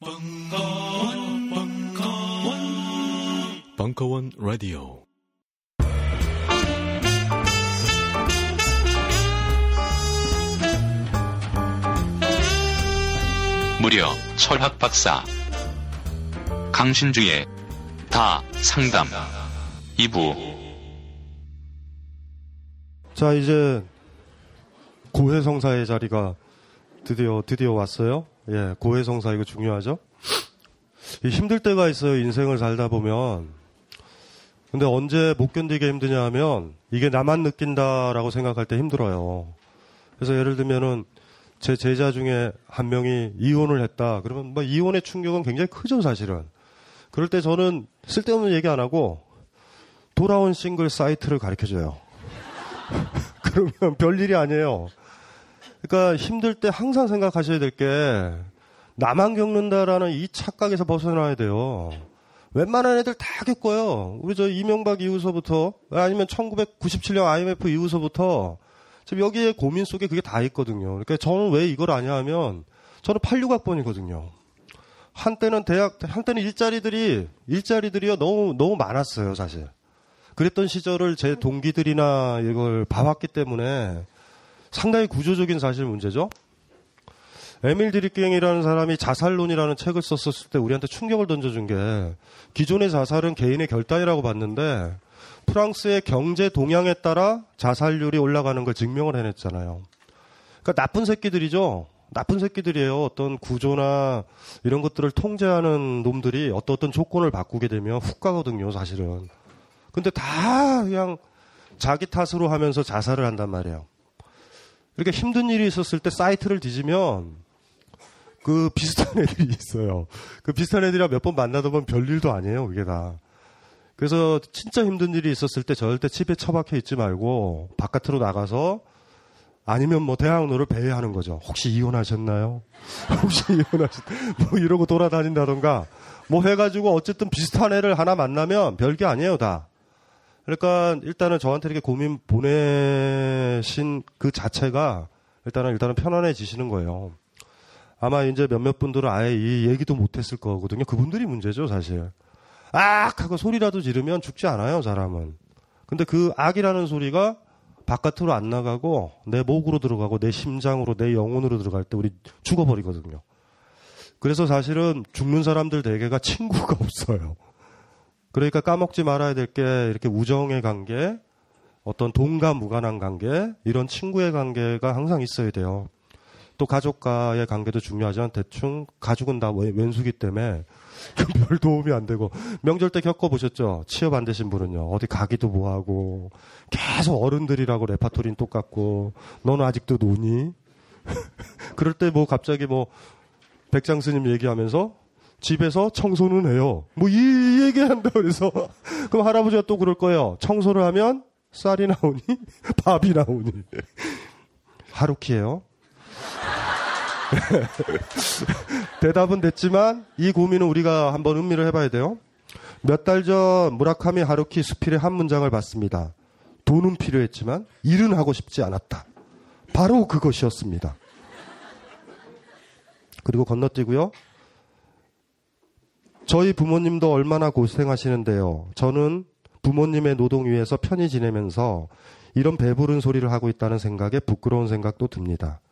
벙커원, 벙커원, 벙커원 라디오. 무려 철학 박사 강신주의 다 상담 2부 자, 이제 고해성사의 자리가 드디어 드디어 왔어요. 예, 고해성사 이거 중요하죠. 이 힘들 때가 있어요. 인생을 살다 보면. 근데 언제 못 견디게 힘드냐 하면 이게 나만 느낀다라고 생각할 때 힘들어요. 그래서 예를 들면은 제 제자 중에 한 명이 이혼을 했다. 그러면 뭐 이혼의 충격은 굉장히 크죠, 사실은. 그럴 때 저는 쓸데없는 얘기 안 하고 돌아온 싱글 사이트를 가르쳐 줘요. 그러면 별일이 아니에요. 그러니까 힘들 때 항상 생각하셔야 될 게 나만 겪는다라는 이 착각에서 벗어나야 돼요. 웬만한 애들 다 겪어요. 우리 저 이명박 이후서부터 아니면 1997년 IMF 이후서부터 지금 여기에 고민 속에 그게 다 있거든요. 그러니까 저는 왜 이걸 아냐 하면 저는 86학번이거든요. 한때는 대학 한때는 일자리들이 일자리들이요 너무 너무 많았어요, 사실. 그랬던 시절을 제 동기들이나 이걸 봐왔기 때문에 상당히 구조적인 사실 문제죠. 에밀 드리킹이라는 사람이 자살론이라는 책을 썼었을 때 우리한테 충격을 던져준 게 기존의 자살은 개인의 결단이라고 봤는데 프랑스의 경제 동향에 따라 자살률이 올라가는 걸 증명을 해냈잖아요. 그러니까 나쁜 새끼들이죠. 나쁜 새끼들이에요. 어떤 구조나 이런 것들을 통제하는 놈들이 어떤 어떤 조건을 바꾸게 되면 훅 가거든요, 사실은. 근데 다 그냥 자기 탓으로 하면서 자살을 한단 말이에요. 이렇게 힘든 일이 있었을 때 사이트를 뒤지면 그 비슷한 애들이 있어요. 그 비슷한 애들이랑 몇 번 만나다 보면 별일도 아니에요, 그게 다. 그래서 진짜 힘든 일이 있었을 때 절대 집에 처박혀 있지 말고 바깥으로 나가서 아니면 뭐 대학로를 배회하는 거죠. 혹시 이혼하셨나요? 혹시 이혼하셨, 뭐 이러고 돌아다닌다던가 뭐 해가지고 어쨌든 비슷한 애를 하나 만나면 별게 아니에요, 다. 그러니까 일단은 저한테 이렇게 고민 보내신 그 자체가 일단은 일단은 편안해지시는 거예요. 아마 이제 몇몇 분들은 아예 이 얘기도 못했을 거거든요. 그분들이 문제죠, 사실. 악! 하고 소리라도 지르면 죽지 않아요, 사람은. 근데 그 악이라는 소리가 바깥으로 안 나가고 내 목으로 들어가고 내 심장으로 내 영혼으로 들어갈 때 우리 죽어버리거든요. 그래서 사실은 죽는 사람들 대개가 친구가 없어요. 그러니까 까먹지 말아야 될 게 이렇게 우정의 관계, 어떤 돈과 무관한 관계, 이런 친구의 관계가 항상 있어야 돼요. 또 가족과의 관계도 중요하지만 대충 가족은 다 왼수기 때문에 별 도움이 안 되고 명절 때 겪어보셨죠? 취업 안 되신 분은요. 어디 가기도 뭐하고 계속 어른들이라고 레파토리는 똑같고 너는 아직도 노니? 그럴 때 뭐 갑자기 뭐 백장 스님 얘기하면서 집에서 청소는 해요. 뭐 이 얘기한다 그래서 그럼 할아버지가 또 그럴 거예요. 청소를 하면 쌀이 나오니 밥이 나오니 하루키예요. 대답은 됐지만 이 고민은 우리가 한번 음미를 해봐야 돼요. 몇 달 전 무라카미 하루키 수필의 한 문장을 봤습니다. 돈은 필요했지만 일은 하고 싶지 않았다. 바로 그것이었습니다. 그리고 건너뛰고요. 저희 부모님도 얼마나 고생하시는데요. 저는 부모님의 노동 위에서 편히 지내면서 이런 배부른 소리를 하고 있다는 생각에 부끄러운 생각도 듭니다.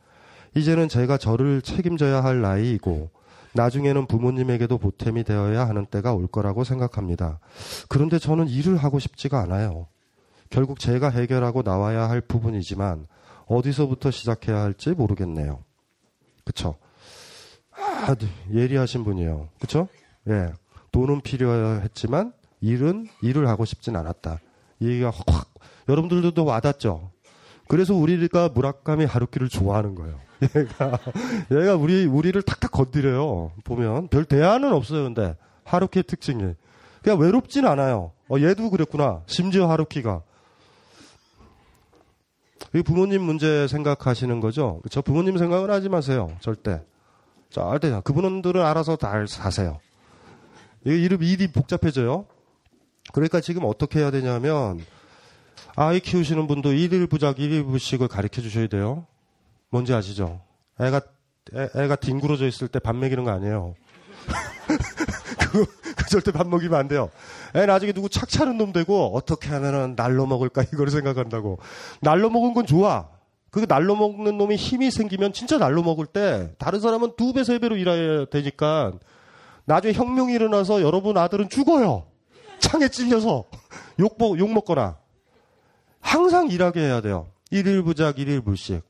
이제는 제가 저를 책임져야 할 나이이고 나중에는 부모님에게도 보탬이 되어야 하는 때가 올 거라고 생각합니다. 그런데 저는 일을 하고 싶지가 않아요. 결국 제가 해결하고 나와야 할 부분이지만 어디서부터 시작해야 할지 모르겠네요. 그쵸? 아, 예리하신 분이에요. 그쵸? 예. 돈은 필요했지만 일은 일을 하고 싶진 않았다. 이 얘기가 확 여러분들도 와닿죠. 그래서 우리가 무라카미 하루키를 좋아하는 거예요. 얘가 얘가 우리 우리를 탁탁 건드려요. 보면 별 대안은 없어요. 근데 하루키의 특징이 그냥 외롭진 않아요. 어, 얘도 그랬구나. 심지어 하루키가 이 부모님 문제 생각하시는 거죠. 저 부모님 생각은 하지 마세요. 절대. 절대 그분들은 알아서 다 사세요. 이 이름 일이 복잡해져요. 그러니까 지금 어떻게 해야 되냐면 아이 키우시는 분도 일일 부작 일일 부식을 가르쳐 주셔야 돼요. 뭔지 아시죠? 애가 애, 가 뒹굴어져 있을 때 밥 먹이는 거 아니에요. 그, 그 절대 밥 먹이면 안 돼요. 애 나중에 누구 착차는 놈 되고 어떻게 하면은 날로 먹을까 이걸 생각한다고. 날로 먹은 건 좋아. 그 날로 먹는 놈이 힘이 생기면 진짜 날로 먹을 때 다른 사람은 두 배, 세 배로 일해야 되니까 나중에 혁명이 일어나서 여러분 아들은 죽어요. 창에 찔려서 욕, 욕 먹거나. 항상 일하게 해야 돼요. 일일 부작, 일일 불식.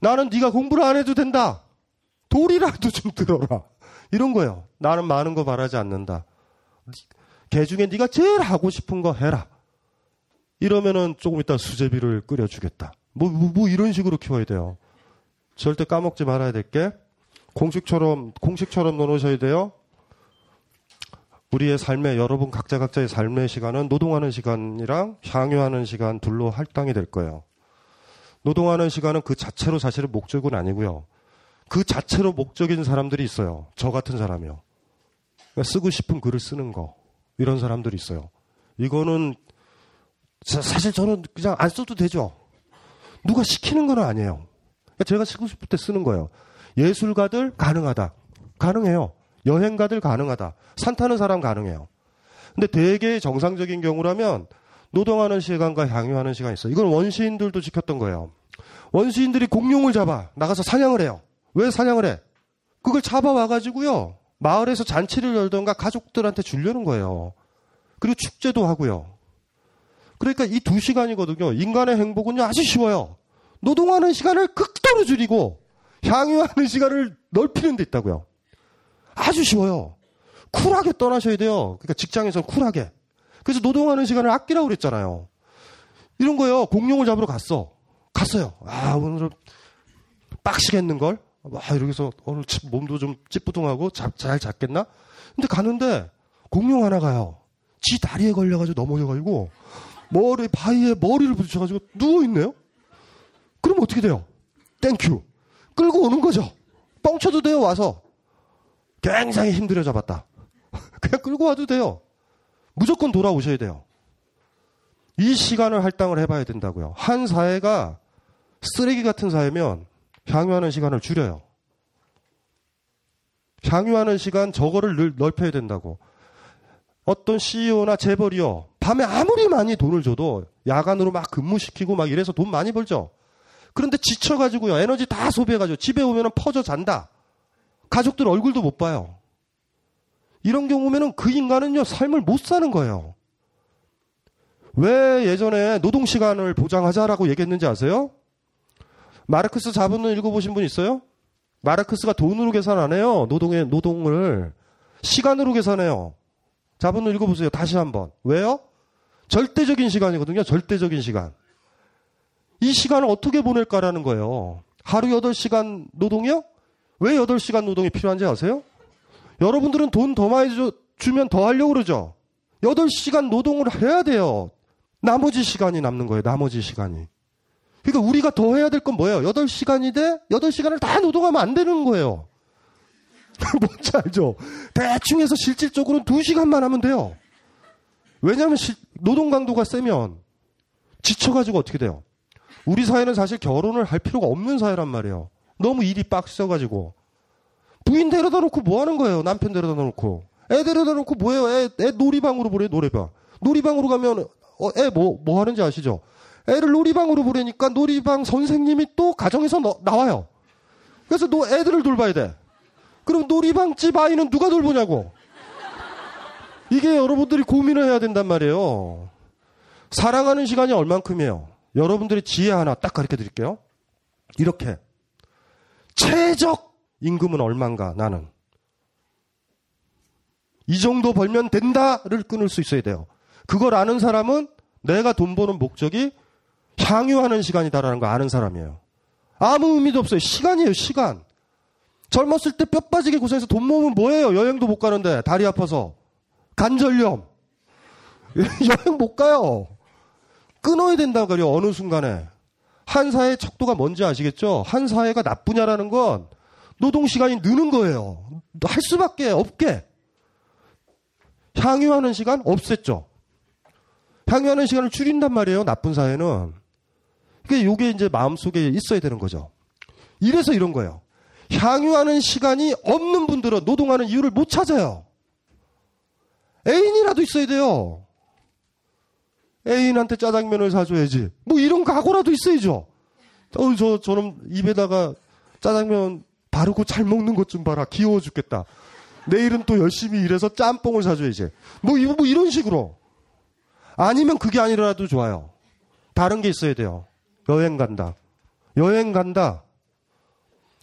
나는 네가 공부를 안 해도 된다. 돌이라도 좀 들어라. 이런 거예요. 나는 많은 거 바라지 않는다. 개 중에 네가 제일 하고 싶은 거 해라. 이러면은 조금 이따 수제비를 끓여주겠다. 뭐, 뭐, 뭐 이런 식으로 키워야 돼요. 절대 까먹지 말아야 될 게 공식처럼 공식처럼 넣어놓으셔야 돼요. 우리의 삶의 여러분 각자 각자의 삶의 시간은 노동하는 시간이랑 향유하는 시간 둘로 할당이 될 거예요. 노동하는 시간은 그 자체로 사실은 목적은 아니고요. 그 자체로 목적인 사람들이 있어요. 저 같은 사람이요. 그러니까 쓰고 싶은 글을 쓰는 거. 이런 사람들이 있어요. 이거는 사실 저는 그냥 안 써도 되죠. 누가 시키는 건 아니에요. 그러니까 제가 쓰고 싶을 때 쓰는 거예요. 예술가들 가능하다. 가능해요. 여행가들 가능하다. 산 타는 사람 가능해요. 근데 대개 정상적인 경우라면 노동하는 시간과 향유하는 시간이 있어요. 이건 원시인들도 지켰던 거예요. 원시인들이 공룡을 잡아 나가서 사냥을 해요. 왜 사냥을 해? 그걸 잡아와가지고요. 마을에서 잔치를 열던가 가족들한테 주려는 거예요. 그리고 축제도 하고요. 그러니까 이 두 시간이거든요. 인간의 행복은요, 아주 쉬워요. 노동하는 시간을 극도로 줄이고 향유하는 시간을 넓히는 데 있다고요. 아주 쉬워요. 쿨하게 떠나셔야 돼요. 그러니까 직장에서 쿨하게. 그래서 노동하는 시간을 아끼라고 그랬잖아요. 이런 거요. 공룡을 잡으러 갔어. 갔어요. 아, 오늘은 빡시겠는걸? 아, 해서 오늘 몸도 좀 찌뿌둥하고 잡, 잘 잡겠나? 근데 가는데 공룡 하나 가요. 지 다리에 걸려가지고 넘어져가지고 머리, 바위에 머리를 부딪혀가지고 누워있네요? 그럼 어떻게 돼요? Thank you. 끌고 오는 거죠. 뻥쳐도 돼요, 와서. 굉장히 힘들어 잡았다. 그냥 끌고 와도 돼요. 무조건 돌아오셔야 돼요. 이 시간을 할당을 해봐야 된다고요. 한 사회가 쓰레기 같은 사회면 향유하는 시간을 줄여요. 향유하는 시간 저거를 늘 넓혀야 된다고. 어떤 CEO나 재벌이요. 밤에 아무리 많이 돈을 줘도 야간으로 막 근무시키고 막 이래서 돈 많이 벌죠. 그런데 지쳐가지고요. 에너지 다 소비해가지고 집에 오면은 퍼져 잔다. 가족들 얼굴도 못 봐요. 이런 경우면은 그 인간은요, 삶을 못 사는 거예요. 왜 예전에 노동 시간을 보장하자라고 얘기했는지 아세요? 마르크스 자본론 읽어보신 분 있어요? 마르크스가 돈으로 계산 안 해요. 노동의, 노동을. 시간으로 계산해요. 자본론 읽어보세요. 다시 한번. 왜요? 절대적인 시간이거든요. 절대적인 시간. 이 시간을 어떻게 보낼까라는 거예요. 하루 8시간 노동이요? 왜 8시간 노동이 필요한지 아세요? 여러분들은 돈 더 많이 주, 주면 더 하려고 그러죠? 8시간 노동을 해야 돼요. 나머지 시간이 남는 거예요. 나머지 시간이. 그러니까 우리가 더 해야 될 건 뭐예요? 8시간이 돼 8시간을 다 노동하면 안 되는 거예요. 뭔지 알죠? 대충 해서 실질적으로는 2시간만 하면 돼요. 왜냐하면 시, 노동 강도가 세면 지쳐가지고 어떻게 돼요? 우리 사회는 사실 결혼을 할 필요가 없는 사회란 말이에요. 너무 일이 빡세가지고. 부인 데려다 놓고 뭐 하는 거예요? 남편 데려다 놓고. 애 데려다 놓고 뭐예요? 애, 애 놀이방으로 보내요, 노래방. 놀이방으로 가면, 어, 애 뭐, 뭐 하는지 아시죠? 애를 놀이방으로 보내니까 놀이방 선생님이 또 가정에서 너, 나와요. 그래서 너 애들을 돌봐야 돼. 그럼 놀이방 집 아이는 누가 돌보냐고. 이게 여러분들이 고민을 해야 된단 말이에요. 사랑하는 시간이 얼만큼이에요? 여러분들의 지혜 하나 딱 가르쳐 드릴게요. 이렇게. 최적 임금은 얼만가, 나는. 이 정도 벌면 된다를 끊을 수 있어야 돼요. 그걸 아는 사람은 내가 돈 버는 목적이 향유하는 시간이다라는 거 아는 사람이에요. 아무 의미도 없어요. 시간이에요, 시간. 젊었을 때 뼈 빠지게 고생해서 돈 모으면 뭐예요? 여행도 못 가는데, 다리 아파서. 관절염. 여행 못 가요. 끊어야 된다고 그래요, 어느 순간에. 한 사회의 척도가 뭔지 아시겠죠? 한 사회가 나쁘냐라는 건 노동시간이 느는 거예요. 할 수밖에 없게. 향유하는 시간 없앴죠. 향유하는 시간을 줄인단 말이에요, 나쁜 사회는. 그게 요게 이제 마음속에 있어야 되는 거죠. 이래서 이런 거예요. 향유하는 시간이 없는 분들은 노동하는 이유를 못 찾아요. 애인이라도 있어야 돼요. 애인한테 짜장면을 사줘야지. 뭐 이런 각오라도 있어야죠. 어, 저, 저놈 입에다가 짜장면 바르고 잘 먹는 것 좀 봐라. 귀여워 죽겠다. 내일은 또 열심히 일해서 짬뽕을 사줘야지. 뭐, 이- 뭐 이런 식으로. 아니면 그게 아니라도 좋아요. 다른 게 있어야 돼요. 여행 간다. 여행 간다.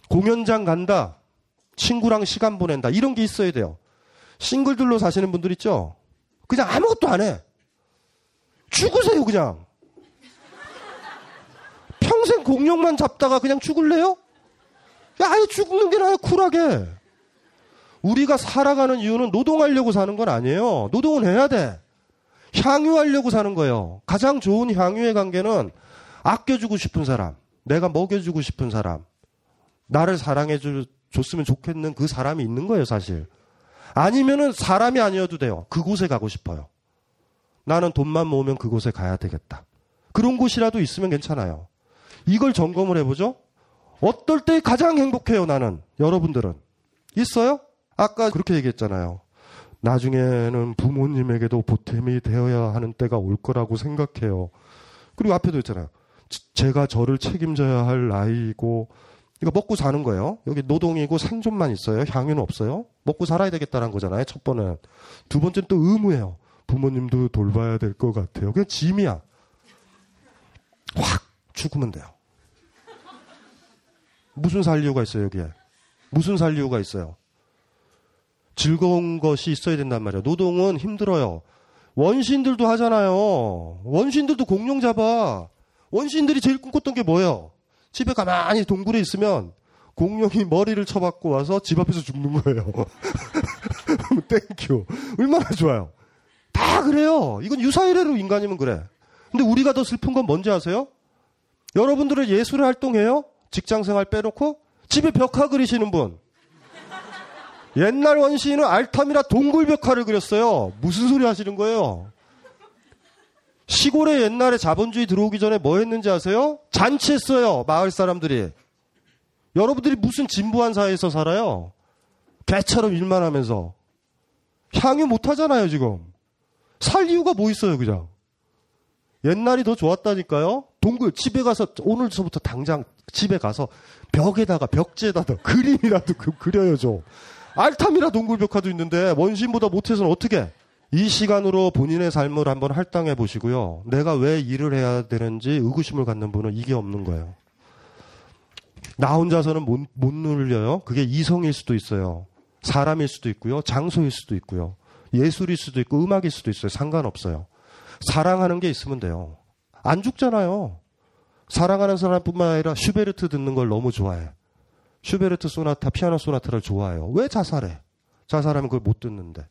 공연장 간다. 친구랑 시간 보낸다. 이런 게 있어야 돼요. 싱글들로 사시는 분들 있죠? 그냥 아무것도 안 해. 죽으세요, 그냥. 평생 공룡만 잡다가 그냥 죽을래요? 야, 아예 죽는 게 나아요, 쿨하게. 우리가 살아가는 이유는 노동하려고 사는 건 아니에요. 노동은 해야 돼. 향유하려고 사는 거예요. 가장 좋은 향유의 관계는 아껴주고 싶은 사람, 내가 먹여주고 싶은 사람, 나를 사랑해 주, 줬으면 좋겠는 그 사람이 있는 거예요, 사실. 아니면은 사람이 아니어도 돼요. 그곳에 가고 싶어요. 나는 돈만 모으면 그곳에 가야 되겠다. 그런 곳이라도 있으면 괜찮아요. 이걸 점검을 해보죠. 어떨 때 가장 행복해요, 나는? 여러분들은. 있어요? 아까 그렇게 얘기했잖아요. 나중에는 부모님에게도 보탬이 되어야 하는 때가 올 거라고 생각해요. 그리고 앞에도 있잖아요. 지- 제가 저를 책임져야 할 나이고, 이거 먹고 사는 거예요. 여기 노동이고 생존만 있어요. 향유는 없어요. 먹고 살아야 되겠다는 거잖아요. 첫 번은. 두 번째는 또 의무예요. 부모님도 돌봐야 될 것 같아요. 그냥 짐이야. 확 죽으면 돼요. 무슨 살 이유가 있어요, 여기에? 무슨 살 이유가 있어요? 즐거운 것이 있어야 된단 말이에요. 노동은 힘들어요. 원시인들도 하잖아요. 원시인들도 공룡 잡아. 원시인들이 제일 꿈꿨던 게 뭐예요? 집에 가만히 동굴에 있으면 공룡이 머리를 쳐박고 와서 집 앞에서 죽는 거예요. Thank you. 얼마나 좋아요. 다 그래요. 이건 유사이래로 인간이면 그래. 근데 우리가 더 슬픈 건 뭔지 아세요? 여러분들은 예술의 활동해요? 직장 생활 빼놓고? 집에 벽화 그리시는 분. 옛날 원시인은 알탐이라 동굴 벽화를 그렸어요. 무슨 소리 하시는 거예요? 시골에 옛날에 자본주의 들어오기 전에 뭐 했는지 아세요? 잔치했어요. 마을 사람들이. 여러분들이 무슨 진부한 사회에서 살아요? 개처럼 일만 하면서. 향유 못 하잖아요, 지금. 살 이유가 뭐 있어요, 그냥. 옛날이 더 좋았다니까요? 동굴, 집에 가서, 오늘서부터 당장 집에 가서 벽에다가, 벽지에다가 그림이라도 그, 그려요, 좀. 알탐이라 동굴 벽화도 있는데, 원신보다 못해서는 어떻게? 이 시간으로 본인의 삶을 한번 할당해 보시고요. 내가 왜 일을 해야 되는지 의구심을 갖는 분은 이게 없는 거예요. 나 혼자서는 못, 못 누려요. 그게 이성일 수도 있어요. 사람일 수도 있고요. 장소일 수도 있고요. 예술일 수도 있고 음악일 수도 있어요. 상관없어요. 사랑하는 게 있으면 돼요. 안 죽잖아요. 사랑하는 사람뿐만 아니라 슈베르트 듣는 걸 너무 좋아해. 슈베르트 소나타, 피아노 소나타를 좋아해요. 왜 자살해? 자살하면 그걸 못 듣는데.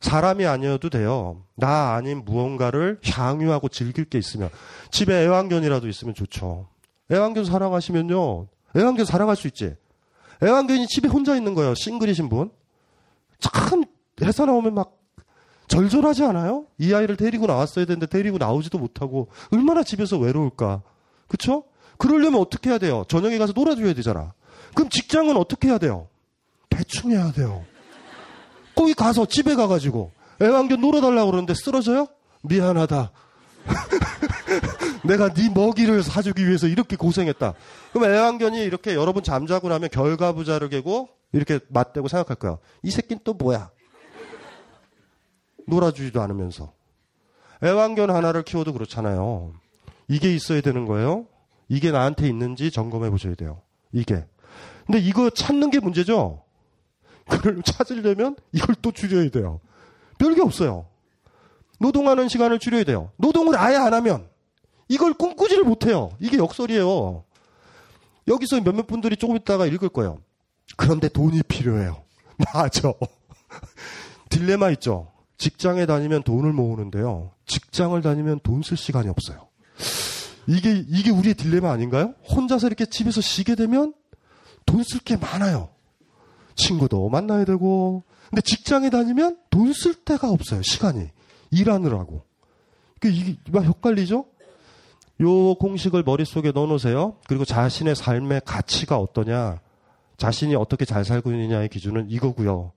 사람이 아니어도 돼요. 나 아닌 무언가를 향유하고 즐길 게 있으면 집에 애완견이라도 있으면 좋죠. 애완견 사랑하시면요. 애완견 사랑할 수 있지. 애완견이 집에 혼자 있는 거예요. 싱글이신 분. 참 회사 나오면 막 절절하지 않아요? 이 아이를 데리고 나왔어야 되는데 데리고 나오지도 못하고 얼마나 집에서 외로울까. 그쵸? 그러려면 어떻게 해야 돼요? 저녁에 가서 놀아줘야 되잖아. 그럼 직장은 어떻게 해야 돼요? 대충 해야 돼요. 거기 가서 집에 가가지고 애완견 놀아달라고 그러는데 쓰러져요? 미안하다. 내가 네 먹이를 사주기 위해서 이렇게 고생했다. 그럼 애완견이 이렇게 여러분 잠자고 나면 결과부자를 개고 이렇게 맞대고 생각할 거야. 이 새끼는 또 뭐야? 놀아주지도 않으면서. 애완견 하나를 키워도 그렇잖아요. 이게 있어야 되는 거예요. 이게 나한테 있는지 점검해 보셔야 돼요. 이게. 근데 이거 찾는 게 문제죠? 그걸 찾으려면 이걸 또 줄여야 돼요. 별게 없어요. 노동하는 시간을 줄여야 돼요. 노동을 아예 안 하면 이걸 꿈꾸지를 못해요. 이게 역설이에요. 여기서 몇몇 분들이 조금 있다가 읽을 거예요. 그런데 돈이 필요해요. 맞아. 딜레마 있죠. 직장에 다니면 돈을 모으는데요. 직장을 다니면 돈 쓸 시간이 없어요. 이게, 이게 우리의 딜레마 아닌가요? 혼자서 이렇게 집에서 쉬게 되면 돈 쓸 게 많아요. 친구도 만나야 되고. 근데 직장에 다니면 돈 쓸 데가 없어요. 시간이. 일하느라고. 그 이게 막 헷갈리죠? 요 공식을 머릿속에 넣어 놓으세요. 그리고 자신의 삶의 가치가 어떠냐. 자신이 어떻게 잘 살고 있느냐의 기준은 이거고요.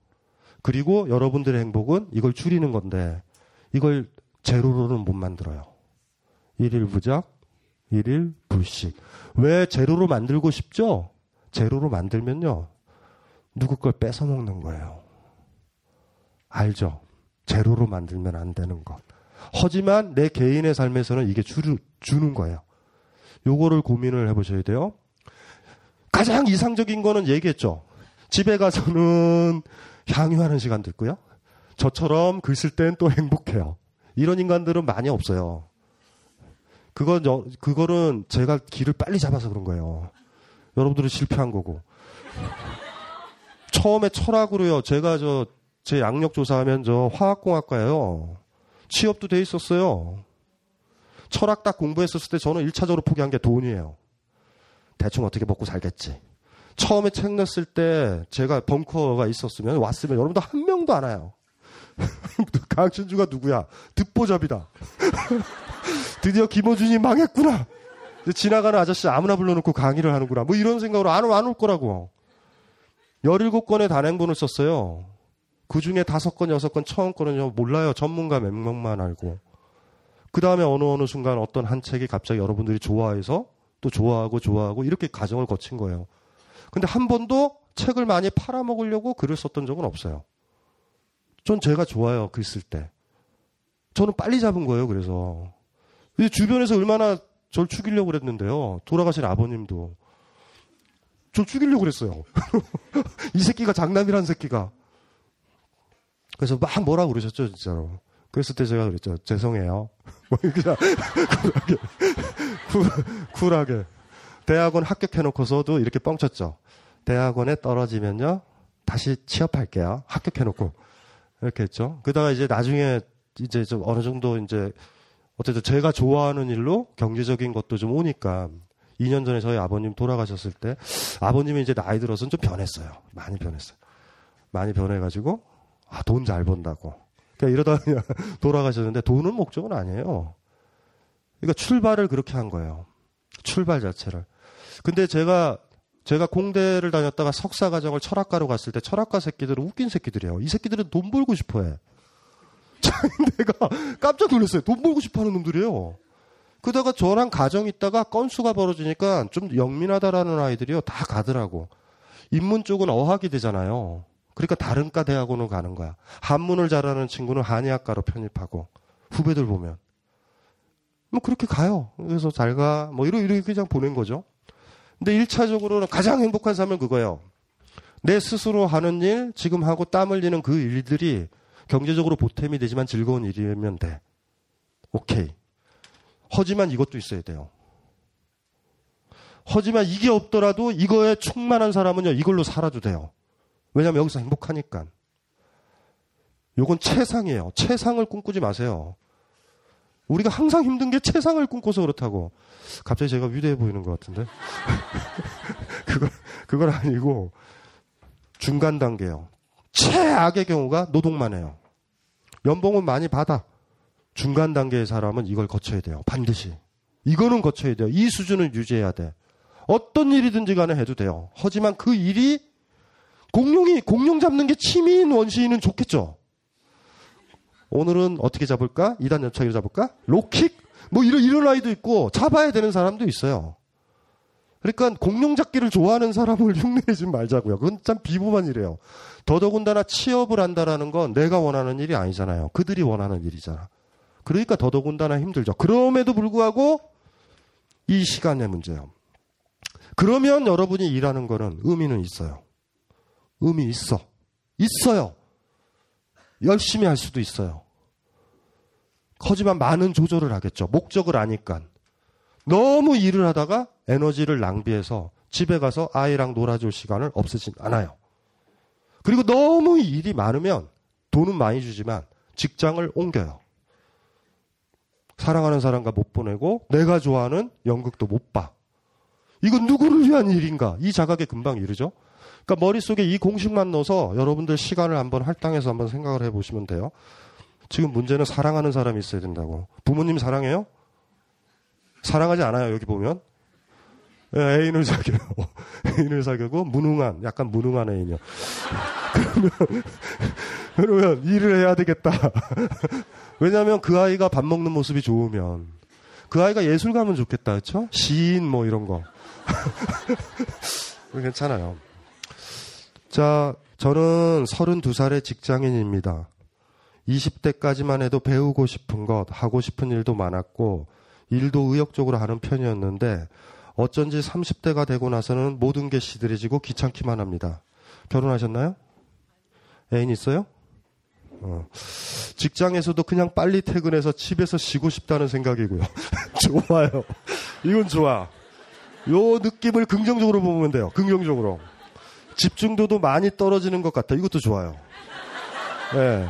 그리고 여러분들의 행복은 이걸 줄이는 건데 이걸 제로로는 못 만들어요. 일일 부작, 일일 불식. 왜 제로로 만들고 싶죠? 제로로 만들면요. 누구 걸 뺏어 먹는 거예요. 알죠? 제로로 만들면 안 되는 것. 하지만 내 개인의 삶에서는 이게 주, 주는 거예요. 요거를 고민을 해보셔야 돼요. 가장 이상적인 거는 얘기했죠. 집에 가서는 향유하는 시간도 있고요. 저처럼 글 쓸 땐 또 행복해요. 이런 인간들은 많이 없어요. 그건, 그거는 제가 길을 빨리 잡아서 그런 거예요. 여러분들은 실패한 거고. 처음에 철학으로요. 제가 저, 제 양력 조사하면 저 화학공학과예요. 취업도 돼 있었어요. 철학 딱 공부했었을 때 저는 1차적으로 포기한 게 돈이에요. 대충 어떻게 먹고 살겠지. 처음에 책 냈을 때 제가 벙커가 있었으면 왔으면 여러분들 한 명도 안 와요. 강춘주가 누구야? 듣보잡이다. 드디어 김호준이 망했구나. 지나가는 아저씨 아무나 불러놓고 강의를 하는구나. 뭐 이런 생각으로 안, 안올 거라고. 17건의 단행본을 썼어요. 그 중에 5건, 6건, 처음 거는 몰라요. 전문가 몇 명만 알고. 그 다음에 어느 어느 순간 어떤 한 책이 갑자기 여러분들이 좋아해서 또 좋아하고 좋아하고 이렇게 과정을 거친 거예요. 근데 한 번도 책을 많이 팔아먹으려고 글을 썼던 적은 없어요. 전 제가 좋아요, 글 쓸 때. 저는 빨리 잡은 거예요, 그래서. 주변에서 얼마나 절 죽이려고 그랬는데요. 돌아가신 아버님도. 절 죽이려고 그랬어요. 이 새끼가 장남이란 새끼가. 그래서 막 뭐라 고 그러셨죠, 진짜로. 그랬을 때 제가 그랬죠. 죄송해요. 뭐 그냥 쿨하게, 쿨, 하게 대학원 합격해놓고서도 이렇게 뻥쳤죠. 대학원에 떨어지면요. 다시 취업할게요. 합격해놓고. 이렇게 했죠. 그러다가 이제 나중에 이제 좀 어느 정도 이제 어쨌든 제가 좋아하는 일로 경제적인 것도 좀 오니까 2년 전에 저희 아버님 돌아가셨을 때 아버님이 이제 나이 들어서는 좀 변했어요. 많이 변했어요. 많이 변해가지고 아, 돈 잘 번다고. 그러니까 이러다 그냥 돌아가셨는데 돈은 목적은 아니에요. 그러니까 출발을 그렇게 한 거예요. 출발 자체를. 근데 제가 제가 공대를 다녔다가 석사 과정을 철학과로 갔을 때 철학과 새끼들은 웃긴 새끼들이에요. 이 새끼들은 돈 벌고 싶어 해. 내가 깜짝 놀랐어요. 돈 벌고 싶어 하는 놈들이에요. 그러다가 저랑 가정 있다가 건수가 벌어지니까 좀 영민하다라는 아이들이요. 다 가더라고. 인문 쪽은 어학이 되잖아요. 그러니까 다른 과 대학원을 가는 거야. 한문을 잘하는 친구는 한의학과로 편입하고 후배들 보면 뭐 그렇게 가요. 그래서 잘 가. 뭐 이러 이렇게 그냥 보낸 거죠. 근데 1차적으로는 가장 행복한 삶은 그거예요. 내 스스로 하는 일, 지금 하고 땀 흘리는 그 일들이 경제적으로 보탬이 되지만 즐거운 일이면 돼. 오케이. 하지만 이것도 있어야 돼요. 하지만 이게 없더라도 이거에 충만한 사람은요, 이걸로 살아도 돼요. 왜냐면 여기서 행복하니까. 요건 최상이에요. 최상을 꿈꾸지 마세요. 우리가 항상 힘든 게 최상을 꿈꿔서 그렇다고. 갑자기 제가 위대해 보이는 것 같은데. 그걸, 그건 아니고, 중간 단계요. 최악의 경우가 노동만 해요. 연봉은 많이 받아. 중간 단계의 사람은 이걸 거쳐야 돼요. 반드시. 이거는 거쳐야 돼요. 이 수준을 유지해야 돼. 어떤 일이든지 간에 해도 돼요. 하지만 그 일이 공룡이, 공룡 잡는 게 취미인 원시인은 좋겠죠. 오늘은 어떻게 잡을까? 2단 연차기로 잡을까? 로킥? 뭐 이런, 이런 아이도 있고 잡아야 되는 사람도 있어요. 그러니까 공룡 잡기를 좋아하는 사람을 흉내내지 말자고요. 그건 참 비범한 일이에요. 더더군다나 취업을 한다라는 건 내가 원하는 일이 아니잖아요. 그들이 원하는 일이잖아. 그러니까 더더군다나 힘들죠. 그럼에도 불구하고 이 시간의 문제예요. 그러면 여러분이 일하는 거는 의미는 있어요. 의미 있어. 있어요. 열심히 할 수도 있어요. 하지만 많은 조절을 하겠죠. 목적을 아니까. 너무 일을 하다가 에너지를 낭비해서 집에 가서 아이랑 놀아줄 시간을 없애진 않아요. 그리고 너무 일이 많으면 돈은 많이 주지만 직장을 옮겨요. 사랑하는 사람과 못 보내고 내가 좋아하는 연극도 못 봐. 이건 누구를 위한 일인가? 이 자각에 금방 이르죠. 그러니까 머릿속에 이 공식만 넣어서 여러분들 시간을 한번 할당해서 한번 생각을 해보시면 돼요. 지금 문제는 사랑하는 사람이 있어야 된다고. 부모님 사랑해요? 사랑하지 않아요, 여기 보면. 예, 애인을 사귀어요. 애인을 사귀고 무능한, 약간 무능한 애인이요. 그러면, 그러면 일을 해야 되겠다. 왜냐하면 그 아이가 밥 먹는 모습이 좋으면 그 아이가 예술 가면 좋겠다, 그렇죠? 시인 뭐 이런 거. 괜찮아요. 자, 저는 32살의 직장인입니다. 20대까지만 해도 배우고 싶은 것, 하고 싶은 일도 많았고, 일도 의욕적으로 하는 편이었는데, 어쩐지 30대가 되고 나서는 모든 게 시들해지고 귀찮기만 합니다. 결혼하셨나요? 애인 있어요? 어. 직장에서도 그냥 빨리 퇴근해서 집에서 쉬고 싶다는 생각이고요. 좋아요. 이건 좋아. 요 느낌을 긍정적으로 보면 돼요. 긍정적으로. 집중도도 많이 떨어지는 것 같아. 이것도 좋아요. 네.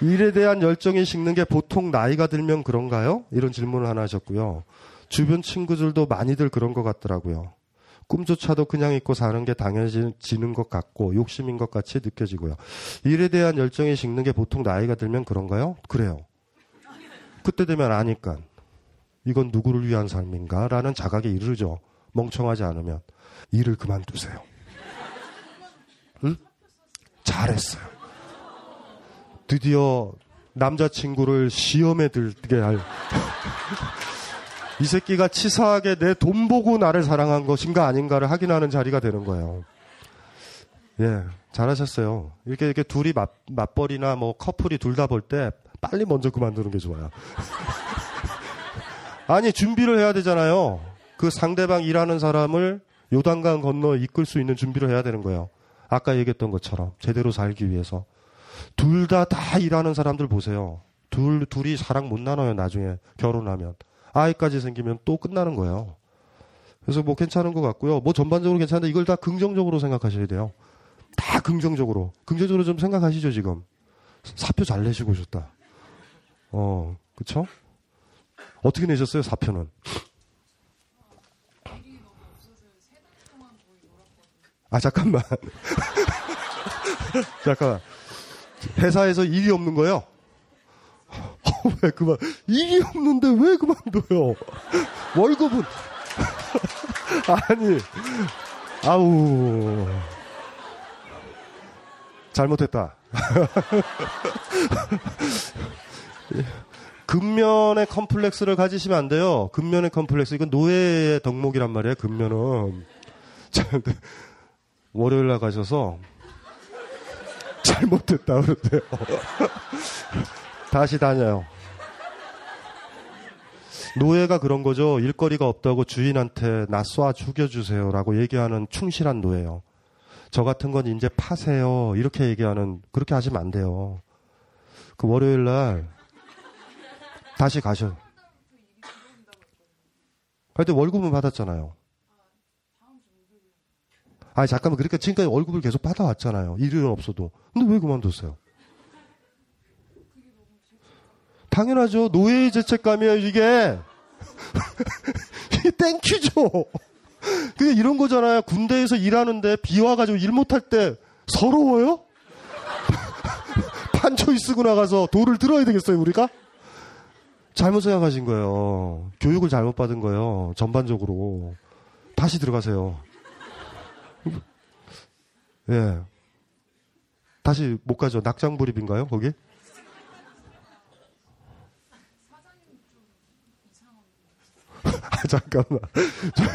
일에 대한 열정이 식는 게 보통 나이가 들면 그런가요? 이런 질문을 하나 하셨고요. 주변 친구들도 많이들 그런 것 같더라고요. 꿈조차도 그냥 있고 사는 게 당연해지는 것 같고 욕심인 것 같이 느껴지고요. 일에 대한 열정이 식는 게 보통 나이가 들면 그런가요? 그래요. 그때 되면 아니까 이건 누구를 위한 삶인가? 라는 자각에 이르죠. 멍청하지 않으면. 일을 그만두세요. 응? 잘했어요. 드디어 남자친구를 시험에 들게 할. 이 새끼가 치사하게 내 돈 보고 나를 사랑한 것인가 아닌가를 확인하는 자리가 되는 거예요. 예, 잘하셨어요. 이렇게 이렇게 둘이 맞, 맞벌이나 뭐 커플이 둘 다 볼 때 빨리 먼저 그만두는 게 좋아요. 아니 준비를 해야 되잖아요. 그 상대방 일하는 사람을 요단강 건너 이끌 수 있는 준비를 해야 되는 거예요. 아까 얘기했던 것처럼 제대로 살기 위해서 둘 다다 다 일하는 사람들 보세요. 둘 둘이 사랑 못 나눠요 나중에 결혼하면 아이까지 생기면 또 끝나는 거예요. 그래서 뭐 괜찮은 것 같고요. 뭐 전반적으로 괜찮은데 이걸 다 긍정적으로 생각하셔야 돼요. 다 긍정적으로. 긍정적으로 좀 생각하시죠, 지금. 사표 잘 내시고 오셨다. 어, 그쵸? 어떻게 내셨어요, 사표는? 아, 잠깐만. 잠깐만. 회사에서 일이 없는 거예요? 어, 왜 그만, 일이 없는데 왜 그만둬요? 월급은. 아니, 아우. 잘못했다. 근면의 컴플렉스를 가지시면 안 돼요. 근면의 컴플렉스. 이건 노예의 덕목이란 말이에요, 근면은. 월요일 날 가셔서 잘못했다 그러대요. 다시 다녀요. 노예가 그런 거죠. 일거리가 없다고 주인한테 나 쏴 죽여주세요라고 얘기하는 충실한 노예요. 저 같은 건 이제 파세요. 이렇게 얘기하는, 그렇게 하시면 안 돼요. 그 월요일 날 다시 가셔. 하여튼 월급은 받았잖아요. 아니, 잠깐만. 그러니까 지금까지 월급을 계속 받아왔잖아요. 일은 없어도. 근데 왜 그만뒀어요? 당연하죠. 노예의 죄책감이에요, 이게. 이게 thank you죠. 그게 이런 거잖아요. 군대에서 일하는데 비 와가지고 일 못할 때 서러워요? 판초이 쓰고 나가서 돌을 들어야 되겠어요, 우리가? 잘못 생각하신 거예요. 교육을 잘못 받은 거예요. 전반적으로. 다시 들어가세요. 예. 다시 못 가죠. 낙장불입인가요, 거기? 아, 잠깐만.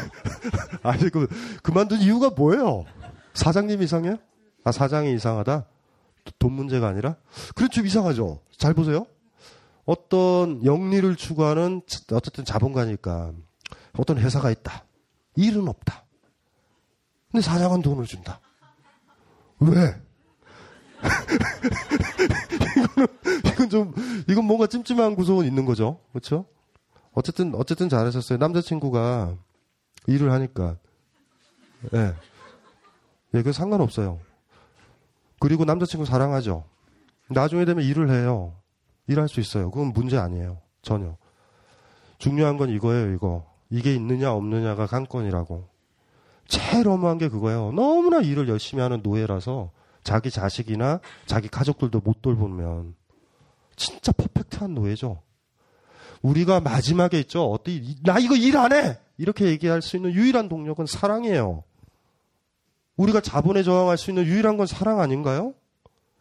아니, 그, 그만둔 이유가 뭐예요? 사장님 이상해요? 아, 사장이 이상하다? 돈 문제가 아니라? 좀 이상하죠? 잘 보세요. 어떤 영리를 추구하는, 어쨌든 자본가니까, 어떤 회사가 있다. 일은 없다. 근데 사장은 돈을 준다. 왜? 이거는, 이건 좀, 이건 뭔가 찜찜한 구석은 있는 거죠. 그렇죠? 어쨌든 어쨌든 잘하셨어요. 남자친구가 일을 하니까. 예. 네. 예, 그 상관없어요. 그리고 남자친구 사랑하죠. 나중에 되면 일을 해요. 일할 수 있어요. 그건 문제 아니에요. 전혀. 중요한 건 이거예요, 이거. 이게 있느냐 없느냐가 관건이라고. 제일 어마한 게 그거예요. 너무나 일을 열심히 하는 노예라서 자기 자식이나 자기 가족들도 못 돌보면 진짜 퍼펙트한 노예죠. 우리가 마지막에 있죠. 어떻게 나 이거 일 안 해. 이렇게 얘기할 수 있는 유일한 동력은 사랑이에요. 우리가 자본에 저항할 수 있는 유일한 건 사랑 아닌가요?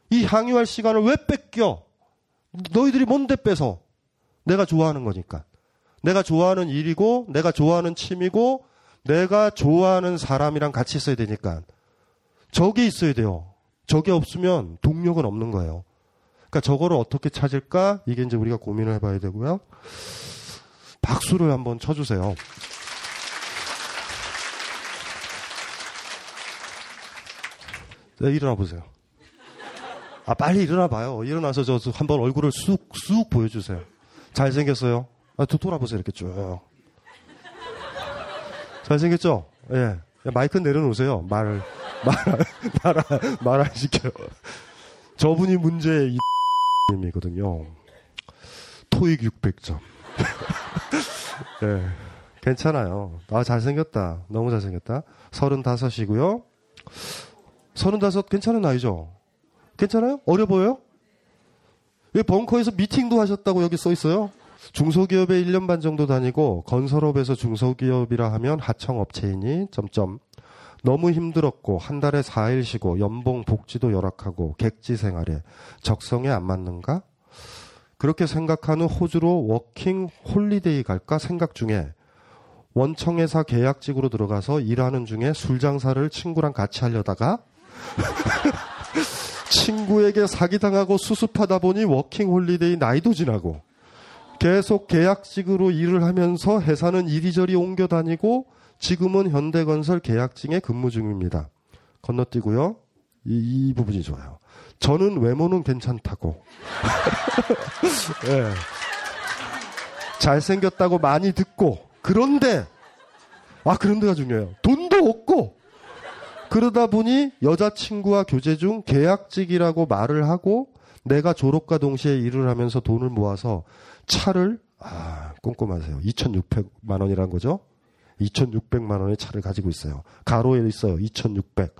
이 향유할 시간을 왜 뺏겨? 너희들이 뭔데 뺏어? 내가 좋아하는 거니까. 내가 좋아하는 일이고, 내가 좋아하는 취미고, 내가 좋아하는 사람이랑 같이 있어야 되니까. 저게 있어야 돼요. 저게 없으면 동력은 없는 거예요. 그러니까 저거를 어떻게 찾을까? 이게 이제 우리가 고민을 해봐야 되고요. 박수를 한번 쳐주세요. 네, 일어나 보세요. 아, 빨리 일어나 봐요. 일어나서 저 한번 얼굴을 쑥, 쑥 보여주세요. 잘생겼어요. 아, 또 돌아보세요. 이렇게 쭉. 잘생겼죠? 예. 마이크 내려놓으세요. 말을, 말, 말, 말안 시켜요. 저분이 문제의 님이거든요. 토익 600점. 예. 괜찮아요. 아, 잘생겼다. 너무 잘생겼다. 35이고요. 35 괜찮은 나이죠? 괜찮아요? 어려 보여요? 왜 벙커에서 미팅도 하셨다고 여기 써 있어요? 중소기업에 1년 반 정도 다니고 건설업에서 중소기업이라 하면 하청업체이니 점점 너무 힘들었고 한 달에 4일 쉬고 연봉 복지도 열악하고 객지 생활에 적성에 안 맞는가? 그렇게 생각한 후 호주로 워킹 홀리데이 갈까 생각 중에 원청회사 계약직으로 들어가서 일하는 중에 술 장사를 친구랑 같이 하려다가 친구에게 사기당하고 수습하다 보니 워킹 홀리데이 나이도 지나고 계속 계약직으로 일을 하면서 회사는 이리저리 옮겨 다니고 지금은 현대건설 계약직에 근무 중입니다. 건너뛰고요. 이, 이 부분이 좋아요. 저는 외모는 괜찮다고. 네. 잘생겼다고 많이 듣고 그런데 아 그런데가 중요해요. 돈도 없고 그러다 보니 여자친구와 교제 중 계약직이라고 말을 하고 내가 졸업과 동시에 일을 하면서 돈을 모아서 차를 아 꼼꼼하세요. 2,600만 원이란 거죠. 2,600만 원의 차를 가지고 있어요. 가로에 있어요. 2,600.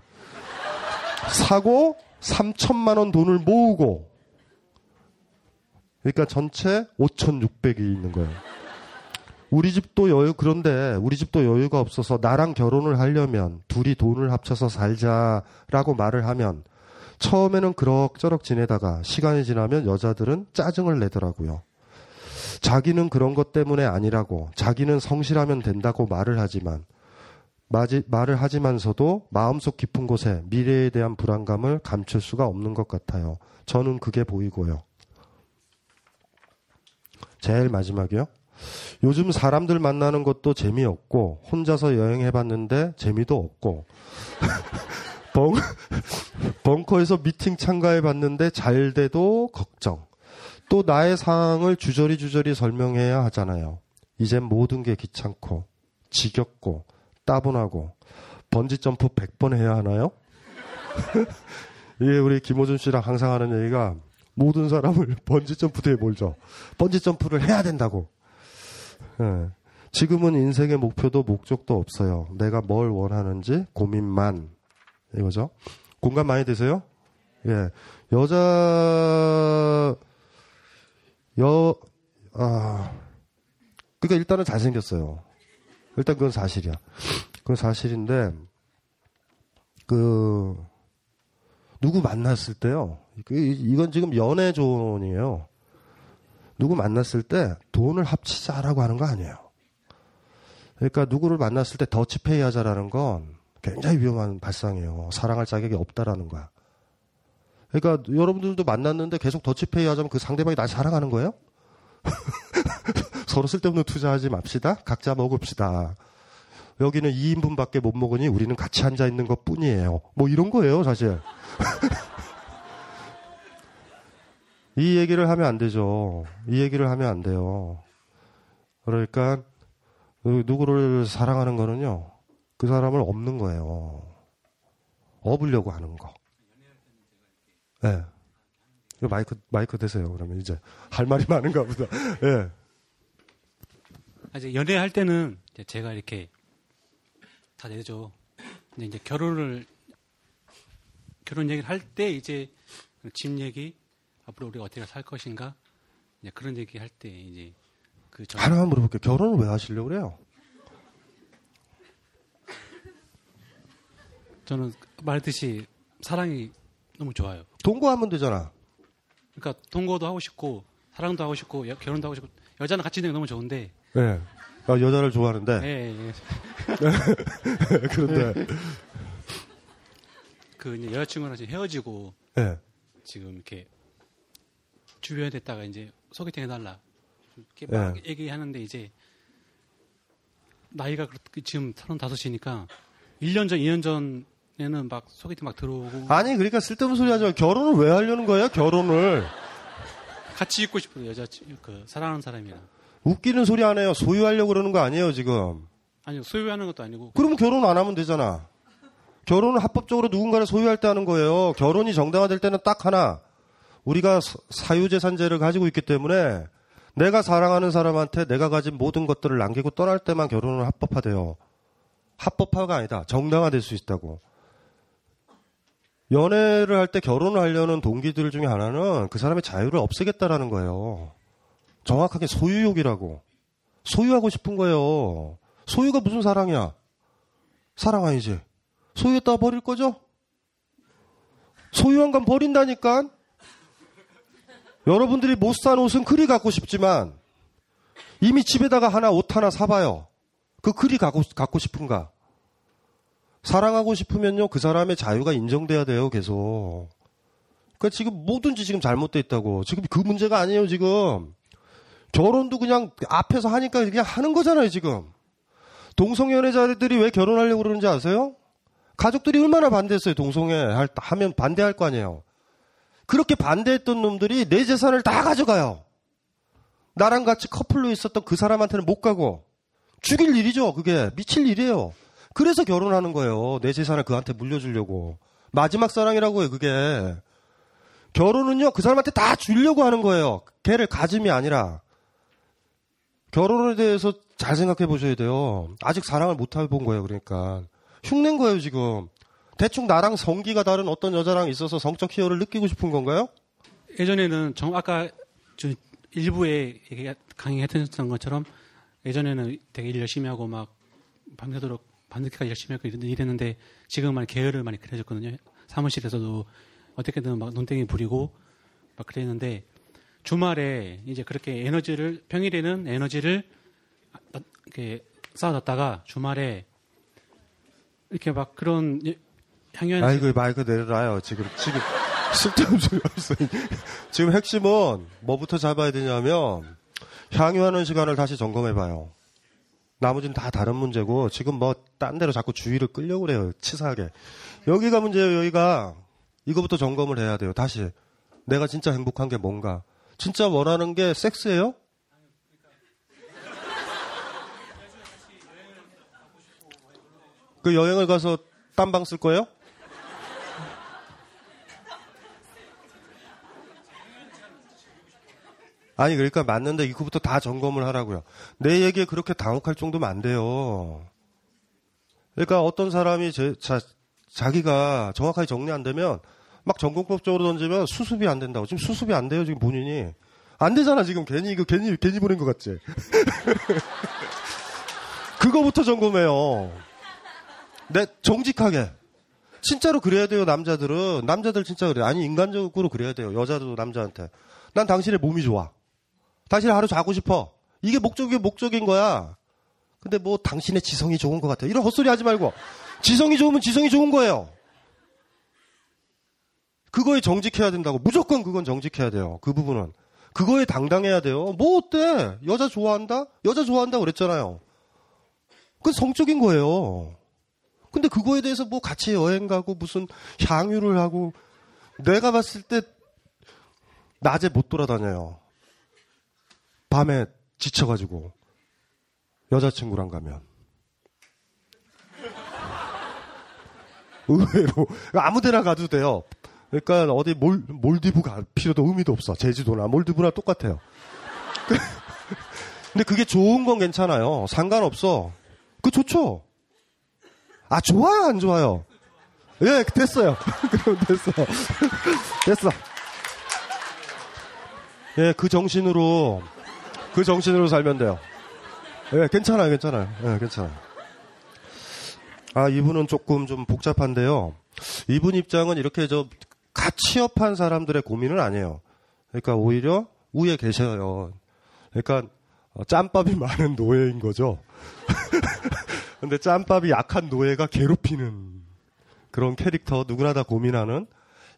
사고 3천만 원 돈을 모으고 그러니까 전체 5,600이 있는 거예요. 우리 집도 여유 그런데 우리 집도 여유가 없어서 나랑 결혼을 하려면 둘이 돈을 합쳐서 살자라고 말을 하면 처음에는 그럭저럭 지내다가 시간이 지나면 여자들은 짜증을 내더라고요. 자기는 그런 것 때문에 아니라고 자기는 성실하면 된다고 말을 하지만 마지, 말을 하지만서도 마음속 깊은 곳에 미래에 대한 불안감을 감출 수가 없는 것 같아요. 저는 그게 보이고요. 제일 마지막이요. 요즘 사람들 만나는 것도 재미없고 혼자서 여행해봤는데 재미도 없고 벙, 벙커에서 미팅 참가해봤는데 잘 돼도 걱정. 또 나의 상황을 주저리 주저리 설명해야 하잖아요. 이젠 모든 게 귀찮고 지겹고 따분하고 번지 점프 100번 해야 하나요? 이게 우리 김호준 씨랑 항상 하는 얘기가 모든 사람을 번지 점프 대에 몰죠. 번지 점프를 해야 된다고. 예. 지금은 인생의 목표도 목적도 없어요. 내가 뭘 원하는지 고민만. 이거죠. 공감 많이 되세요? 예. 여자, 여, 아, 그니까 일단은 잘생겼어요. 일단 그건 사실이야. 그건 사실인데, 그, 누구 만났을 때요. 그, 이건 지금 연애 조언이에요. 누구 만났을 때 돈을 합치자라고 하는 거 아니에요. 그러니까 누구를 만났을 때 더치페이 하자라는 건 굉장히 위험한 발상이에요. 사랑할 자격이 없다라는 거야. 그러니까 여러분들도 만났는데 계속 더치페이 하자면 그 상대방이 날 사랑하는 거예요? 서로 쓸데없는 투자하지 맙시다. 각자 먹읍시다. 여기는 2인분밖에 못 먹으니 우리는 같이 앉아 있는 것 뿐이에요. 뭐 이런 거예요, 사실. 이 얘기를 하면 안 되죠. 이 얘기를 하면 안 돼요. 그러니까 누구를 사랑하는 거는요. 그 사람을 없는 거예요. 업으려고 하는 거. 예. 네. 마이크 마이크 되세요. 그러면 이제 할 말이 많은가 보다. 예. 네. 이제 연애할 때는 제가 이렇게 다 내죠. 근데 이제 결혼을 결혼 얘기를 할 때 이제 집 얘기 앞으로 우리가 어떻게 살 것인가 이제 그런 얘기 할 때 이제 그 저, 하나만 물어볼게요. 결혼을 왜 하시려고 그래요? 저는 말했듯이 사랑이 너무 좋아요. 동거하면 되잖아. 그러니까 동거도 하고 싶고 사랑도 하고 싶고 여- 결혼도 하고 싶고 여자는 같이 있는 게 너무 좋은데 예. 아, 여자를 좋아하는데. 예, 예. 그런데, 그 이제 여자친구랑 지금 헤어지고 예. 지금 이렇게 주변에 됐다가 이제 소개팅 해달라 이렇게 막 예. 얘기하는데 이제 나이가 그렇게 지금 35이니까 1년 전, 2년 전 에는 막 소개팅 막 들어오고 아니, 그러니까 쓸데없는 소리 하지 마. 결혼을 왜 하려는 거예요, 결혼을? 같이 있고 싶어요 여자 그 사랑하는 사람이랑 웃기는 소리 안 해요. 소유하려고 그러는 거 아니에요, 지금. 아니 소유하는 것도 아니고 그러면 결혼 안 하면 되잖아. 결혼은 합법적으로 누군가를 소유할 때 하는 거예요. 결혼이 정당화될 때는 딱 하나. 우리가 사- 사유재산제를 가지고 있기 때문에 내가 사랑하는 사람한테 내가 가진 모든 것들을 남기고 떠날 때만 결혼은 합법화돼요. 합법화가 아니다. 정당화될 수 있다고. 연애를 할 때 결혼을 하려는 동기들 중에 하나는 그 사람의 자유를 없애겠다라는 거예요. 정확하게 소유욕이라고. 소유하고 싶은 거예요. 소유가 무슨 사랑이야? 사랑 아니지. 소유했다가 버릴 거죠? 소유한 건 버린다니까? 여러분들이 못 산 옷은 그리 갖고 싶지만 이미 집에다가 하나 옷 하나 사봐요. 그 그리 갖고, 갖고 싶은가? 사랑하고 싶으면요, 그 사람의 자유가 인정돼야 돼요, 계속. 그러니까 지금 뭐든지 지금 잘못돼 있다고. 지금 그 문제가 아니에요, 지금. 결혼도 그냥 앞에서 하니까 그냥 하는 거잖아요, 지금. 동성연애자들이 왜 결혼하려고 그러는지 아세요? 가족들이 얼마나 반대했어요, 동성애 할- 하면 반대할 거 아니에요. 그렇게 반대했던 놈들이 내 재산을 다 가져가요. 나랑 같이 커플로 있었던 그 사람한테는 못 가고. 죽일 일이죠, 그게. 미칠 일이에요. 그래서 결혼하는 거예요. 내 재산을 그한테 물려주려고. 마지막 사랑이라고 해요, 그게. 결혼은요, 그 사람한테 다 주려고 하는 거예요. 걔를 가짐이 아니라. 결혼에 대해서 잘 생각해 보셔야 돼요. 아직 사랑을 못 해본 거예요, 그러니까. 흉낸 거예요, 지금. 대충 나랑 성기가 다른 어떤 여자랑 있어서 성적 희열을 느끼고 싶은 건가요? 예전에는 정 아까 저 일부에 강의했던 것처럼 예전에는 되게 일 열심히 하고 막 밤새도록 밤늦게까지 열심히 하고 이랬는데 지금은 게으를 많이 그려졌거든요. 사무실에서도 어떻게든 막 눈땡이 부리고 막 그랬는데 주말에 이제 그렇게 에너지를 평일에는 에너지를 아, 이렇게 쌓아뒀다가 주말에 이렇게 막 그런 예- 향연 아이고, 마이크 내려놔요. 지금, 지금, 쓸데없는 소리. 지금 핵심은 뭐부터 잡아야 되냐면, 향유하는 시간을 다시 점검해봐요. 나머지는 다 다른 문제고, 지금 뭐, 딴 데로 자꾸 주의를 끌려고 그래요. 치사하게. 여기가 문제예요, 여기가. 이거부터 점검을 해야 돼요. 다시. 내가 진짜 행복한 게 뭔가. 진짜 원하는 게 섹스예요? 그 여행을 가서 딴 방 쓸 거예요? 아니 그러니까 맞는데 이거부터 다 점검을 하라고요. 내 얘기에 그렇게 당혹할 정도면 안 돼요. 그러니까 어떤 사람이 제, 자, 자기가 정확하게 정리 안 되면 막 전공법적으로 던지면 수습이 안 된다고. 지금 수습이 안 돼요 지금 본인이. 안 되잖아 지금 괜히 이거 괜히 괜히 보낸 것 같지. 그거부터 점검해요. 내 정직하게. 진짜로 그래야 돼요, 남자들은. 남자들 진짜 그래. 아니, 인간적으로 그래야 돼요. 여자도 남자한테. 난 당신의 몸이 좋아. 당신을 하루 자고 싶어. 이게 목적이 목적인 거야. 근데 뭐 당신의 지성이 좋은 것 같아. 이런 헛소리 하지 말고. 지성이 좋으면 지성이 좋은 거예요. 그거에 정직해야 된다고. 무조건 그건 정직해야 돼요. 그 부분은. 그거에 당당해야 돼요. 뭐 어때? 여자 좋아한다? 여자 좋아한다 그랬잖아요. 그건 성적인 거예요. 근데 그거에 대해서 뭐 같이 여행 가고 무슨 향유를 하고 내가 봤을 때 낮에 못 돌아다녀요. 밤에 지쳐가지고 여자친구랑 가면 의외로 아무데나 가도 돼요. 그러니까 어디 몰, 몰디브 갈 필요도 의미도 없어. 제주도나 몰디브나 똑같아요. 근데 그게 좋은 건 괜찮아요. 상관없어. 그 좋죠. 아 좋아요 안 좋아요? 예 됐어요. 그럼 됐어. 됐어. 예 그 정신으로 그 정신으로 살면 돼요. 예, 괜찮아요, 괜찮아요. 예, 괜찮아요. 아, 이분은 조금 좀 복잡한데요. 이분 입장은 이렇게 저, 갓 취업한 사람들의 고민은 아니에요. 그러니까 오히려 위에 계셔요. 그러니까 어, 짬밥이 많은 노예인 거죠. 근데 짬밥이 약한 노예가 괴롭히는 그런 캐릭터 누구나 다 고민하는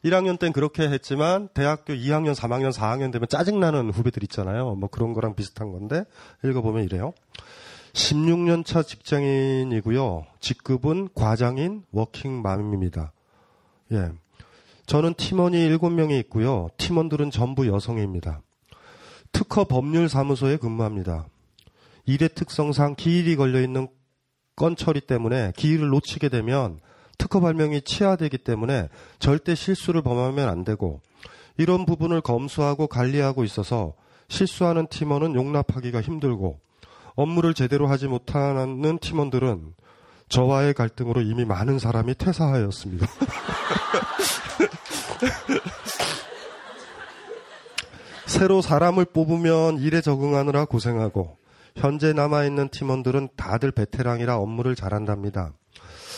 1학년 땐 그렇게 했지만 대학교 2학년, 3학년, 4학년 되면 짜증나는 후배들 있잖아요. 뭐 그런 거랑 비슷한 건데 읽어보면 이래요. 16년 차 직장인이고요. 직급은 과장인 워킹맘입니다. 예. 저는 팀원이 7명이 있고요. 팀원들은 전부 여성입니다. 특허 법률 사무소에 근무합니다. 일의 특성상 기일이 걸려 있는 건 처리 때문에 기일을 놓치게 되면 특허 발명이 치하되기 때문에 절대 실수를 범하면 안 되고 이런 부분을 검수하고 관리하고 있어서 실수하는 팀원은 용납하기가 힘들고 업무를 제대로 하지 못하는 팀원들은 저와의 갈등으로 이미 많은 사람이 퇴사하였습니다. 새로 사람을 뽑으면 일에 적응하느라 고생하고 현재 남아있는 팀원들은 다들 베테랑이라 업무를 잘한답니다.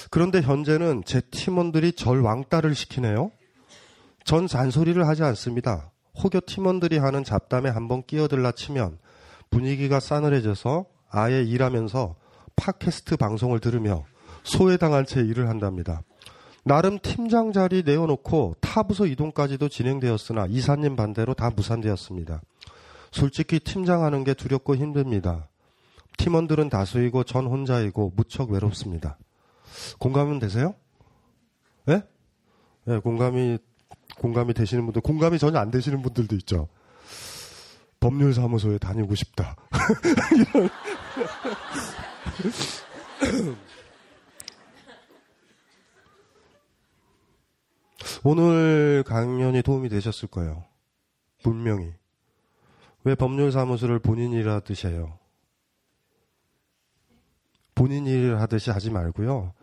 그런데 현재는 제 팀원들이 절 왕따를 시키네요. 전 잔소리를 하지 않습니다. 혹여 팀원들이 하는 잡담에 한번 끼어들라 치면 분위기가 싸늘해져서 아예 일하면서 팟캐스트 방송을 들으며 소외당한 채 일을 한답니다. 나름 팀장 자리 내어놓고 타부서 이동까지도 진행되었으나 이사님 반대로 다 무산되었습니다. 솔직히 팀장하는 게 두렵고 힘듭니다. 팀원들은 다수이고 전 혼자이고 무척 외롭습니다. 공감은 되세요? 예? 네? 네, 공감이 공감이 되시는 분들, 공감이 전혀 안 되시는 분들도 있죠. 법률사무소에 다니고 싶다. 오늘 강연이 도움이 되셨을 거예요. 분명히. 왜 법률사무소를 본인 일하 듯이 해요? 본인 일을 하듯이 하지 말고요.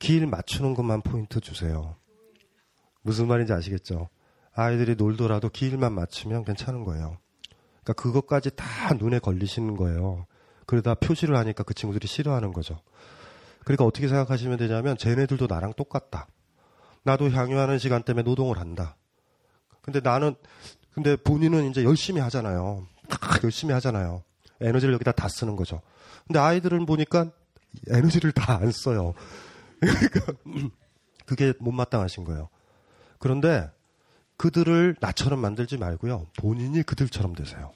길 맞추는 것만 포인트 주세요. 무슨 말인지 아시겠죠? 아이들이 놀더라도 길만 맞추면 괜찮은 거예요. 그러니까 그것까지 다 눈에 걸리시는 거예요. 그러다 표시를 하니까 그 친구들이 싫어하는 거죠. 그러니까 어떻게 생각하시면 되냐면 쟤네들도 나랑 똑같다. 나도 향유하는 시간 때문에 노동을 한다. 근데 나는 근데 본인은 이제 열심히 하잖아요. 열심히 하잖아요. 에너지를 여기다 다 쓰는 거죠. 근데 아이들은 보니까 에너지를 다 안 써요. 그러니까 그게 못마땅하신 거예요. 그런데 그들을 나처럼 만들지 말고요. 본인이 그들처럼 되세요.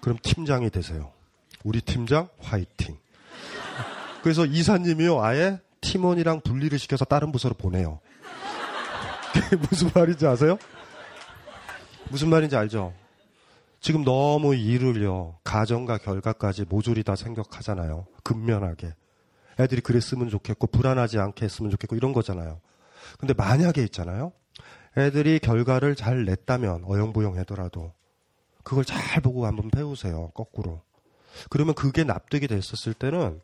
그럼 팀장이 되세요. 우리 팀장 화이팅. 그래서 이사님이요 아예 팀원이랑 분리를 시켜서 다른 부서로 보내요. 그게 무슨 말인지 아세요? 무슨 말인지 알죠? 지금 너무 일을요, 가정과 결과까지 모조리 다 생각하잖아요. 근면하게. 애들이 그랬으면 좋겠고, 불안하지 않게 했으면 좋겠고, 이런 거잖아요. 근데 만약에 있잖아요. 애들이 결과를 잘 냈다면, 어영부영하더라도, 그걸 잘 보고 한번 배우세요. 거꾸로. 그러면 그게 납득이 됐었을 때는,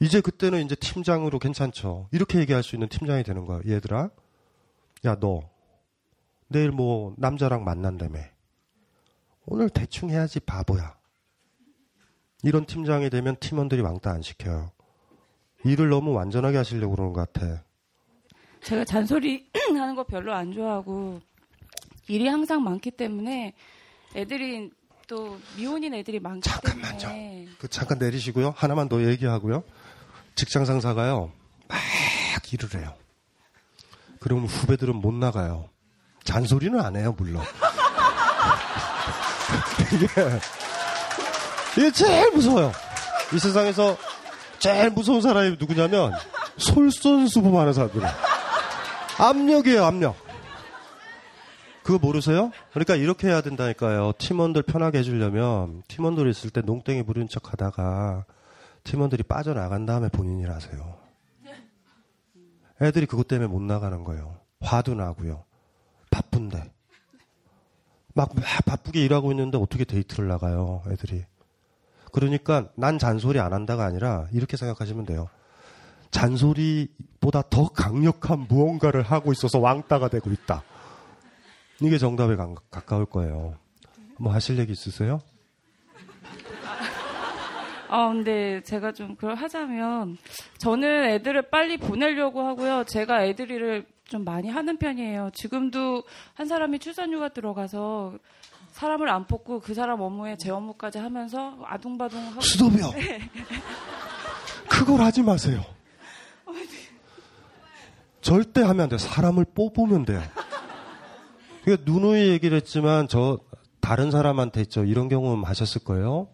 이제 그때는 이제 팀장으로 괜찮죠. 이렇게 얘기할 수 있는 팀장이 되는 거야. 얘들아, 야, 너, 내일 뭐, 남자랑 만난다며. 오늘 대충 해야지 바보야. 이런 팀장이 되면 팀원들이 왕따 안 시켜요. 일을 너무 완전하게 하시려고 그러는 것 같아. 제가 잔소리 하는 거 별로 안 좋아하고 일이 항상 많기 때문에 애들이 또 미혼인 애들이 많기 잠깐만요. 때문에 그 잠깐 내리시고요. 하나만 더 얘기하고요. 직장 상사가요. 막 일을 해요. 그러면 후배들은 못 나가요. 잔소리는 안 해요, 물론. 이게, 이게 제일 무서워요. 이 세상에서 제일 무서운 사람이 누구냐면 솔선수범하는 사람들이에요. 압력이에요, 압력. 그거 모르세요? 그러니까 이렇게 해야 된다니까요. 팀원들 편하게 해주려면 팀원들 있을 때 농땡이 부리는 척 하다가 팀원들이 빠져나간 다음에 본인 일 하세요. 애들이 그것 때문에 못 나가는 거예요. 화도 나고요. 바쁜데. 막, 막 바쁘게 일하고 있는데 어떻게 데이트를 나가요, 애들이. 그러니까 난 잔소리 안 한다가 아니라 이렇게 생각하시면 돼요. 잔소리보다 더 강력한 무언가를 하고 있어서 왕따가 되고 있다. 이게 정답에 가, 가까울 거예요. 뭐 하실 얘기 있으세요? 아, 근데 제가 좀 그걸 하자면 저는 애들을 빨리 보내려고 하고요. 제가 애들이를 좀 많이 하는 편이에요. 지금도 한 사람이 출산휴가 들어가서 사람을 안 뽑고 그 사람 업무에 제 업무까지 하면서 아둥바둥 하고 스톱이요. 그걸 하지 마세요. 절대 하면 안 돼요. 사람을 뽑으면 돼요. 그러니까 누누이 얘기를 했지만 저 다른 사람한테 있죠. 이런 경험 하셨을 거예요.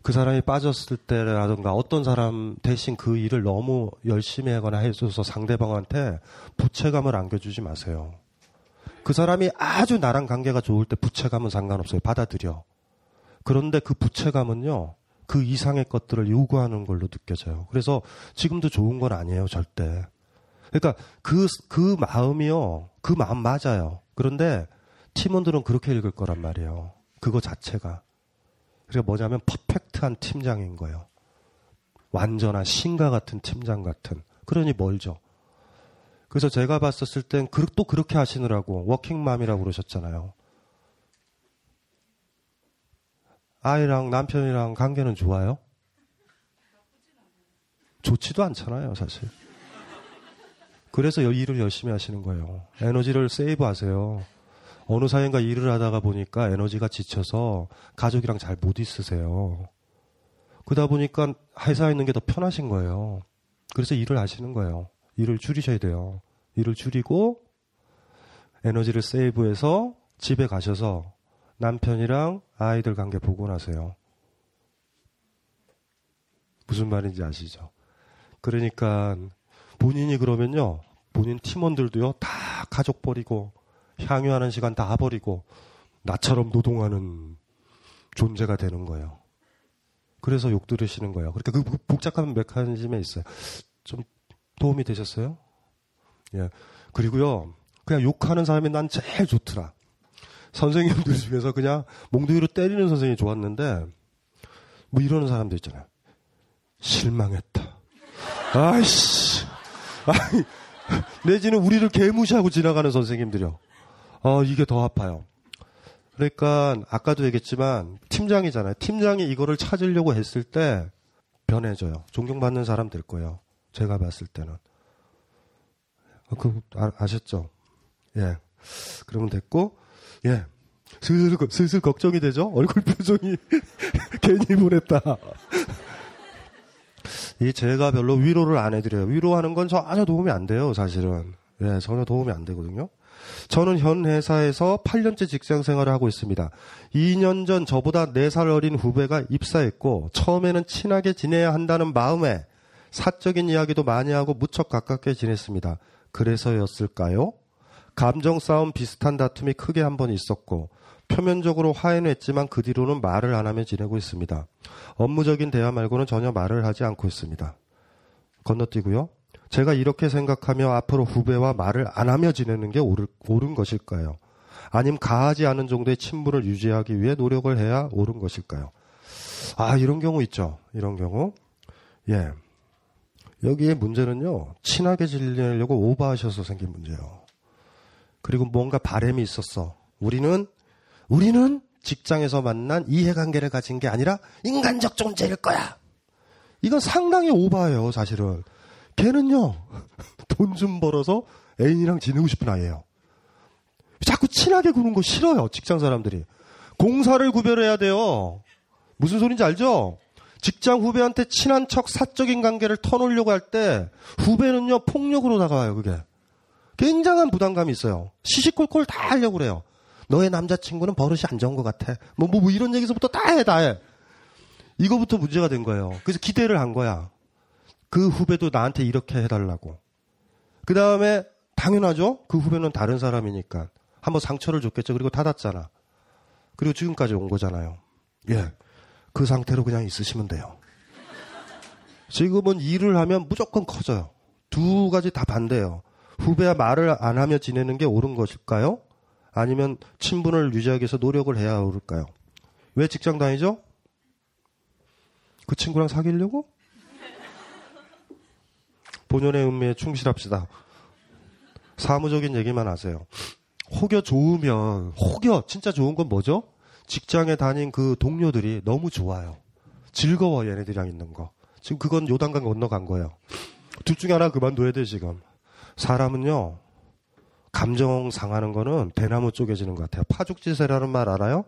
그 사람이 빠졌을 때라든가 어떤 사람 대신 그 일을 너무 열심히 하거나 해줘서 상대방한테 부채감을 안겨주지 마세요. 그 사람이 아주 나랑 관계가 좋을 때 부채감은 상관없어요. 받아들여. 그런데 그 부채감은요, 그 이상의 것들을 요구하는 걸로 느껴져요. 그래서 지금도 좋은 건 아니에요, 절대. 그러니까 그, 그 마음이요, 그 마음 맞아요. 그런데 팀원들은 그렇게 읽을 거란 말이에요. 그거 자체가. 그러니까 뭐냐면 퍼펙트한 팀장인 거예요. 완전한 신과 같은 팀장 같은. 그러니 멀죠. 그래서 제가 봤었을 땐 또 그렇게 하시느라고 워킹맘이라고 그러셨잖아요. 아이랑 남편이랑 관계는 좋아요? 좋지도 않잖아요, 사실. 그래서 일을 열심히 하시는 거예요. 에너지를 세이브 하세요. 어느 사이인가 일을 하다가 보니까 에너지가 지쳐서 가족이랑 잘 못 있으세요. 그러다 보니까 회사에 있는 게 더 편하신 거예요. 그래서 일을 하시는 거예요. 일을 줄이셔야 돼요. 일을 줄이고 에너지를 세이브해서 집에 가셔서 남편이랑 아이들 관계 나세요. 무슨 말인지 아시죠? 그러니까 본인이 그러면요. 본인 팀원들도요. 다 가족 버리고 향유하는 시간 다 버리고 나처럼 노동하는 존재가 되는 거예요. 그래서 욕 들으시는 거예요. 그러니까 그 복잡한 메커니즘에 있어요. 좀 도움이 되셨어요? 예. 그리고요. 그냥 욕하는 사람이 난 제일 좋더라. 선생님들 중에서 그냥 몽둥이로 때리는 선생님이 좋았는데 뭐 이러는 사람들 있잖아요. 실망했다. 아이씨. 아이, 내지는 우리를 개무시하고 지나가는 선생님들이요. 어, 이게 더 아파요. 그러니까 아까도 얘기했지만 팀장이잖아요. 팀장이 이거를 찾으려고 했을 때 변해져요. 존경받는 사람 될 거예요. 제가 봤을 때는. 어, 그 아, 셨죠 예. 그러면 됐고 예. 슬슬, 슬슬 걱정이 되죠? 얼굴 표정이 괜히 보냈다. 이 제가 별로 위로를 안 해드려요. 위로하는 건 전혀 도움이 안 돼요, 사실은. 예, 전혀 도움이 안 되거든요. 저는 현 회사에서 8년째 직장 생활을 하고 있습니다. 2년 전 저보다 4살 어린 후배가 입사했고, 처음에는 친하게 지내야 한다는 마음에 사적인 이야기도 많이 하고 무척 가깝게 지냈습니다. 그래서였을까요? 감정 싸움 비슷한 다툼이 크게 한 번 있었고, 표면적으로 화해는 했지만 그 뒤로는 말을 안 하며 지내고 있습니다. 업무적인 대화 말고는 전혀 말을 하지 않고 있습니다. 건너뛰고요. 제가 이렇게 생각하며 앞으로 후배와 말을 안 하며 지내는 게 옳을, 옳은 것일까요? 아니면 가하지 않은 정도의 친분을 유지하기 위해 노력을 해야 옳은 것일까요? 아, 이런 경우 있죠. 이런 경우. 예. 여기에 문제는요, 친하게 지내려고 오버하셔서 생긴 문제예요. 그리고 뭔가 바램이 있었어. 우리는 우리는 직장에서 만난 이해관계를 가진 게 아니라 인간적 존재일 거야. 이건 상당히 오바예요, 사실은. 걔는요, 돈 좀 벌어서 애인이랑 지내고 싶은 아이예요. 자꾸 친하게 구는 거 싫어요, 직장 사람들이. 공사를 구별해야 돼요. 무슨 소린지 알죠? 직장 후배한테 친한 척 사적인 관계를 터놓으려고 할 때 후배는요, 폭력으로 다가와요, 그게. 굉장한 부담감이 있어요. 시시콜콜 다 하려고 그래요. 너의 남자친구는 버릇이 안 좋은 것 같아. 뭐, 뭐, 뭐 이런 얘기서부터 다 해, 다 해. 이거부터 문제가 된 거예요. 그래서 기대를 한 거야. 그 후배도 나한테 이렇게 해달라고. 그 다음에 당연하죠. 그 후배는 다른 사람이니까 한번 상처를 줬겠죠. 그리고 닫았잖아. 그리고 지금까지 온 거잖아요. 예. 그 상태로 그냥 있으시면 돼요. 지금은 일을 하면 무조건 커져요. 두 가지 다 반대예요. 후배와 말을 안 하며 지내는 게 옳은 것일까요? 아니면 친분을 유지하기 위해서 노력을 해야 오를까요? 왜 직장 다니죠? 그 친구랑 사귀려고? 본연의 운명에 충실합시다. 사무적인 얘기만 하세요. 혹여 좋으면, 혹여 진짜 좋은 건 뭐죠? 직장에 다닌 그 동료들이 너무 좋아요. 즐거워 얘네들이랑 있는 거. 지금 그건 요단강 건너간 거예요. 둘 중에 하나 그만둬야 돼 지금. 사람은요 감정 상하는 거는 대나무 쪼개지는 것 같아요. 파죽지세라는 말 알아요?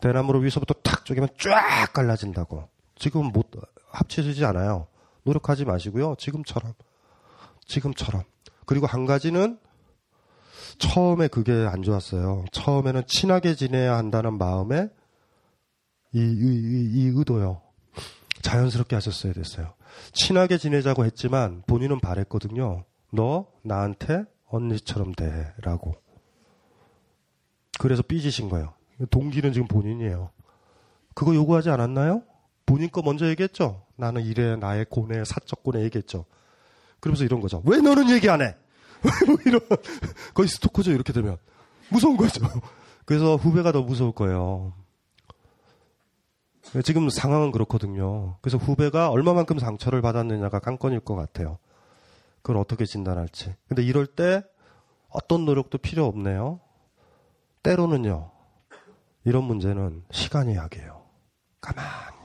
대나무로 위서부터 탁 쪼개면 쫙 갈라진다고. 지금 못 합쳐지지 않아요. 노력하지 마시고요. 지금처럼. 지금처럼. 그리고 한 가지는 처음에 그게 안 좋았어요. 처음에는 친하게 지내야 한다는 마음에 이, 이, 이, 이 의도요. 자연스럽게 하셨어야 됐어요. 친하게 지내자고 했지만 본인은 바랬거든요. 너 나한테 언니처럼 돼라고. 그래서 삐지신 거예요. 동기는 지금 본인이에요. 그거 요구하지 않았나요? 본인 거 먼저 얘기했죠. 나는 이래 나의 고뇌 사적 고뇌 얘기했죠. 그러면서 이런 거죠. 왜 너는 얘기 안 해? 뭐 이런 거의 스토커죠 이렇게 되면 무서운 거죠. 그래서 후배가 더 무서울 거예요. 지금 상황은 그렇거든요. 그래서 후배가 얼마만큼 상처를 받았느냐가 관건일 것 같아요. 그걸 어떻게 진단할지. 근데 이럴 때 어떤 노력도 필요 없네요. 때로는요. 이런 문제는 시간이 약이에요. 가만히.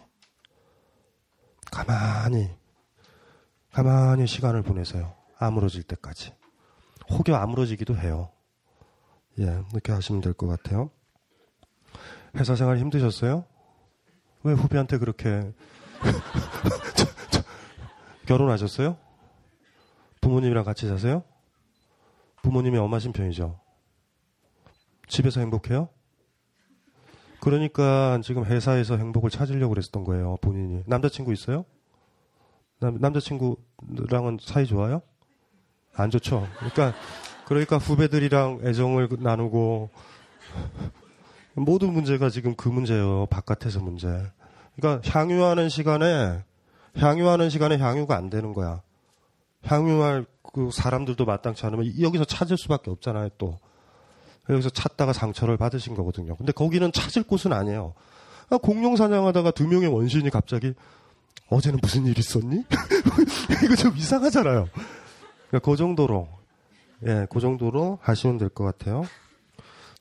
가만히. 가만히 시간을 보내세요. 아물어질 때까지. 혹여 아물어지기도 해요. 예, 이렇게 하시면 될 것 같아요. 회사 생활 힘드셨어요? 왜 후배한테 그렇게 결혼하셨어요? 부모님이랑 같이 사세요? 부모님이 엄하신 편이죠. 집에서 행복해요? 그러니까 지금 회사에서 행복을 찾으려고 그랬었던 거예요, 본인이. 남자친구 있어요? 남, 남자친구랑은 사이 좋아요? 안 좋죠. 그러니까, 그러니까 후배들이랑 애정을 나누고, 모든 문제가 지금 그 문제예요. 바깥에서 문제. 그러니까 향유하는 시간에, 향유하는 시간에 향유가 안 되는 거야. 향유할 그 사람들도 마땅치 않으면 여기서 찾을 수밖에 없잖아요, 또. 여기서 찾다가 상처를 받으신 거거든요. 근데 거기는 찾을 곳은 아니에요. 아, 공룡 사냥하다가 두 명의 원신이 갑자기 어제는 무슨 일 있었니? 이거 좀 이상하잖아요. 그러니까 그 정도로 예, 그 정도로 하시면 될 것 같아요.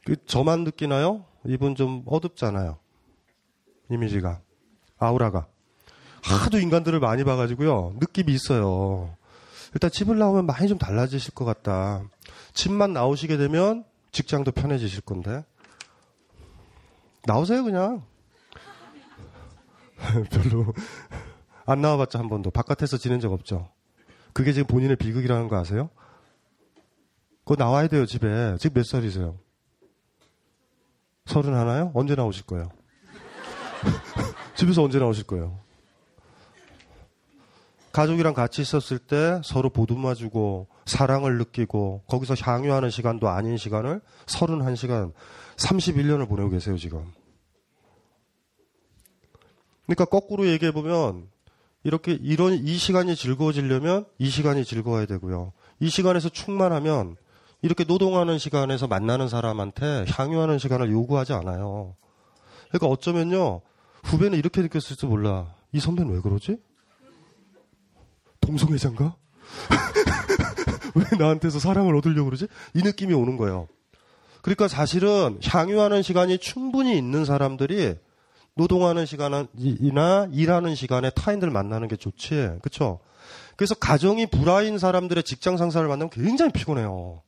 그 저만 느끼나요? 이분 좀 어둡잖아요. 이미지가 아우라가 하도 인간들을 많이 봐가지고요 느낌이 있어요. 일단 집을 나오면 많이 좀 달라지실 것 같다. 집만 나오시게 되면 직장도 편해지실 건데 나오세요 그냥. 별로 안 나와봤자 한 번도 바깥에서 지낸 적 없죠. 그게 지금 본인의 비극이라는 거 아세요? 그거 나와야 돼요 집에. 지금 몇 살이세요? 서른 하나요? 언제 나오실 거예요? 집에서 언제 나오실 거예요? 가족이랑 같이 있었을 때 서로 보듬어주고 사랑을 느끼고 거기서 향유하는 시간도 아닌 시간을 31시간, 31년을 보내고 계세요, 지금. 그러니까 거꾸로 얘기해 보면 이렇게 이런 이 시간이 즐거워지려면 이 시간이 즐거워야 되고요. 이 시간에서 충만하면 이렇게 노동하는 시간에서 만나는 사람한테 향유하는 시간을 요구하지 않아요. 그러니까 어쩌면요 후배는 이렇게 느꼈을지 몰라. 이 선배는 왜 그러지? 동성애자인가? 왜 나한테서 사랑을 얻으려고 그러지? 이 느낌이 오는 거예요. 그러니까 사실은 향유하는 시간이 충분히 있는 사람들이 노동하는 시간이나 일하는 시간에 타인들 만나는 게 좋지. 그쵸? 그래서 가정이 불화인 사람들의 직장 상사를 만나면 굉장히 피곤해요.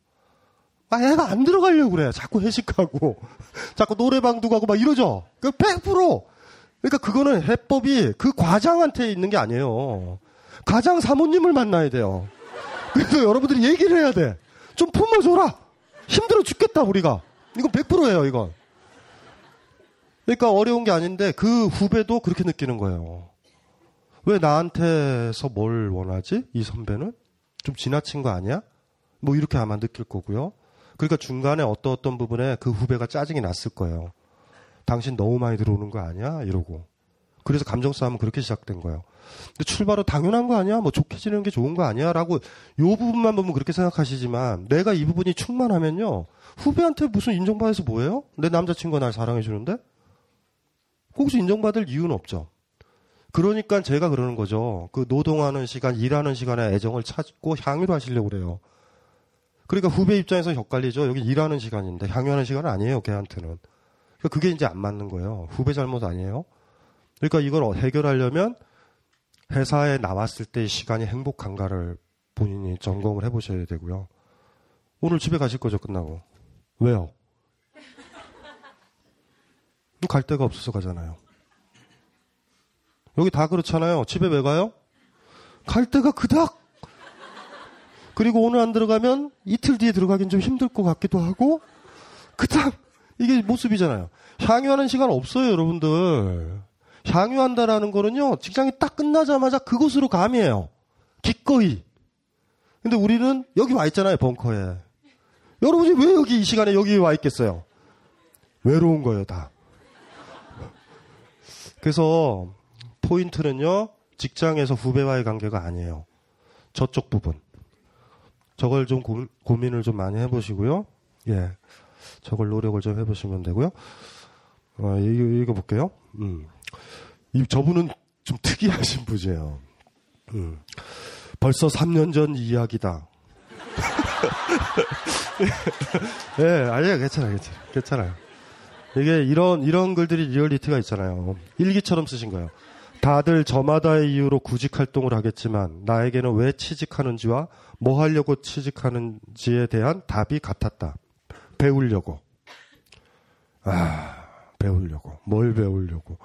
아, 애가 안 들어가려고 그래. 자꾸 회식하고, 자꾸 노래방도 가고 막 이러죠. 그 100%! 그러니까 그거는 해법이 그 과장한테 있는 게 아니에요. 과장 사모님을 만나야 돼요. 그래서 여러분들이 얘기를 해야 돼. 좀 품어줘라! 힘들어 죽겠다, 우리가. 이건 100%예요, 이건. 그러니까 어려운 게 아닌데 그 후배도 그렇게 느끼는 거예요. 왜 나한테서 뭘 원하지? 이 선배는? 좀 지나친 거 아니야? 뭐 이렇게 아마 느낄 거고요. 그러니까 중간에 어떤 어떤 부분에 그 후배가 짜증이 났을 거예요. 당신 너무 많이 들어오는 거 아니야? 이러고. 그래서 감정 싸움은 그렇게 시작된 거예요. 근데 출발은 당연한 거 아니야? 뭐 좋게 지내는 게 좋은 거 아니야? 라고 요 부분만 보면 그렇게 생각하시지만 내가 이 부분이 충만하면요. 후배한테 무슨 인정받아서 뭐예요? 내 남자친구가 날 사랑해 주는데? 거기서 인정받을 이유는 없죠. 그러니까 제가 그러는 거죠. 그 노동하는 시간, 일하는 시간에 애정을 찾고 향유를 하시려고 그래요. 그러니까 후배 입장에서 헷갈리죠. 여기 일하는 시간인데 향유하는 시간은 아니에요. 걔한테는. 그러니까 그게 이제 안 맞는 거예요. 후배 잘못 아니에요. 그러니까 이걸 해결하려면 회사에 나왔을 때의 시간이 행복한가를 본인이 점검을 해보셔야 되고요. 오늘 집에 가실 거죠, 끝나고. 왜요? 갈 데가 없어서 가잖아요. 여기 다 그렇잖아요. 집에 왜 가요? 갈 데가 그닥! 그리고 오늘 안 들어가면 이틀 뒤에 들어가긴 좀 힘들 것 같기도 하고, 그닥! 이게 모습이잖아요. 향유하는 시간 없어요, 여러분들. 향유한다라는 거는요, 직장이 딱 끝나자마자 그곳으로 감이에요. 기꺼이. 근데 우리는 여기 와 있잖아요, 벙커에. 여러분이 왜 여기 이 시간에 여기 와 있겠어요? 외로운 거예요, 다. 그래서 포인트는요, 직장에서 후배와의 관계가 아니에요. 저쪽 부분. 저걸 좀 고, 고민을 좀 많이 해보시고요. 예. 저걸 노력을 좀 해보시면 되고요. 어, 읽어, 읽어볼게요. 음. 이, 저분은 좀 특이하신 분이에요. 음. 벌써 3년 전 이야기다. 예, 네, 아니에요. 괜찮아요. 괜찮아요. 괜찮아요. 이게 이런, 이런 글들이 리얼리티가 있잖아요. 일기처럼 쓰신 거예요. 다들 저마다의 이유로 구직 활동을 하겠지만 나에게는 왜 취직하는지와 뭐 하려고 취직하는지에 대한 답이 같았다. 배우려고. 아, 배우려고. 뭘 배우려고.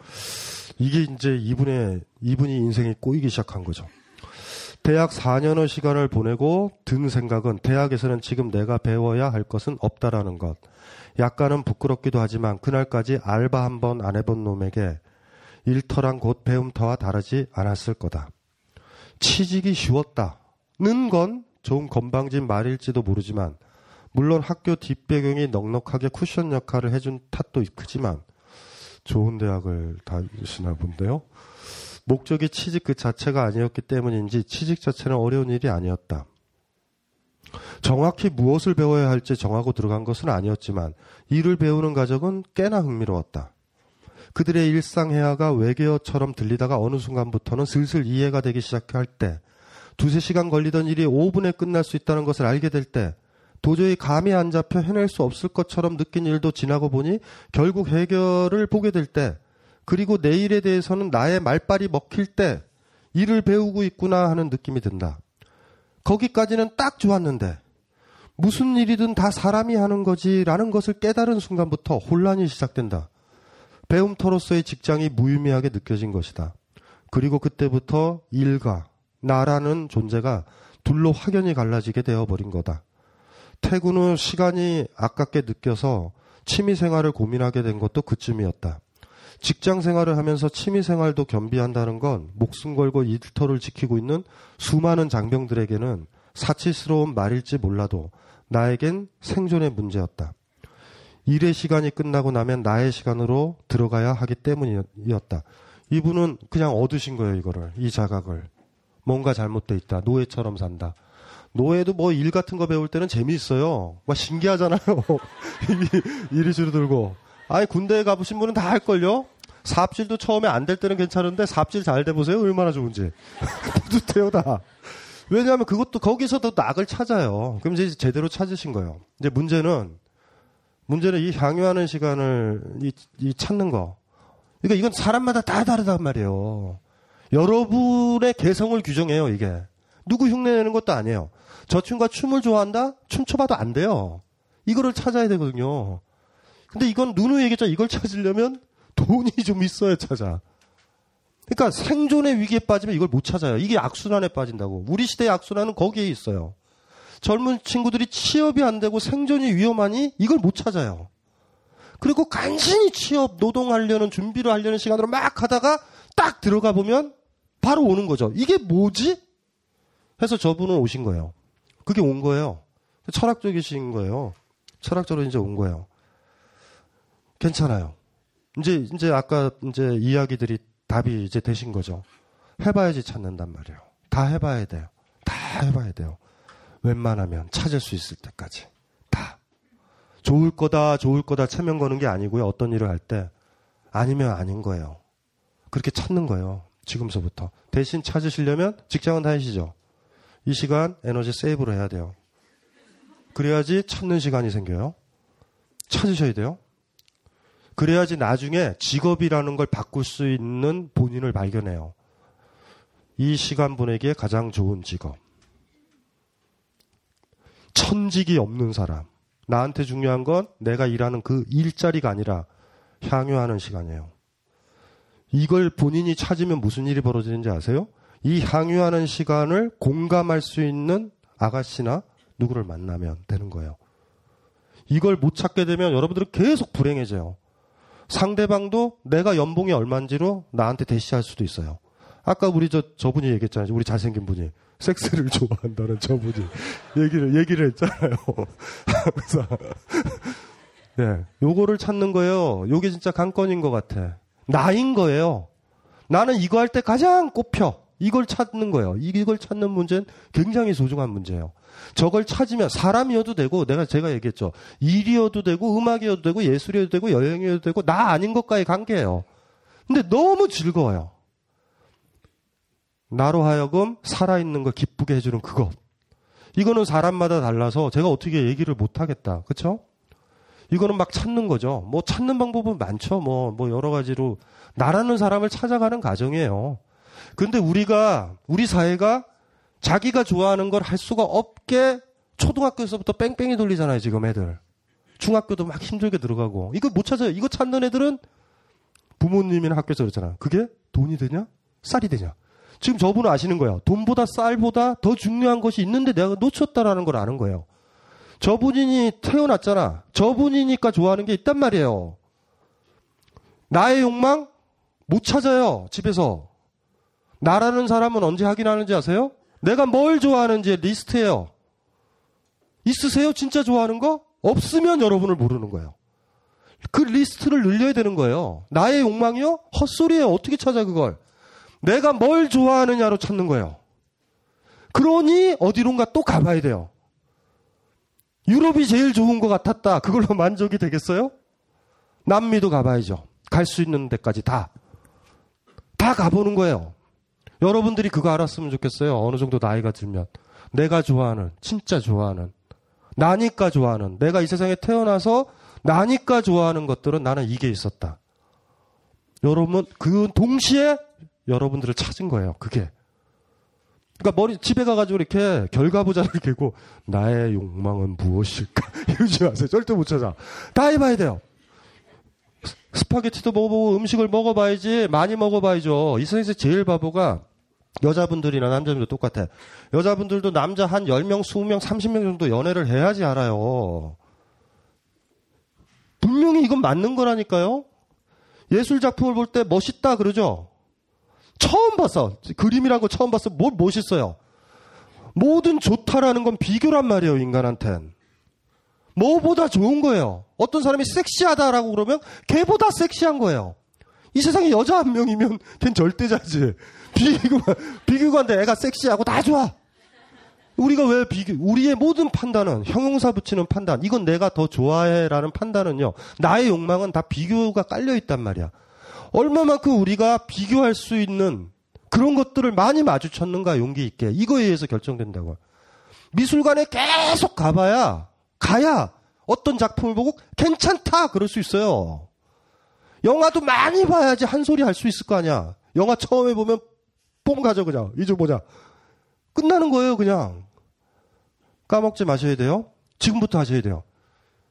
이게 이제 이분의, 이분이 인생이 꼬이기 시작한 거죠. 대학 4년의 시간을 보내고 든 생각은 대학에서는 지금 내가 배워야 할 것은 없다라는 것. 약간은 부끄럽기도 하지만 그날까지 알바 한 번 안 해본 놈에게 일터란 곧 배움터와 다르지 않았을 거다. 취직이 쉬웠다는 건 좋은 건방진 말일지도 모르지만 물론 학교 뒷배경이 넉넉하게 쿠션 역할을 해준 탓도 크지만 좋은 대학을 다니시나 본데요. 목적이 취직 그 자체가 아니었기 때문인지 취직 자체는 어려운 일이 아니었다. 정확히 무엇을 배워야 할지 정하고 들어간 것은 아니었지만 일을 배우는 과정은 꽤나 흥미로웠다. 그들의 일상회화가 외계어처럼 들리다가 어느 순간부터는 슬슬 이해가 되기 시작할 때 두세 시간 걸리던 일이 5분에 끝날 수 있다는 것을 알게 될 때 도저히 감이 안 잡혀 해낼 수 없을 것처럼 느낀 일도 지나고 보니 결국 해결을 보게 될 때 그리고 내일에 대해서는 나의 말빨이 먹힐 때 일을 배우고 있구나 하는 느낌이 든다. 거기까지는 딱 좋았는데 무슨 일이든 다 사람이 하는 거지라는 것을 깨달은 순간부터 혼란이 시작된다. 배움터로서의 직장이 무의미하게 느껴진 것이다. 그리고 그때부터 일과 나라는 존재가 둘로 확연히 갈라지게 되어버린 거다. 퇴근 후 시간이 아깝게 느껴서 취미 생활을 고민하게 된 것도 그쯤이었다. 직장 생활을 하면서 취미 생활도 겸비한다는 건 목숨 걸고 일터를 지키고 있는 수많은 장병들에게는 사치스러운 말일지 몰라도 나에겐 생존의 문제였다. 일의 시간이 끝나고 나면 나의 시간으로 들어가야 하기 때문이었다. 이분은 그냥 얻으신 거예요, 이거를. 이 자각을. 뭔가 잘못돼 있다. 노예처럼 산다. 노예도 뭐 일 같은 거 배울 때는 재미있어요. 막 신기하잖아요. 일이 줄어들고. 아니, 군대에 가보신 분은 다 할걸요? 삽질도 처음에 안 될 때는 괜찮은데 삽질 잘 돼보세요. 얼마나 좋은지. 뿌듯해요, 다. 왜냐하면 그것도 거기서도 낙을 찾아요. 그럼 이제 제대로 찾으신 거예요. 이제 문제는 문제는 이 향유하는 시간을 이, 이 찾는 거. 그러니까 이건 사람마다 다 다르단 말이에요. 여러분의 개성을 규정해요, 이게. 누구 흉내 내는 것도 아니에요. 저 친구가 춤을 좋아한다? 춤춰봐도 안 돼요. 이거를 찾아야 되거든요. 근데 이건 누누 얘기죠. 이걸 찾으려면 돈이 좀 있어야 찾아. 그러니까 생존의 위기에 빠지면 이걸 못 찾아요. 이게 악순환에 빠진다고. 우리 시대의 악순환은 거기에 있어요. 젊은 친구들이 취업이 안 되고 생존이 위험하니 이걸 못 찾아요. 그리고 간신히 취업, 노동하려는 준비를 하려는 시간으로 막 하다가 딱 들어가 보면 바로 오는 거죠. 이게 뭐지? 해서 저분은 오신 거예요. 그게 온 거예요. 철학적이신 거예요. 철학적으로 이제 온 거예요. 괜찮아요. 이제, 이제 아까 이제 이야기들이 답이 이제 되신 거죠. 해봐야지 찾는단 말이에요. 다 해봐야 돼요. 다 해봐야 돼요. 웬만하면 찾을 수 있을 때까지. 다. 좋을 거다, 좋을 거다 체면 거는 게 아니고요. 어떤 일을 할 때. 아니면 아닌 거예요. 그렇게 찾는 거예요. 지금서부터. 대신 찾으시려면 직장은 다니시죠. 이 시간 에너지 세이브를 해야 돼요. 그래야지 찾는 시간이 생겨요. 찾으셔야 돼요. 그래야지 나중에 직업이라는 걸 바꿀 수 있는 본인을 발견해요. 이 시간 보내기에 가장 좋은 직업. 천직이 없는 사람. 나한테 중요한 건 내가 일하는 그 일자리가 아니라 향유하는 시간이에요. 이걸 본인이 찾으면 무슨 일이 벌어지는지 아세요? 이 향유하는 시간을 공감할 수 있는 아가씨나 누구를 만나면 되는 거예요. 이걸 못 찾게 되면 여러분들은 계속 불행해져요. 상대방도 내가 연봉이 얼마인지로 나한테 대시할 수도 있어요. 아까 우리 저, 저분이 얘기했잖아요. 우리 잘생긴 분이. 섹스를 좋아한다는 저분이. 얘기를, 얘기를 했잖아요. 그래서. 네. 요거를 찾는 거예요. 요게 진짜 관건인 것 같아. 나인 거예요. 나는 이거 할 때 가장 꼽혀. 이걸 찾는 거예요. 이걸 찾는 문제는 굉장히 소중한 문제예요. 저걸 찾으면 사람이어도 되고 내가 제가 얘기했죠. 일이어도 되고 음악이어도 되고 예술이어도 되고 여행이어도 되고 나 아닌 것과의 관계예요. 근데 너무 즐거워요. 나로 하여금 살아있는 걸 기쁘게 해주는 그것. 이거는 사람마다 달라서 제가 어떻게 얘기를 못 하겠다. 그쵸? 이거는 막 찾는 거죠. 뭐 찾는 방법은 많죠. 뭐, 뭐 여러 가지로. 나라는 사람을 찾아가는 과정이에요. 근데 우리가, 우리 사회가 자기가 좋아하는 걸 할 수가 없게 초등학교에서부터 뺑뺑이 돌리잖아요, 지금 애들. 중학교도 막 힘들게 들어가고. 이거 못 찾아요. 이거 찾는 애들은 부모님이나 학교에서 그랬잖아. 그게 돈이 되냐? 쌀이 되냐? 지금 저분은 아시는 거예요. 돈보다 쌀보다 더 중요한 것이 있는데 내가 놓쳤다라는 걸 아는 거예요. 저분이 태어났잖아. 저분이니까 좋아하는 게 있단 말이에요. 나의 욕망 못 찾아요. 집에서. 나라는 사람은 언제 확인하는지 아세요? 내가 뭘 좋아하는지 리스트예요. 있으세요? 진짜 좋아하는 거? 없으면 여러분을 모르는 거예요. 그 리스트를 늘려야 되는 거예요. 나의 욕망이요? 헛소리예요. 어떻게 찾아 그걸? 내가 뭘 좋아하느냐로 찾는 거예요. 그러니 어디론가 또 가봐야 돼요. 유럽이 제일 좋은 것 같았다. 그걸로 만족이 되겠어요? 남미도 가봐야죠. 갈 수 있는 데까지 다. 다 가보는 거예요. 여러분들이 그거 알았으면 좋겠어요. 어느 정도 나이가 들면. 내가 좋아하는, 진짜 좋아하는, 나니까 좋아하는, 내가 이 세상에 태어나서 나니까 좋아하는 것들은 나는 이게 있었다. 여러분, 그 동시에 여러분들을 찾은 거예요. 그게. 그러니까 머리 집에 가가지고 이렇게 결과부자를 개고 나의 욕망은 무엇일까 이러지 마세요. 절대 못 찾아. 다 해봐야 돼요. 스파게티도 먹어보고 음식을 먹어봐야지 많이 먹어봐야죠. 이 세상에서 제일 바보가 여자분들이나 남자분들 똑같아. 여자분들도 남자 한 10명, 20명, 30명 정도 연애를 해야지 알아요. 분명히 이건 맞는 거라니까요. 예술 작품을 볼 때 멋있다 그러죠. 처음 봤어. 그림이란 거 처음 봤어. 뭘 멋있어요. 뭐든 좋다라는 건 비교란 말이에요, 인간한텐. 뭐보다 좋은 거예요. 어떤 사람이 섹시하다라고 그러면 걔보다 섹시한 거예요. 이 세상에 여자 한 명이면 걘 절대자지. 비교가, 비교가인데 애가 섹시하고 다 좋아. 우리가 왜 비교, 우리의 모든 판단은, 형용사 붙이는 판단, 이건 내가 더 좋아해라는 판단은요, 나의 욕망은 다 비교가 깔려있단 말이야. 얼마만큼 우리가 비교할 수 있는 그런 것들을 많이 마주쳤는가 용기 있게 이거에 의해서 결정된다고. 미술관에 계속 가봐야 가야 어떤 작품을 보고 괜찮다 그럴 수 있어요. 영화도 많이 봐야지 한 소리 할 수 있을 거 아니야. 영화 처음에 보면 뽕 가져 그냥 이쪽 보자. 끝나는 거예요 그냥. 까먹지 마셔야 돼요. 지금부터 하셔야 돼요.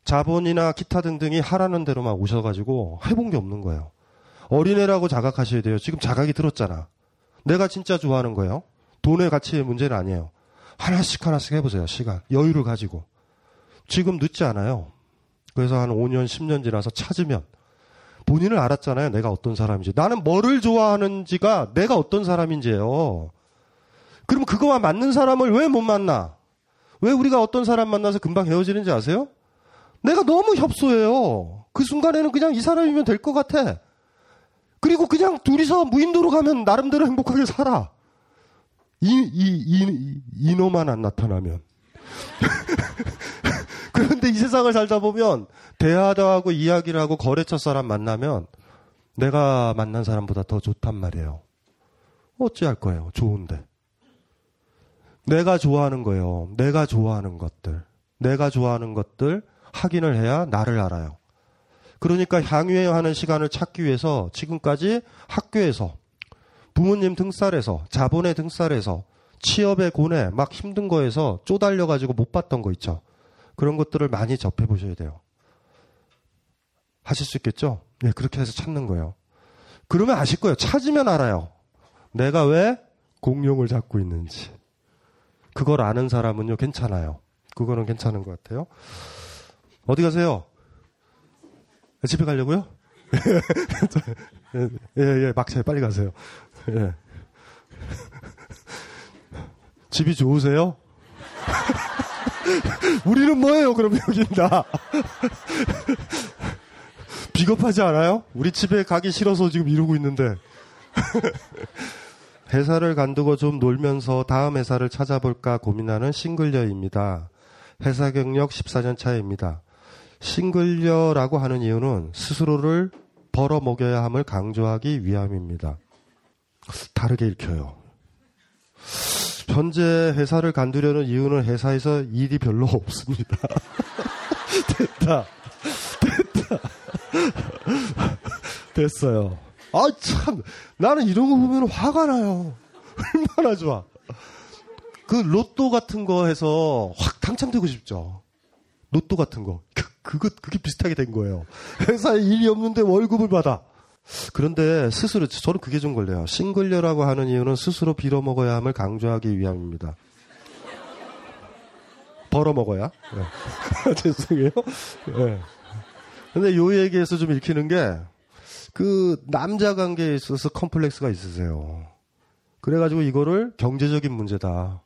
자본이나 기타 등등이 하라는 대로만 오셔가지고 해본 게 없는 거예요. 어린애라고 자각하셔야 돼요. 지금 자각이 들었잖아. 내가 진짜 좋아하는 거예요. 돈의 가치의 문제는 아니에요. 하나씩 하나씩 해보세요. 시간. 여유를 가지고. 지금 늦지 않아요. 그래서 한 5년, 10년 지나서 찾으면 본인을 알았잖아요. 내가 어떤 사람인지. 나는 뭐를 좋아하는지가 내가 어떤 사람인지예요. 그럼 그거와 맞는 사람을 왜 못 만나? 왜 우리가 어떤 사람 만나서 금방 헤어지는지 아세요? 내가 너무 협소해요. 그 순간에는 그냥 이 사람이면 될 것 같아. 그리고 그냥 둘이서 무인도로 가면 나름대로 행복하게 살아. 이, 이, 이, 이놈만 안 나타나면. 그런데 이 세상을 살다 보면 대화도 하고 이야기를 하고 거래처 사람 만나면 내가 만난 사람보다 더 좋단 말이에요. 어찌할 거예요. 좋은데. 내가 좋아하는 거예요. 내가 좋아하는 것들. 내가 좋아하는 것들 확인을 해야 나를 알아요. 그러니까 향유하는 시간을 찾기 위해서 지금까지 학교에서 부모님 등살에서 자본의 등살에서 취업의 고뇌 막 힘든 거에서 쪼달려 가지고 못 봤던 거 있죠. 그런 것들을 많이 접해 보셔야 돼요. 하실 수 있겠죠? 네, 그렇게 해서 찾는 거예요. 그러면 아실 거예요. 찾으면 알아요. 내가 왜 공룡을 잡고 있는지. 그걸 아는 사람은요, 괜찮아요. 그거는 괜찮은 것 같아요. 어디 가세요? 집에 가려고요? 예, 예, 막차에 빨리 가세요. 예. 집이 좋으세요? 우리는 뭐예요, 그럼 여기 나? 비겁하지 않아요? 우리 집에 가기 싫어서 지금 이러고 있는데. 회사를 간두고 좀 놀면서 다음 회사를 찾아볼까 고민하는 싱글녀입니다. 회사 경력 14년 차입니다. 싱글녀라고 하는 이유는 스스로를 벌어먹여야 함을 강조하기 위함입니다. 다르게 읽혀요. 현재 회사를 간두려는 이유는 회사에서 일이 별로 없습니다. 됐다. 됐다. 됐어요. 아, 참. 나는 이런 거 보면 화가 나요. 얼마나 좋아. 그 로또 같은 거 해서 확 당첨되고 싶죠. 로또 같은 거. 그, 그거, 그게 비슷하게 된 거예요. 회사에 일이 없는데 월급을 받아. 그런데 스스로, 저는 그게 좀 걸려요. 싱글녀라고 하는 이유는 스스로 빌어먹어야 함을 강조하기 위함입니다. 벌어먹어야? 네. 죄송해요. 네. 근데 요 얘기에서 좀 읽히는 게, 그, 남자 관계에 있어서 컴플렉스가 있으세요. 그래가지고 이거를 경제적인 문제다.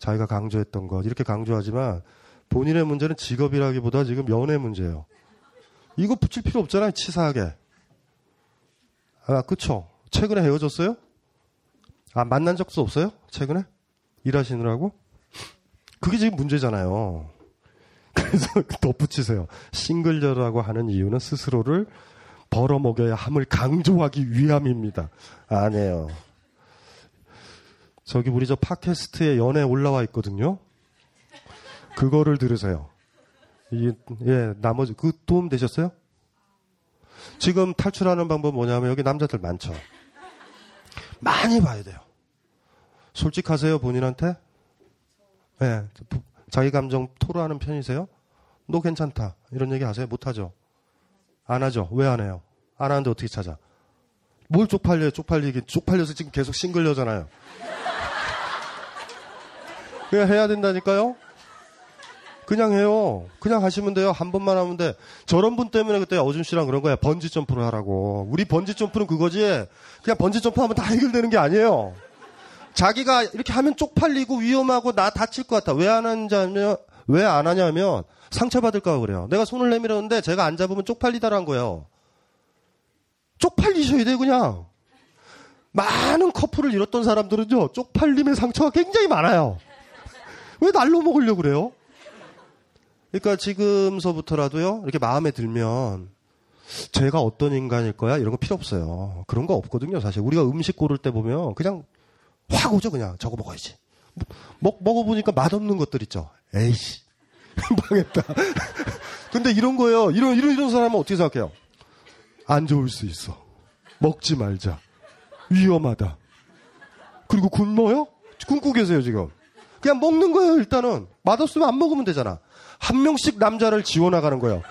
자기가 강조했던 것. 이렇게 강조하지만, 본인의 문제는 직업이라기보다 지금 연애 문제예요. 이거 붙일 필요 없잖아요, 치사하게. 아, 그쵸. 최근에 헤어졌어요? 아, 만난 적도 없어요? 최근에? 일하시느라고? 그게 지금 문제잖아요. 그래서 덧붙이세요. 싱글녀라고 하는 이유는 스스로를 벌어먹여야 함을 강조하기 위함입니다. 아니에요. 저기 우리 저 팟캐스트에 연애 올라와 있거든요. 그거를 들으세요. 이, 예, 나머지, 그 도움 되셨어요? 지금 탈출하는 방법 뭐냐면 여기 남자들 많죠. 많이 봐야 돼요. 솔직하세요, 본인한테? 예, 네, 자기 감정 토로하는 편이세요? 너 괜찮다. 이런 얘기 하세요? 못하죠? 안 하죠? 왜 안 해요? 안 하는데 어떻게 찾아? 뭘 쪽팔려요? 쪽팔리기. 쪽팔려서 지금 계속 싱글려잖아요. 그냥 해야 된다니까요? 그냥 해요. 그냥 하시면 돼요. 한 번만 하면 돼. 저런 분 때문에 그때 어준 씨랑 그런 거야. 번지 점프를 하라고. 우리 번지 점프는 그거지. 그냥 번지 점프 하면 다 해결되는 게 아니에요. 자기가 이렇게 하면 쪽팔리고 위험하고 나 다칠 것 같아. 왜 안 하냐면, 왜 안 하냐면 상처받을까 그래요. 내가 손을 내밀었는데 제가 안 잡으면 쪽팔리다란 거예요. 쪽팔리셔야 돼요, 그냥. 많은 커플을 잃었던 사람들은요, 쪽팔림의 상처가 굉장히 많아요. 왜 날로 먹으려고 그래요? 그러니까 지금서부터라도요, 이렇게 마음에 들면, 제가 어떤 인간일 거야? 이런 거 필요 없어요. 그런 거 없거든요, 사실. 우리가 음식 고를 때 보면, 그냥, 확 오죠, 그냥. 저거 먹어야지. 먹, 먹어보니까 맛없는 것들 있죠. 에이씨. 망했다. 근데 이런 거예요. 이런, 이런, 이런 사람은 어떻게 생각해요? 안 좋을 수 있어. 먹지 말자. 위험하다. 그리고 굶어요? 굶고 계세요, 지금. 그냥 먹는 거예요, 일단은. 맛없으면 안 먹으면 되잖아. 한 명씩 남자를 지워나가는 거예요.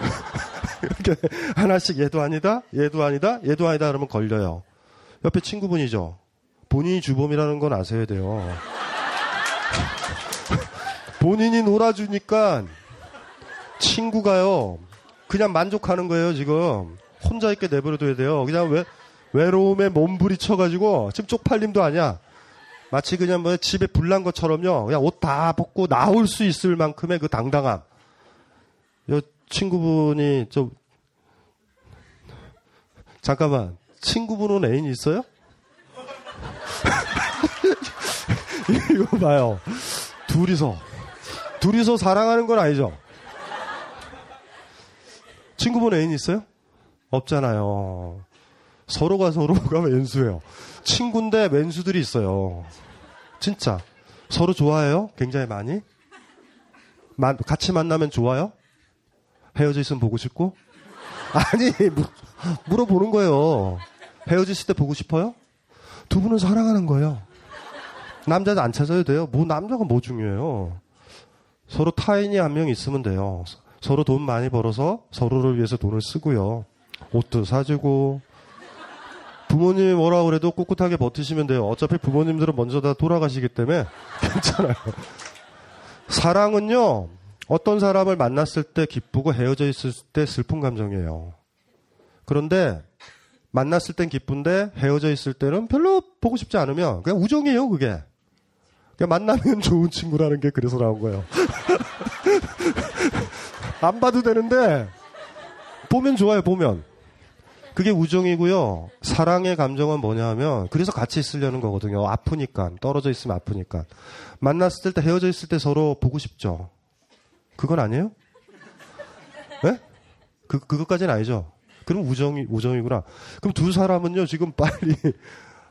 이렇게 하나씩 얘도 아니다, 얘도 아니다, 얘도 아니다 그러면 걸려요. 옆에 친구분이죠. 본인이 주범이라는 건 아셔야 돼요. 본인이 놀아주니까 친구가요. 그냥 만족하는 거예요, 지금. 혼자 있게 내버려둬야 돼요. 그냥 왜, 외로움에 몸부리쳐가지고 지금 쪽팔림도 아니야. 마치 그냥 뭐 집에 불난 것처럼요. 그냥 옷 다 벗고 나올 수 있을 만큼의 그 당당함. 요 친구분이 좀 잠깐만 친구분은 애인 있어요? 이거 봐요. 둘이서 둘이서 사랑하는 건 아니죠. 친구분 애인 있어요? 없잖아요. 서로가 서로가 왼수예요. 친구인데 왼수들이 있어요. 진짜. 서로 좋아해요? 굉장히 많이? 같이 만나면 좋아요? 헤어져 있으면 보고 싶고? 아니, 무- 물어보는 거예요. 헤어지실 때 보고 싶어요? 두 분은 사랑하는 거예요. 남자도 안 찾아도 돼요. 뭐, 남자가 뭐 중요해요. 서로 타인이 한 명 있으면 돼요. 서로 돈 많이 벌어서 서로를 위해서 돈을 쓰고요. 옷도 사주고. 부모님이 뭐라 그래도 꿋꿋하게 버티시면 돼요. 어차피 부모님들은 먼저 다 돌아가시기 때문에 괜찮아요. 사랑은요, 어떤 사람을 만났을 때 기쁘고 헤어져 있을 때 슬픈 감정이에요. 그런데 만났을 땐 기쁜데 헤어져 있을 때는 별로 보고 싶지 않으면 그냥 우정이에요, 그게. 그냥 만나면 좋은 친구라는 게 그래서 나온 거예요. 안 봐도 되는데 보면 좋아요, 보면. 그게 우정이고요. 사랑의 감정은 뭐냐 하면 그래서 같이 있으려는 거거든요. 아프니까 떨어져 있으면 아프니까 만났을 때 헤어져 있을 때 서로 보고 싶죠. 그건 아니에요? 네? 그 그것까지는 아니죠. 그럼 우정이 우정이구나. 그럼 두 사람은요 지금 빨리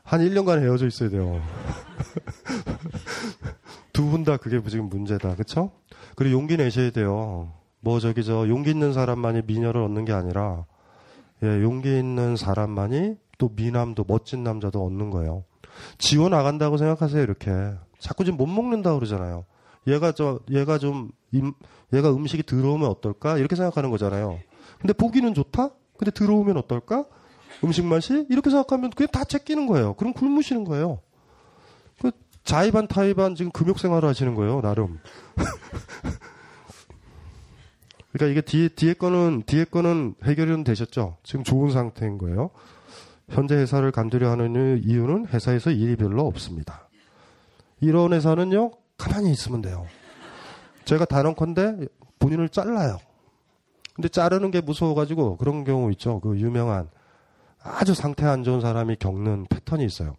한 1년간 헤어져 있어야 돼요. 두 분 다 그게 지금 문제다. 그쵸? 그리고 용기 내셔야 돼요. 뭐 저기 저 용기 있는 사람만이 미녀를 얻는 게 아니라 예, 용기 있는 사람만이 또 미남도 멋진 남자도 얻는 거예요. 지워 나간다고 생각하세요, 이렇게. 자꾸 지금 못 먹는다 그러잖아요. 얘가 저 얘가 좀 임, 얘가 음식이 들어오면 어떨까? 이렇게 생각하는 거잖아요. 근데 보기는 좋다? 근데 들어오면 어떨까? 음식 맛이 이렇게 생각하면 그냥 다 제끼는 거예요. 그럼 굶으시는 거예요. 그 자의반 타의반 지금 금욕 생활을 하시는 거예요, 나름. 그러니까 이게 뒤에, 뒤에 거는, 뒤에 거는 해결은 되셨죠? 지금 좋은 상태인 거예요. 현재 회사를 간두려 하는 이유는 회사에서 일이 별로 없습니다. 이런 회사는요, 가만히 있으면 돼요. 제가 단언컨대 본인을 잘라요. 근데 자르는 게 무서워가지고 그런 경우 있죠. 그 유명한 아주 상태 안 좋은 사람이 겪는 패턴이 있어요.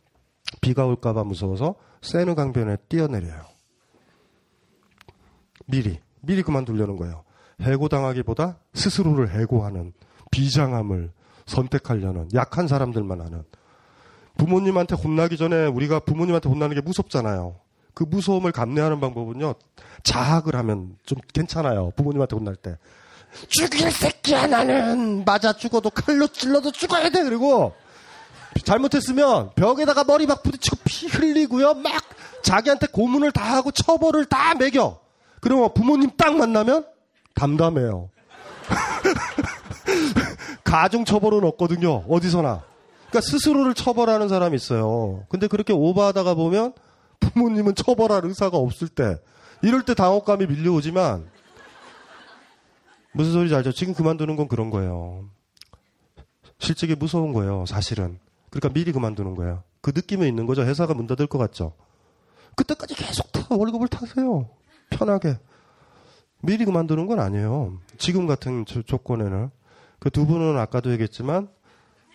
비가 올까봐 무서워서 세느 강변에 뛰어내려요. 미리, 미리 그만두려는 거예요. 해고당하기보다 스스로를 해고하는 비장함을 선택하려는 약한 사람들만 하는 부모님한테 혼나기 전에 우리가 부모님한테 혼나는 게 무섭잖아요. 그 무서움을 감내하는 방법은요. 자학을 하면 좀 괜찮아요. 부모님한테 혼날 때. 죽일 새끼야 나는 맞아 죽어도 칼로 찔러도 죽어야 돼 그리고 잘못했으면 벽에다가 머리 막 부딪히고 피 흘리고요 막 자기한테 고문을 다 하고 처벌을 다 매겨 그러면 부모님 딱 만나면 담담해요 가중 처벌은 없거든요 어디서나 그러니까 스스로를 처벌하는 사람이 있어요 근데 그렇게 오버하다가 보면 부모님은 처벌할 의사가 없을 때 이럴 때 당혹감이 밀려오지만 무슨 소리인지 알죠? 지금 그만두는 건 그런 거예요. 실직이 무서운 거예요, 사실은. 그러니까 미리 그만두는 거예요. 그 느낌이 있는 거죠. 회사가 문 닫을 것 같죠? 그때까지 계속 타, 월급을 타세요. 편하게. 미리 그만두는 건 아니에요. 지금 같은 조, 조건에는. 그 두 분은 아까도 얘기했지만,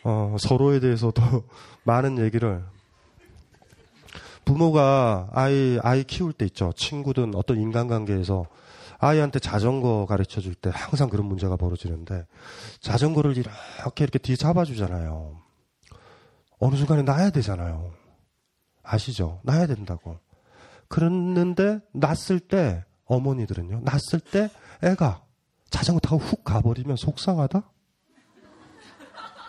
어, 서로에 대해서 더 많은 얘기를. 부모가 아이, 아이 키울 때 있죠. 친구든 어떤 인간관계에서 아이한테 자전거 가르쳐 줄 때 항상 그런 문제가 벌어지는데 자전거를 이렇게 이렇게 뒤에 잡아주잖아요. 어느 순간에 놔야 되잖아요. 아시죠? 놔야 된다고. 그랬는데 놨을 때 어머니들은요. 놨을 때 애가 자전거 타고 훅 가버리면 속상하다?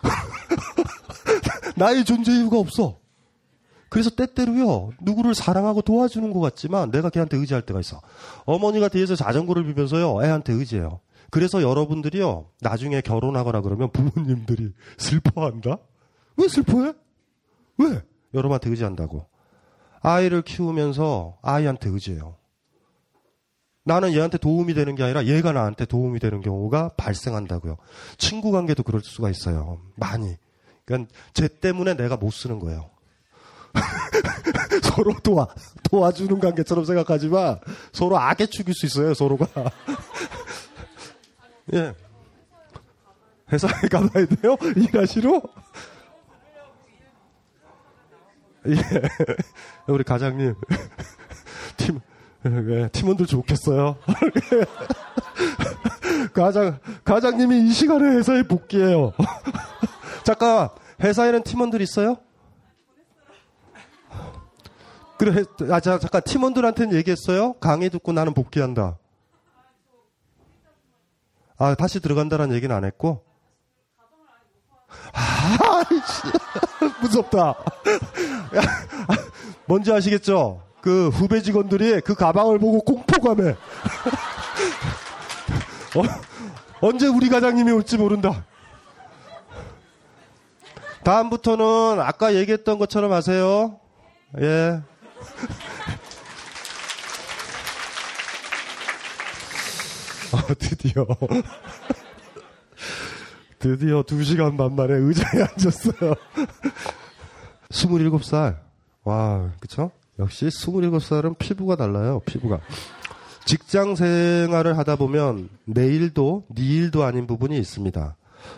나의 존재 이유가 없어. 그래서 때때로요, 누구를 사랑하고 도와주는 것 같지만 내가 걔한테 의지할 때가 있어. 어머니가 뒤에서 자전거를 빌면서요, 애한테 의지해요. 그래서 여러분들이요, 나중에 결혼하거나 그러면 부모님들이 슬퍼한다? 왜 슬퍼해? 왜? 여러분한테 의지한다고. 아이를 키우면서 아이한테 의지해요. 나는 얘한테 도움이 되는 게 아니라 얘가 나한테 도움이 되는 경우가 발생한다고요. 친구 관계도 그럴 수가 있어요. 많이. 그러니까 쟤 때문에 내가 못 쓰는 거예요. 서로 도와, 도와주는 관계처럼 생각하지만 서로 악에 죽일 수 있어요, 서로가. 예. 회사에 가봐야 돼요? 일하시러? 예. 우리 가장님. 팀, 예, 팀원들 좋겠어요. 가장, 가장님이 이 시간에 회사에 복귀해요. 잠깐, 회사에는 팀원들 있어요? 그래, 아, 자, 잠깐, 팀원들한테는 얘기했어요? 강의 듣고 나는 복귀한다. 아, 다시 들어간다는 얘기는 안 했고? 아이씨, 무섭다. 야, 뭔지 아시겠죠? 그 후배 직원들이 그 가방을 보고 공포감에. 어, 언제 우리 과장님이 올지 모른다. 다음부터는 아까 얘기했던 것처럼 하세요. 예. 어, 드디어. 드디어 두 시간 반 만에 의자에 앉았어요. 27살. 와, 그쵸? 역시 27살은 피부가 달라요, 피부가. 직장 생활을 하다 보면 내 일도, 니 일도 아닌 부분이 있습니다.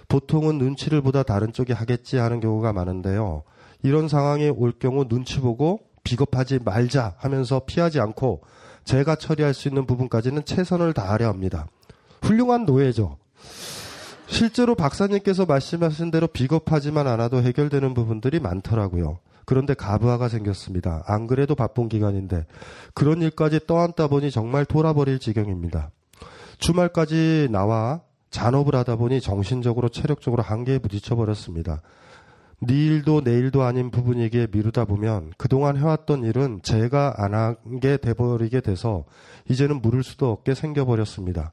보통은 눈치를 보다 다른 쪽이 하겠지 하는 경우가 많은데요. 이런 상황이 올 경우 눈치 보고 비겁하지 말자 하면서 피하지 않고 제가 처리할 수 있는 부분까지는 최선을 다하려 합니다. 훌륭한 노예죠. 실제로 박사님께서 말씀하신 대로 비겁하지만 않아도 해결되는 부분들이 많더라고요. 그런데 가부하가 생겼습니다. 안 그래도 바쁜 기간인데 그런 일까지 떠안다 보니 정말 돌아버릴 지경입니다. 주말까지 나와 잔업을 하다 보니 정신적으로 체력적으로 한계에 부딪혀 버렸습니다. 내일도 내일도 아닌 부분이기에 미루다 보면 그동안 해왔던 일은 제가 안 하게 돼버리게 돼서 이제는 물을 수도 없게 생겨버렸습니다.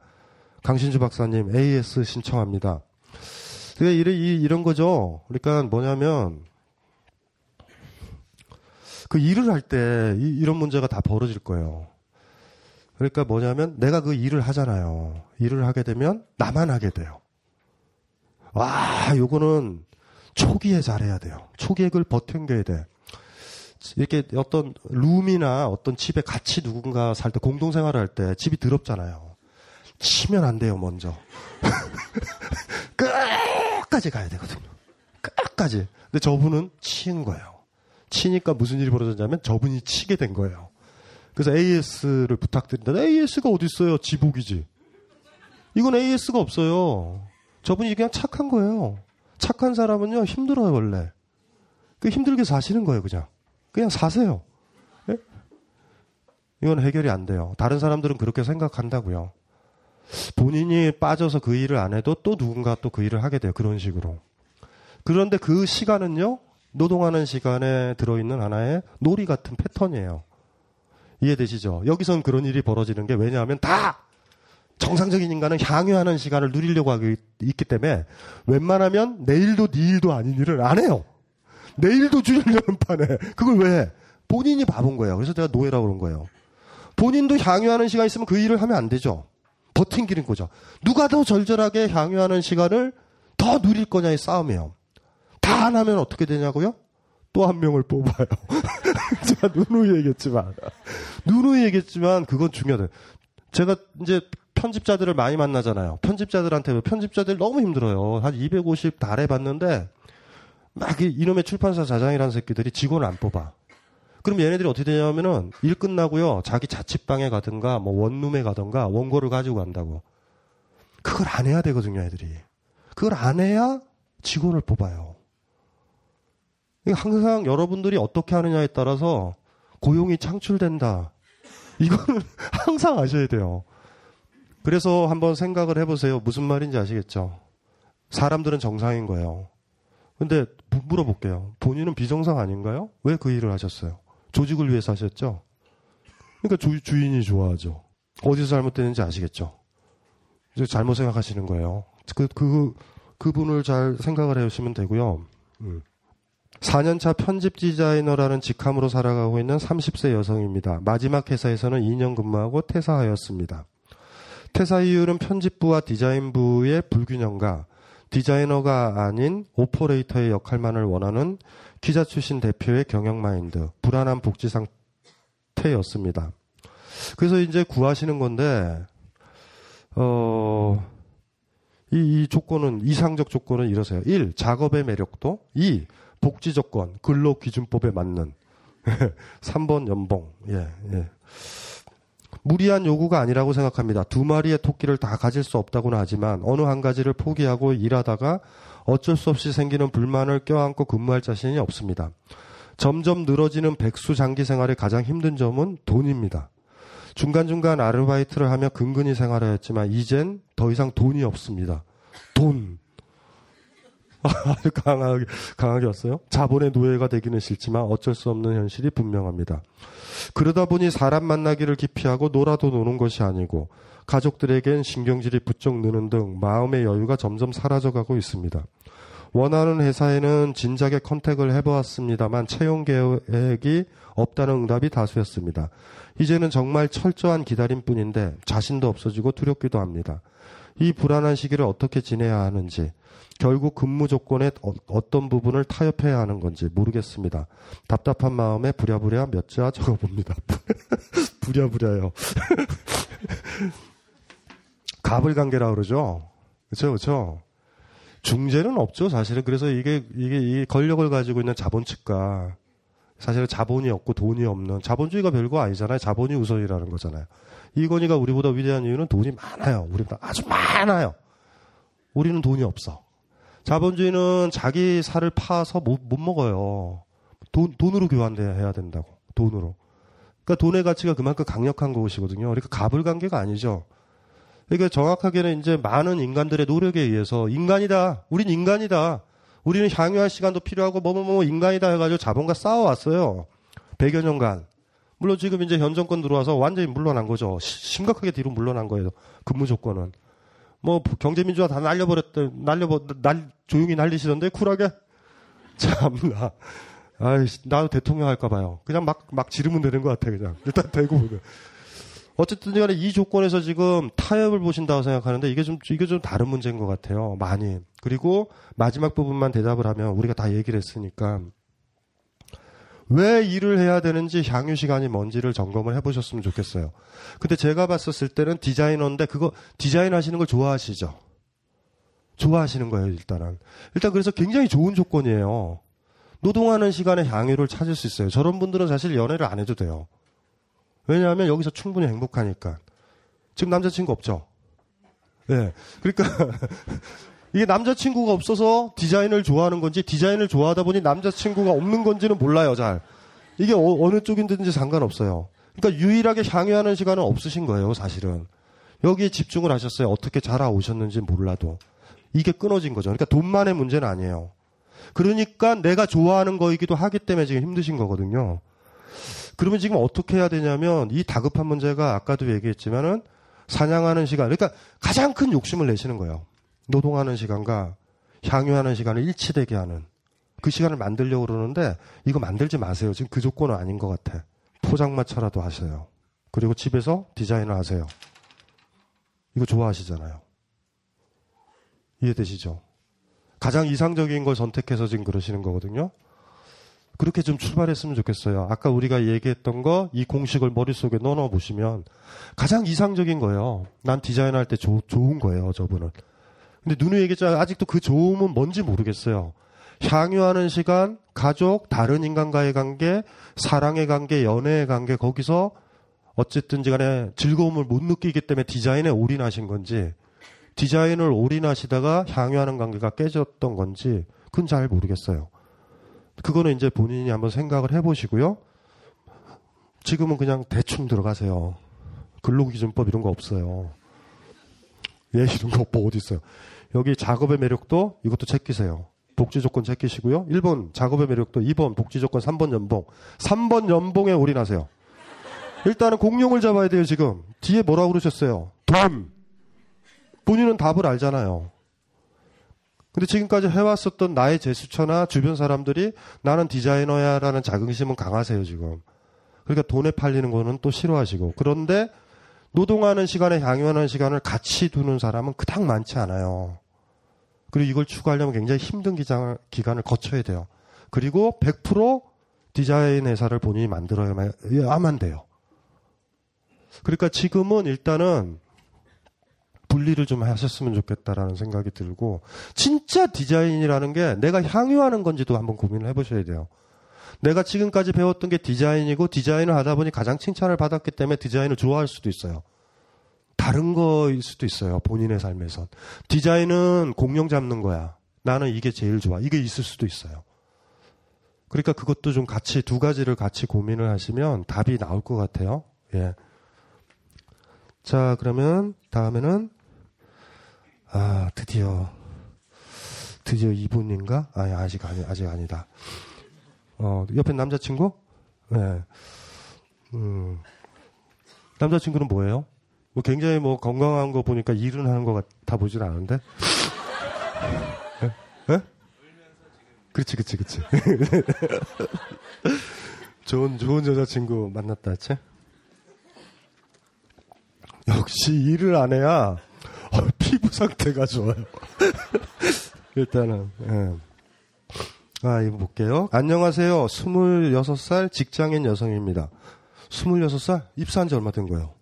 강신주 박사님 AS 신청합니다. 이런 거죠. 그러니까 뭐냐면 그 일을 할 때 이런 문제가 다 벌어질 거예요. 그러니까 뭐냐면 내가 그 일을 하잖아요. 일을 하게 되면 나만 하게 돼요. 와, 요거는 초기에 잘해야 돼요. 초기에 그걸 버텨겨야 돼. 이렇게 어떤 룸이나 어떤 집에 같이 누군가 살 때 공동생활을 할 때 집이 더럽잖아요. 치면 안 돼요, 먼저. 끝까지 가야 되거든요. 끝까지. 근데 저분은 치인 거예요. 치니까 무슨 일이 벌어졌냐면 저분이 치게 된 거예요. 그래서 AS를 부탁드린다. AS가 어디 있어요? 지복이지. 이건 AS가 없어요. 저분이 그냥 착한 거예요. 착한 사람은요 힘들어요 원래. 그 힘들게 사시는 거예요 그냥. 그냥 사세요. 예? 이건 해결이 안 돼요. 다른 사람들은 그렇게 생각한다고요. 본인이 빠져서 그 일을 안 해도 또 누군가 또 그 일을 하게 돼요. 그런 식으로. 그런데 그 시간은요, 노동하는 시간에 들어있는 하나의 놀이 같은 패턴이에요. 이해되시죠? 여기선 그런 일이 벌어지는 게 왜냐하면 다 정상적인 인간은 향유하는 시간을 누리려고 하고 있기 때문에 웬만하면 내일도 니일도 아닌 일을 안 해요. 내일도 주려는 판에. 그걸 왜 해? 본인이 바본 거예요. 그래서 제가 노예라고 그런 거예요. 본인도 향유하는 시간 있으면 그 일을 하면 안 되죠. 버틴기는 거죠. 누가 더 절절하게 향유하는 시간을 더 누릴 거냐의 싸움이에요. 다 안 하면 어떻게 되냐고요? 또 한 명을 뽑아요. 제가 누누이 얘기했지만. 누누이 얘기했지만 그건 중요해요. 제가 이제 편집자들을 많이 만나잖아요. 편집자들한테 편집자들 너무 힘들어요. 한 250 달해 봤는데 막 이놈의 출판사 자장이라는 새끼들이 직원을 안 뽑아. 그럼 얘네들이 어떻게 되냐면은 일 끝나고요. 자기 자취방에 가든가 뭐 원룸에 가든가 원고를 가지고 간다고. 그걸 안 해야 되거든요, 애들이. 그걸 안 해야 직원을 뽑아요. 항상 여러분들이 어떻게 하느냐에 따라서 고용이 창출된다. 이거는 항상 아셔야 돼요. 그래서 한번 생각을 해보세요. 무슨 말인지 아시겠죠? 사람들은 정상인 거예요. 근데 물어볼게요. 본인은 비정상 아닌가요? 왜 그 일을 하셨어요? 조직을 위해서 하셨죠? 그러니까 주, 주인이 좋아하죠. 어디서 잘못됐는지 아시겠죠? 이제 잘못 생각하시는 거예요. 그, 그, 그분을 잘 생각을 해주시면 되고요. 음. 4년차 편집 디자이너라는 직함으로 살아가고 있는 30세 여성입니다. 마지막 회사에서는 2년 근무하고 퇴사하였습니다. 퇴사 이유는 편집부와 디자인부의 불균형과 디자이너가 아닌 오퍼레이터의 역할만을 원하는 기자 출신 대표의 경영 마인드, 불안한 복지 상태였습니다. 그래서 이제 구하시는 건데, 어, 이, 이 조건은, 이상적 조건은 이러세요. 1. 작업의 매력도. 2. 복지 조건, 근로 기준법에 맞는. 3번 연봉. 예, 예. 무리한 요구가 아니라고 생각합니다. 두 마리의 토끼를 다 가질 수 없다고는 하지만 어느 한 가지를 포기하고 일하다가 어쩔 수 없이 생기는 불만을 껴안고 근무할 자신이 없습니다. 점점 늘어지는 백수 장기 생활의 가장 힘든 점은 돈입니다. 중간중간 아르바이트를 하며 근근히 생활하였지만 이젠 더 이상 돈이 없습니다. 돈. 아주 강하게, 강하게 왔어요. 자본의 노예가 되기는 싫지만 어쩔 수 없는 현실이 분명합니다. 그러다 보니 사람 만나기를 기피하고 놀아도 노는 것이 아니고 가족들에겐 신경질이 부쩍 느는 등 마음의 여유가 점점 사라져가고 있습니다. 원하는 회사에는 진작에 컨택을 해보았습니다만 채용 계획이 없다는 응답이 다수였습니다. 이제는 정말 철저한 기다림뿐인데 자신도 없어지고 두렵기도 합니다. 이 불안한 시기를 어떻게 지내야 하는지 결국 근무 조건의 어, 떤 부분을 타협해야 하는 건지 모르겠습니다. 답답한 마음에 부랴부랴 몇 자 적어봅니다. 부랴부랴요. 가불관계라 그러죠. 그렇죠, 그렇죠. 중재는 없죠, 사실은. 그래서 이게 이게 이 권력을 가지고 있는 자본 측과 사실은 자본이 없고 돈이 없는 자본주의가 별거 아니잖아요. 자본이 우선이라는 거잖아요. 이건희가 우리보다 위대한 이유는 돈이 많아요. 우리보다 아주 많아요. 우리는 돈이 없어. 자본주의는 자기 살을 파서 못, 못 먹어요. 돈, 돈으로 교환해야 된다고. 돈으로. 그러니까 돈의 가치가 그만큼 강력한 것이거든요. 그러니까 갑을 관계가 아니죠. 그러니까 정확하게는 이제 많은 인간들의 노력에 의해서 인간이다. 우린 인간이다. 우리는 향유할 시간도 필요하고 뭐뭐뭐 인간이다 해가지고 자본과 싸워왔어요. 100여 년간. 물론 지금 이제 현 정권 들어와서 완전히 물러난 거죠. 심각하게 뒤로 물러난 거예요. 근무 조건은. 뭐 경제민주화 다 날려버렸대. 날려버 날 조용히 날리시던데 쿨하게. 참나. 아이 나도 대통령 할까 봐요. 그냥 막 막 지르면 되는 것 같아 그냥. 일단 되고 보면. 어쨌든 간에 이 조건에서 지금 타협을 보신다고 생각하는데 이게 좀 이게 좀 다른 문제인 것 같아요. 많이. 그리고 마지막 부분만 대답을 하면 우리가 다 얘기를 했으니까 왜 일을 해야 되는지 향유 시간이 뭔지를 점검을 해보셨으면 좋겠어요. 근데 제가 봤었을 때는 디자이너인데 그거 디자인 하시는 걸 좋아하시죠? 좋아하시는 거예요, 일단은. 일단 그래서 굉장히 좋은 조건이에요. 노동하는 시간에 향유를 찾을 수 있어요. 저런 분들은 사실 연애를 안 해도 돼요. 왜냐하면 여기서 충분히 행복하니까. 지금 남자친구 없죠? 예. 네. 그러니까 이게 남자친구가 없어서 디자인을 좋아하는 건지 디자인을 좋아하다 보니 남자친구가 없는 건지는 몰라요, 잘. 이게 어, 느 쪽인든지 상관없어요. 그러니까 유일하게 향유하는 시간은 없으신 거예요, 사실은. 여기에 집중을 하셨어요. 어떻게 자라오셨는지 몰라도. 이게 끊어진 거죠. 그러니까 돈만의 문제는 아니에요. 그러니까 내가 좋아하는 거이기도 하기 때문에 지금 힘드신 거거든요. 그러면 지금 어떻게 해야 되냐면 이 다급한 문제가 아까도 얘기했지만은 사냥하는 시간, 그러니까 가장 큰 욕심을 내시는 거예요. 노동하는 시간과 향유하는 시간을 일치되게 하는 그 시간을 만들려고 그러는데 이거 만들지 마세요. 지금 그 조건은 아닌 것 같아. 포장마차라도 하세요. 그리고 집에서 디자인을 하세요. 이거 좋아하시잖아요. 이해되시죠? 가장 이상적인 걸 선택해서 지금 그러시는 거거든요. 그렇게 좀 출발했으면 좋겠어요. 아까 우리가 얘기했던 거, 이 공식을 머릿속에 넣어 보시면 가장 이상적인 거예요. 난 디자인할 때 조, 좋은 거예요, 저분은. 근데 누누이 얘기했잖아요. 아직도 그 좋음은 뭔지 모르겠어요. 향유하는 시간, 가족, 다른 인간과의 관계, 사랑의 관계, 연애의 관계, 거기서 어쨌든지 간에 즐거움을 못 느끼기 때문에 디자인에 올인하신 건지, 디자인을 올인하시다가 향유하는 관계가 깨졌던 건지, 그건 잘 모르겠어요. 그거는 이제 본인이 한번 생각을 해보시고요. 지금은 그냥 대충 들어가세요. 근로기준법 이런 거 없어요. 예, 이런 거 뭐 어디 있어요. 여기 작업의 매력도 이것도 체크세요. 복지 조건 체크시고요. 1번 작업의 매력도 2번 복지 조건 3번 연봉. 3번 연봉에 올인하세요. 일단은 공룡을 잡아야 돼요, 지금. 뒤에 뭐라고 그러셨어요? 돈. 본인은 답을 알잖아요. 근데 지금까지 해왔었던 나의 제스처나 주변 사람들이 나는 디자이너야 라는 자긍심은 강하세요, 지금. 그러니까 돈에 팔리는 거는 또 싫어하시고. 그런데 노동하는 시간에 향유하는 시간을 같이 두는 사람은 그닥 많지 않아요. 그리고 이걸 추구하려면 굉장히 힘든 기장, 기간을 거쳐야 돼요. 그리고 100% 디자인 회사를 본인이 만들어야만 돼요. 그러니까 지금은 일단은 분리를 좀 하셨으면 좋겠다라는 생각이 들고 진짜 디자인이라는 게 내가 향유하는 건지도 한번 고민을 해보셔야 돼요. 내가 지금까지 배웠던 게 디자인이고 디자인을 하다 보니 가장 칭찬을 받았기 때문에 디자인을 좋아할 수도 있어요. 다른 거일 수도 있어요. 본인의 삶에선. 디자인은 공룡 잡는 거야. 나는 이게 제일 좋아. 이게 있을 수도 있어요. 그러니까 그것도 좀 같이 두 가지를 같이 고민을 하시면 답이 나올 것 같아요. 예. 자, 그러면 다음에는 아, 드디어 드디어 이분인가? 아니, 아직 아니, 아직 아니다. 어, 옆에 남자친구? 예. 네. 음. 남자친구는 뭐예요? 뭐 굉장히 뭐 건강한 거 보니까 일은 하는 것 같아 보질 않은데? 예? 예? 그렇지, 그렇지, 그렇지. 좋은, 좋은 여자친구 만났다, 치? 역시 일을 안 해야 어, 피부 상태가 좋아요. 일단은, 예. 아, 이거 볼게요. 안녕하세요. 26살 직장인 여성입니다. 26살? 입사한 지 얼마 된 거예요?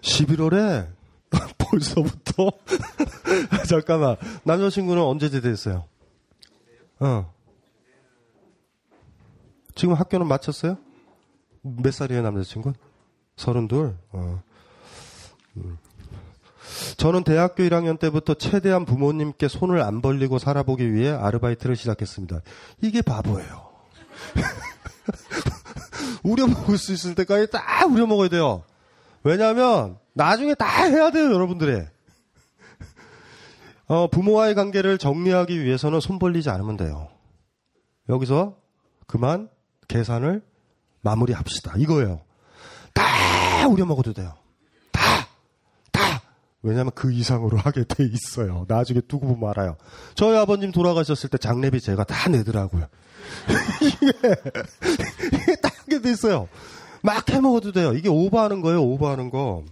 11월 에? 벌써부터? 잠깐만. 남자친구는 언제 제대했어요? 어. 지금 학교는 마쳤어요? 몇 살이에요, 남자친구? 서른둘? 어. 음. 저는 대학교 1학년 때부터 최대한 부모님께 손을 안 벌리고 살아보기 위해 아르바이트를 시작했습니다. 이게 바보예요. 우려먹을 수 있을 때까지 딱 우려먹어야 돼요. 왜냐하면 나중에 다 해야 돼요, 여러분들이. 어, 부모와의 관계를 정리하기 위해서는 손 벌리지 않으면 돼요. 여기서 그만 계산을 마무리합시다. 이거예요. 다 우려먹어도 돼요. 왜냐하면 그 이상으로 하게 돼 있어요. 나중에 두고 보면 알아요. 저희 아버님 돌아가셨을 때 장례비 제가 다 내더라고요. 이게, 딱 하게 돼 있어요. 막 해먹어도 돼요. 이게 오버하는 거예요, 오버하는 거.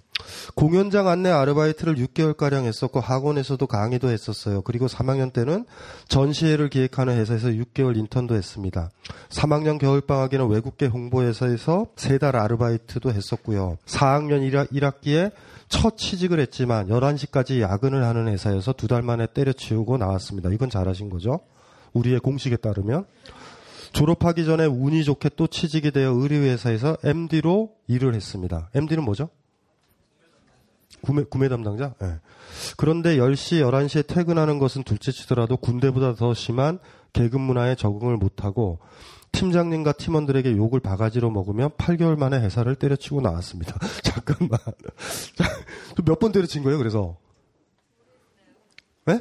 공연장 안내 아르바이트를 6개월가량 했었고 학원에서도 강의도 했었어요. 그리고 3학년 때는 전시회를 기획하는 회사에서 6개월 인턴도 했습니다. 3학년 겨울방학에는 외국계 홍보회사에서 3달 아르바이트도 했었고요. 4학년 1학, 기에 첫 취직을 했지만 11시까지 야근을 하는 회사여서 두 달 만에 때려치우고 나왔습니다. 이건 잘하신 거죠. 우리의 공식에 따르면. 졸업하기 전에 운이 좋게 또 취직이 되어 의류회사에서 MD로 일을 했습니다. MD는 뭐죠? 구매, 구매 담당자? 네. 그런데 10시, 11시에 퇴근하는 것은 둘째 치더라도 군대보다 더 심한 계급 문화에 적응을 못하고 팀장님과 팀원들에게 욕을 바가지로 먹으며 8개월 만에 회사를 때려치고 나왔습니다. 잠깐만. 몇 번 때려친 거예요, 그래서? 네?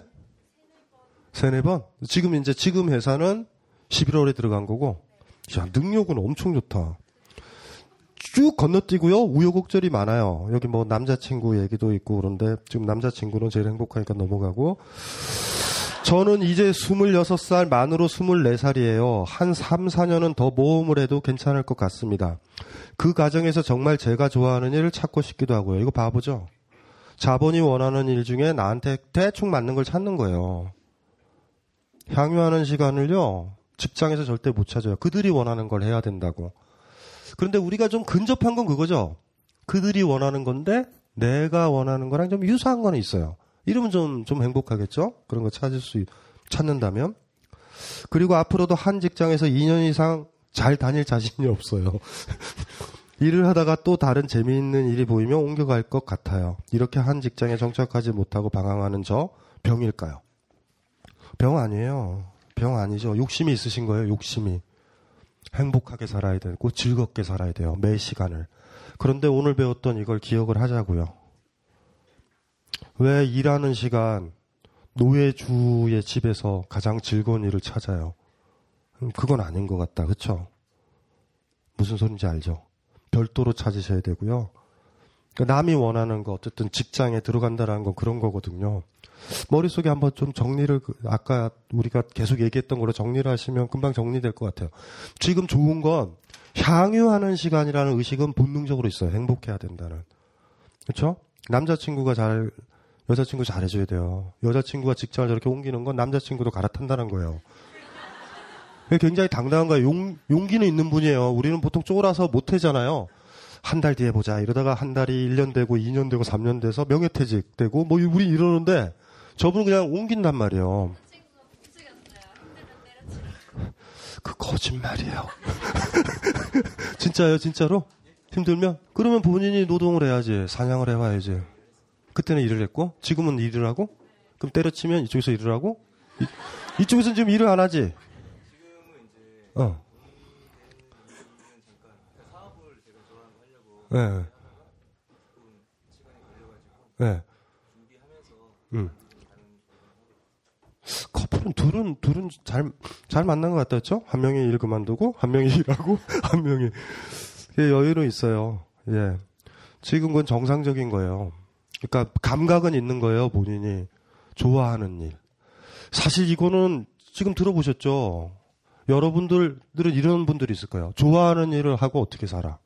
세네 번? 지금 이제 지금 회사는 11월에 들어간 거고, 야, 능력은 엄청 좋다. 쭉 건너뛰고요. 우여곡절이 많아요. 여기 뭐 남자친구 얘기도 있고 그런데 지금 남자친구는 제일 행복하니까 넘어가고. 저는 이제 26살 만으로 24살이에요. 한 3, 4년은 더 모험을 해도 괜찮을 것 같습니다. 그 과정에서 정말 제가 좋아하는 일을 찾고 싶기도 하고요. 이거 바보죠? 자본이 원하는 일 중에 나한테 대충 맞는 걸 찾는 거예요. 향유하는 시간을요, 직장에서 절대 못 찾아요. 그들이 원하는 걸 해야 된다고. 그런데 우리가 좀 근접한 건 그거죠. 그들이 원하는 건데 내가 원하는 거랑 좀 유사한 거는 있어요. 이러면 좀, 좀 행복하겠죠? 그런 거 찾을 수, 찾는다면. 그리고 앞으로도 한 직장에서 2년 이상 잘 다닐 자신이 없어요. 일을 하다가 또 다른 재미있는 일이 보이면 옮겨갈 것 같아요. 이렇게 한 직장에 정착하지 못하고 방황하는 저 병일까요? 병 아니에요. 병 아니죠. 욕심이 있으신 거예요, 욕심이. 행복하게 살아야 되고 즐겁게 살아야 돼요. 매 시간을. 그런데 오늘 배웠던 이걸 기억을 하자고요. 왜 일하는 시간 노예주의 집에서 가장 즐거운 일을 찾아요? 그건 아닌 것 같다. 그쵸? 무슨 소린지 알죠? 별도로 찾으셔야 되고요. 그러니까 남이 원하는 거 어쨌든 직장에 들어간다라는 건 그런 거거든요. 머릿속에 한번 좀 정리를 그, 아까 우리가 계속 얘기했던 걸로 정리를 하시면 금방 정리될 것 같아요. 지금 좋은 건 향유하는 시간이라는 의식은 본능적으로 있어요. 행복해야 된다는. 그렇죠? 남자친구가 잘 여자친구 잘해줘야 돼요. 여자친구가 직장을 저렇게 옮기는 건 남자친구도 갈아탄다는 거예요. 굉장히 당당한 거예요. 용, 용기는 있는 분이에요. 우리는 보통 쫄아서 못하잖아요. 한 달 뒤에 보자. 이러다가 한 달이 1년 되고 2년 되고 3년 돼서 명예퇴직 되고 뭐 우리 이러는데 저분은 그냥 옮긴단 말이에요. 그 거짓말이에요. 진짜요, 진짜로? 힘들면? 그러면 본인이 노동을 해야지. 사냥을 해와야지. 그때는 일을 했고, 지금은 일을 하고, 그럼 때려치면 이쪽에서 일을 하고, 이, 쪽에서는 지금 일을 안 하지? 어. 예. 네. 네. 음. 둘은 둘은 둘은 잘 잘 만난 것 같았죠? 한 명이 일 그만두고 한 명이 일하고 한 명이 예, 여유는 있어요. 예. 지금 그건 정상적인 거예요. 그러니까 감각은 있는 거예요, 본인이 좋아하는 일. 사실 이거는 지금 들어보셨죠? 여러분들은 이런 분들이 있을 거예요. 좋아하는 일을 하고 어떻게 살아?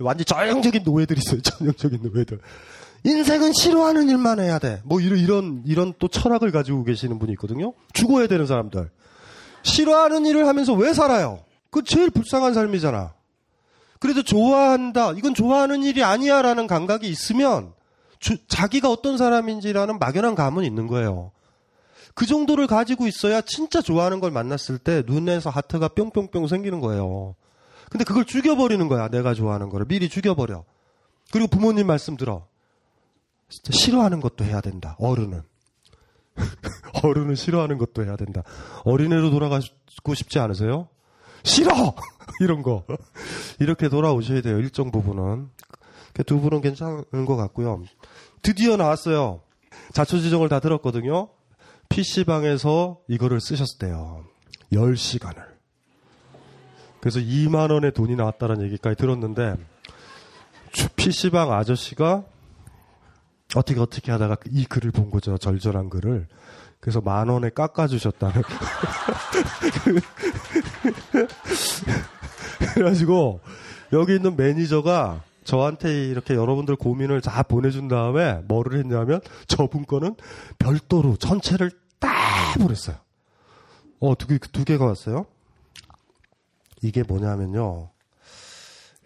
완전 전형적인 노예들 있어요. 전형적인 노예들. 인생은 싫어하는 일만 해야 돼. 뭐 이런 이런 이런 또 철학을 가지고 계시는 분이 있거든요. 죽어야 되는 사람들. 싫어하는 일을 하면서 왜 살아요? 그 제일 불쌍한 삶이잖아. 그래도 좋아한다. 이건 좋아하는 일이 아니야라는 감각이 있으면 주, 자기가 어떤 사람인지라는 막연한 감은 있는 거예요. 그 정도를 가지고 있어야 진짜 좋아하는 걸 만났을 때 눈에서 하트가 뿅뿅뿅 생기는 거예요. 근데 그걸 죽여버리는 거야. 내가 좋아하는 거를 미리 죽여버려. 그리고 부모님 말씀 들어. 진짜 싫어하는 것도 해야 된다. 어른은. 어른은 싫어하는 것도 해야 된다. 어린애로 돌아가고 싶지 않으세요? 싫어! 이런 거. 이렇게 돌아오셔야 돼요. 일정 부분은. 두 분은 괜찮은 것 같고요. 드디어 나왔어요. 자초지정을 다 들었거든요. PC방에서 이거를 쓰셨대요. 10시간을. 그래서 2만 원의 돈이 나왔다는 얘기까지 들었는데, PC방 아저씨가 어떻게 어떻게 하다가 이 글을 본 거죠. 절절한 글을. 그래서 만 원에 깎아주셨다는. 그래가지고 여기 있는 매니저가 저한테 이렇게 여러분들 고민을 다 보내준 다음에 뭐를 했냐면 저분 거는 별도로 전체를 딱 보냈어요. 어, 두 개, 두 개가 왔어요. 이게 뭐냐면요.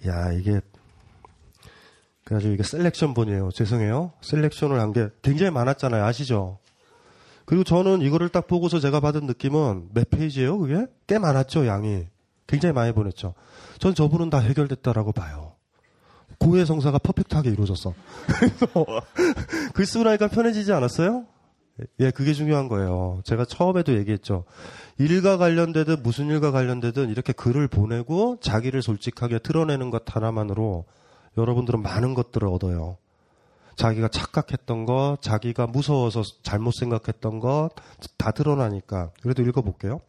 야, 이게 그래가지고 이게 selection본이에요. 죄송해요. selection을 한 게 굉장히 많았잖아요. 아시죠? 그리고 저는 이거를 딱 보고서 제가 받은 느낌은 몇 페이지예요? 그게 꽤 많았죠. 양이 굉장히 많이 보냈죠. 전 저분은 다 해결됐다라고 봐요. 고해 성사가 perfect하게 이루어졌어. 그래서 글 쓰고 나니까 편해지지 않았어요? 예, 그게 중요한 거예요. 제가 처음에도 얘기했죠. 일과 관련되든 무슨 일과 관련되든 이렇게 글을 보내고 자기를 솔직하게 드러내는 것 하나만으로 여러분들은 많은 것들을 얻어요. 자기가 착각했던 것, 자기가 무서워서 잘못 생각했던 것 다 드러나니까. 그래도 읽어볼게요.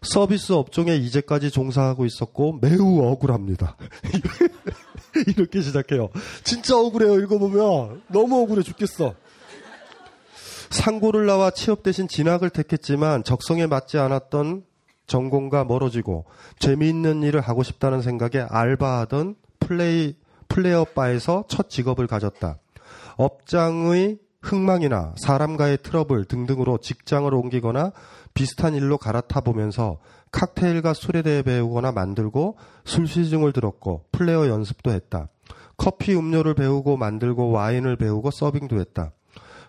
서비스 업종에 이제까지 종사하고 있었고 매우 억울합니다. 이렇게 시작해요. 진짜 억울해요. 읽어보면 너무 억울해 죽겠어. 상고를 나와 취업 대신 진학을 택했지만 적성에 맞지 않았던 전공과 멀어지고 재미있는 일을 하고 싶다는 생각에 알바하던 플레이 flair bar에서 첫 직업을 가졌다. 업장의 흥망이나 사람과의 트러블 등등으로 직장을 옮기거나 비슷한 일로 갈아타 보면서 칵테일과 술에 대해 배우거나 만들고 술 시중을 들었고 플레이어 연습도 했다. 커피 음료를 배우고 만들고 와인을 배우고 서빙도 했다.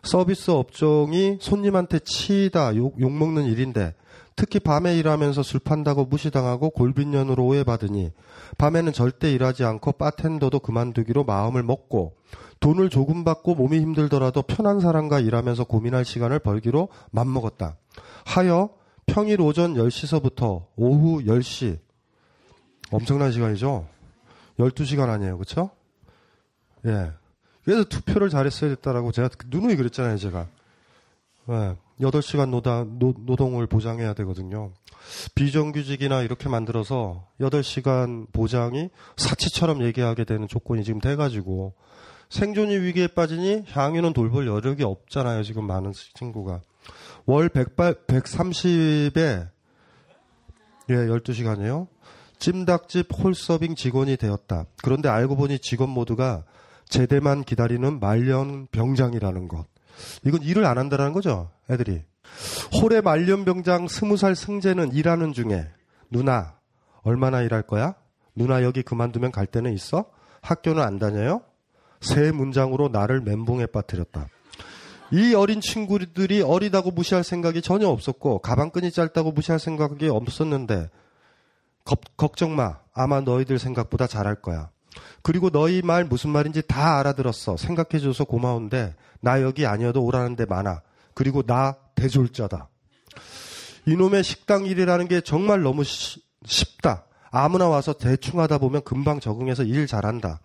서비스 업종이 손님한테 치이다 욕, 욕먹는 일인데 특히 밤에 일하면서 술 판다고 무시당하고 골빈년으로 오해받으니 밤에는 절대 일하지 않고 바텐더도 그만두기로 마음을 먹고 돈을 조금 받고 몸이 힘들더라도 편한 사람과 일하면서 고민할 시간을 벌기로 맘먹었다. 하여 평일 오전 10시서부터 오후 10시 엄청난 시간이죠. 12시간 아니에요. 그렇죠? 예. 그래서 투표를 잘했어야 됐다라고 제가 누누이 그랬잖아요, 제가. 예. 8시간 노다, 노, 노동을 보장해야 되거든요. 비정규직이나 이렇게 만들어서 8시간 보장이 사치처럼 얘기하게 되는 조건이 지금 돼가지고 생존이 위기에 빠지니 향유는 돌볼 여력이 없잖아요. 지금 많은 친구가. 월 100, 130에 예, 12시간이에요. 찜닭집 홀서빙 직원이 되었다. 그런데 알고 보니 직원 모두가 제대만 기다리는 말년 병장이라는 것. 이건 일을 안 한다는 거죠, 애들이. 홀의 말년병장 스무 살 승재는 일하는 중에 누나 얼마나 일할 거야? 누나 여기 그만두면 갈 데는 있어? 학교는 안 다녀요? 세 문장으로 나를 멘붕에 빠뜨렸다. 이 어린 친구들이 어리다고 무시할 생각이 전혀 없었고 가방끈이 짧다고 무시할 생각이 없었는데 겁, 걱정 마. 아마 너희들 생각보다 잘할 거야. 그리고 너희 말 무슨 말인지 다 알아들었어. 생각해줘서 고마운데 나 여기 아니어도 오라는 데 많아. 그리고 나 대졸자다. 이놈의 식당 일이라는 게 정말 너무 시, 쉽다. 아무나 와서 대충 하다 보면 금방 적응해서 일 잘한다.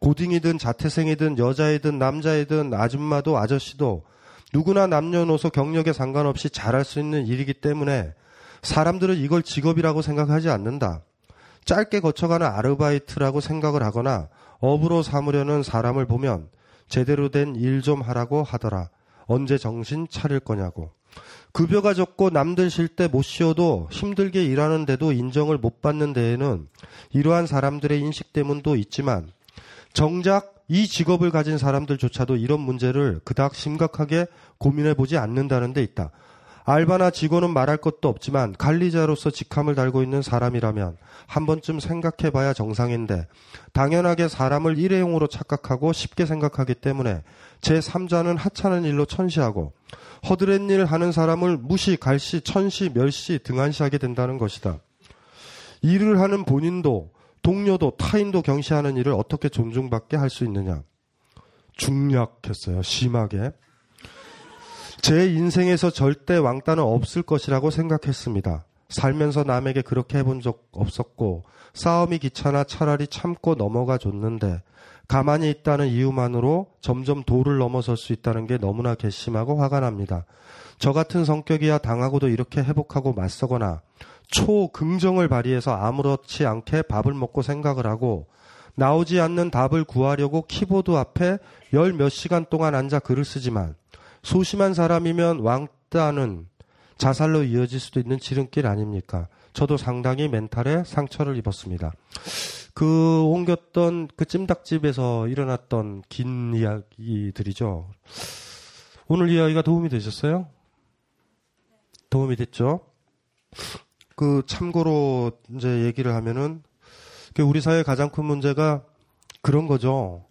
고딩이든 자퇴생이든 여자이든 남자이든 아줌마도 아저씨도 누구나 남녀노소 경력에 상관없이 잘할 수 있는 일이기 때문에 사람들은 이걸 직업이라고 생각하지 않는다. 짧게 거쳐가는 아르바이트라고 생각을 하거나 업으로 삼으려는 사람을 보면 제대로 된 일 좀 하라고 하더라. 언제 정신 차릴 거냐고. 급여가 적고 남들 쉴 때 못 쉬어도 힘들게 일하는데도 인정을 못 받는 데에는 이러한 사람들의 인식 때문도 있지만 정작 이 직업을 가진 사람들조차도 이런 문제를 그닥 심각하게 고민해 보지 않는다는 데 있다. 알바나 직원은 말할 것도 없지만 관리자로서 직함을 달고 있는 사람이라면 한 번쯤 생각해 봐야 정상인데 당연하게 사람을 일회용으로 착각하고 쉽게 생각하기 때문에 제3자는 하찮은 일로 천시하고 허드렛 일 하는 사람을 무시, 갈시, 천시, 멸시, 등한시하게 된다는 것이다. 일을 하는 본인도 동료도 타인도 경시하는 일을 어떻게 존중받게 할 수 있느냐. 중략했어요. 심하게. 제 인생에서 절대 왕따는 없을 것이라고 생각했습니다. 살면서 남에게 그렇게 해본 적 없었고 싸움이 귀찮아 차라리 참고 넘어가 줬는데 가만히 있다는 이유만으로 점점 도를 넘어설 수 있다는 게 너무나 괘씸하고 화가 납니다. 저 같은 성격이야 당하고도 이렇게 회복하고 맞서거나 초긍정을 발휘해서 아무렇지 않게 밥을 먹고 생각을 하고 나오지 않는 답을 구하려고 키보드 앞에 열 몇 시간 동안 앉아 글을 쓰지만 소심한 사람이면 왕따는 자살로 이어질 수도 있는 지름길 아닙니까? 저도 상당히 멘탈에 상처를 입었습니다. 그 옮겼던 그 찜닭집에서 일어났던 긴 이야기들이죠. 오늘 이야기가 도움이 되셨어요? 도움이 됐죠? 그 참고로 이제 얘기를 하면은 그 우리 사회의 가장 큰 문제가 그런 거죠.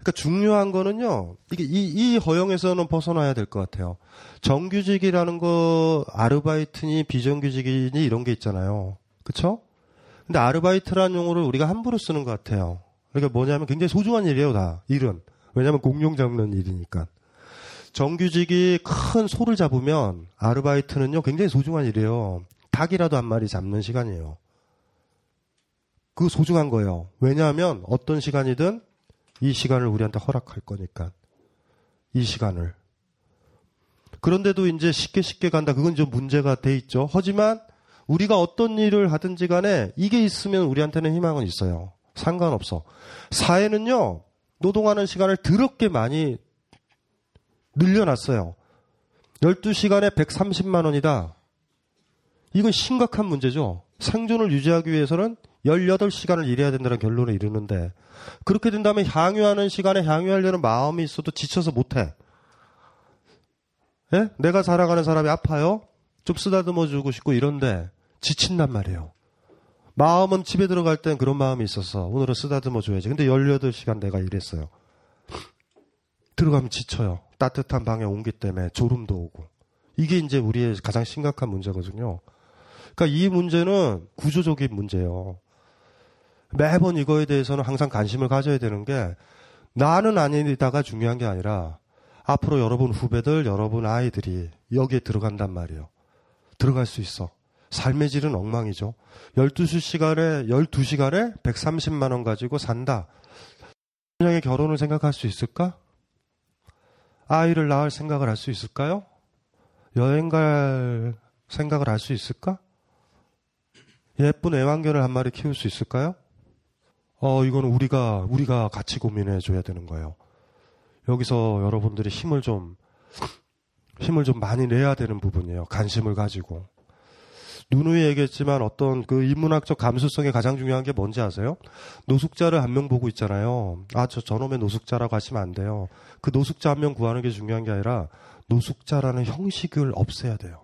그러니까 중요한 거는요. 이게 이, 이 허용에서는 벗어나야 될 것 같아요. 정규직이라는 거 아르바이트니 비정규직이니 이런 게 있잖아요. 그렇죠? 근데 아르바이트라는 용어를 우리가 함부로 쓰는 것 같아요. 그러니까 뭐냐면 굉장히 소중한 일이에요, 다. 일은. 왜냐하면 공룡 잡는 일이니까. 정규직이 큰 소를 잡으면 아르바이트는요 굉장히 소중한 일이에요. 닭이라도 한 마리 잡는 시간이에요. 그 소중한 거예요. 왜냐하면 어떤 시간이든 이 시간을 우리한테 허락할 거니까. 이 시간을. 그런데도 이제 쉽게 쉽게 간다. 그건 좀 문제가 돼 있죠. 하지만 우리가 어떤 일을 하든지 간에 이게 있으면 우리한테는 희망은 있어요. 상관없어. 사회는요, 노동하는 시간을 더럽게 많이 늘려놨어요. 12시간에 130만 원이다. 이건 심각한 문제죠. 생존을 유지하기 위해서는 18시간을 일해야 된다는 결론에 이르는데 그렇게 된다면 향유하는 시간에 향유하려는 마음이 있어도 지쳐서 못해. 예? 내가 살아가는 사람이 아파요? 좀 쓰다듬어 주고 싶고 이런데 지친단 말이에요. 마음은 집에 들어갈 땐 그런 마음이 있어서 오늘은 쓰다듬어 줘야지. 근데 18시간 내가 일했어요. 들어가면 지쳐요. 따뜻한 방에 온기 때문에 졸음도 오고. 이게 이제 우리의 가장 심각한 문제거든요. 그러니까 이 문제는 구조적인 문제예요. 매번 이거에 대해서는 항상 관심을 가져야 되는 게 나는 아니다가 중요한 게 아니라 앞으로 여러분 후배들, 여러분 아이들이 여기에 들어간단 말이에요. 들어갈 수 있어. 삶의 질은 엉망이죠. 12시간에, 12시간에 130만 원 가지고 산다. 그냥의 결혼을 생각할 수 있을까? 아이를 낳을 생각을 할 수 있을까요? 여행 갈 생각을 할 수 있을까? 예쁜 애완견을 한 마리 키울 수 있을까요? 어, 이거는 우리가, 우리가 같이 고민해 줘야 되는 거예요. 여기서 여러분들이 힘을 좀, 힘을 좀 많이 내야 되는 부분이에요. 관심을 가지고. 누누이 얘기했지만 어떤 그 인문학적 감수성에 가장 중요한 게 뭔지 아세요? 노숙자를 한 명 보고 있잖아요. 아, 저 저놈의 노숙자라고 하시면 안 돼요. 그 노숙자 한 명 구하는 게 중요한 게 아니라 노숙자라는 형식을 없애야 돼요.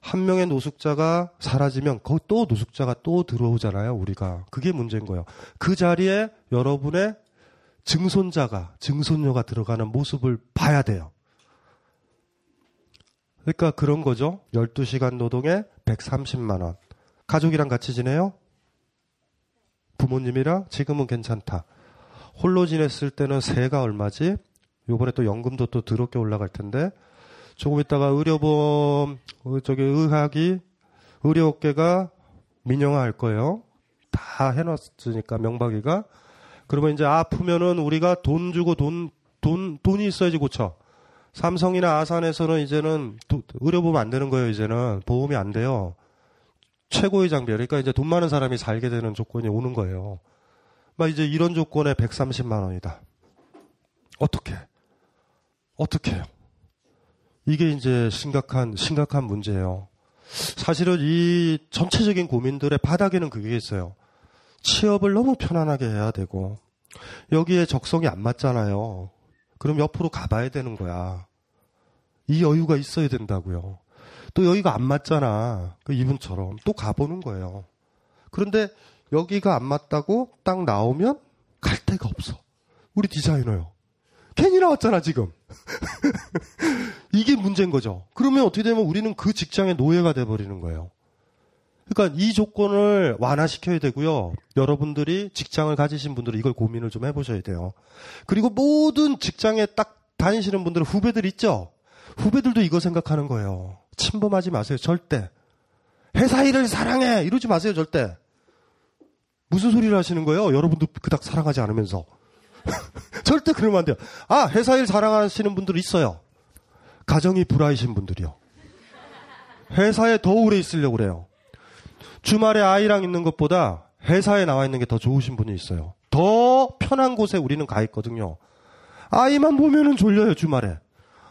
한 명의 노숙자가 사라지면 거기 또 노숙자가 또 들어오잖아요, 우리가. 그게 문제인 거예요. 그 자리에 여러분의 증손자가, 증손녀가 들어가는 모습을 봐야 돼요. 그러니까 그런 거죠. 12시간 노동에 130만원. 가족이랑 같이 지내요? 부모님이랑? 지금은 괜찮다. 홀로 지냈을 때는 세가 얼마지? 요번에 또 연금도 또 더럽게 올라갈 텐데. 조금 있다가 의료보험, 어, 저기 의학이, 의료업계가 민영화할 거예요. 다 해놨으니까, 명박이가. 그러면 이제 아프면은 우리가 돈 주고 돈, 돈, 돈이 있어야지 고쳐. 삼성이나 아산에서는 이제는 도- 의료보험 안 되는 거예요. 이제는 보험이 안 돼요. 최고의 장비. 그러니까 이제 돈 많은 사람이 살게 되는 조건이 오는 거예요. 막 이제 이런 조건에 130만 원이다. 어떻게? 어떻게 해요? 이게 이제 심각한 심각한 문제예요. 사실은 이 전체적인 고민들의 바닥에는 그게 있어요. 취업을 너무 편안하게 해야 되고 여기에 적성이 안 맞잖아요. 그럼 옆으로 가봐야 되는 거야. 이 여유가 있어야 된다고요. 또 여기가 안 맞잖아. 그 이분처럼 또 가보는 거예요. 그런데 여기가 안 맞다고 딱 나오면 갈 데가 없어. 우리 디자이너요. 괜히 나왔잖아 지금. 이게 문제인 거죠. 그러면 어떻게 되면 우리는 그 직장의 노예가 돼버리는 거예요. 그러니까 이 조건을 완화시켜야 되고요. 여러분들이 직장을 가지신 분들은 이걸 고민을 좀 해보셔야 돼요. 그리고 모든 직장에 딱 다니시는 분들은 후배들 있죠? 후배들도 이거 생각하는 거예요. 침범하지 마세요, 절대. 회사 일을 사랑해! 이러지 마세요, 절대. 무슨 소리를 하시는 거예요? 여러분도 그닥 사랑하지 않으면서. 절대 그러면 안 돼요. 아, 회사 일 사랑하시는 분들 있어요. 가정이 불화이신 분들이요. 회사에 더 오래 있으려고 그래요. 주말에 아이랑 있는 것보다 회사에 나와 있는 게 더 좋으신 분이 있어요. 더 편한 곳에 우리는 가 있거든요. 아이만 보면은 졸려요, 주말에.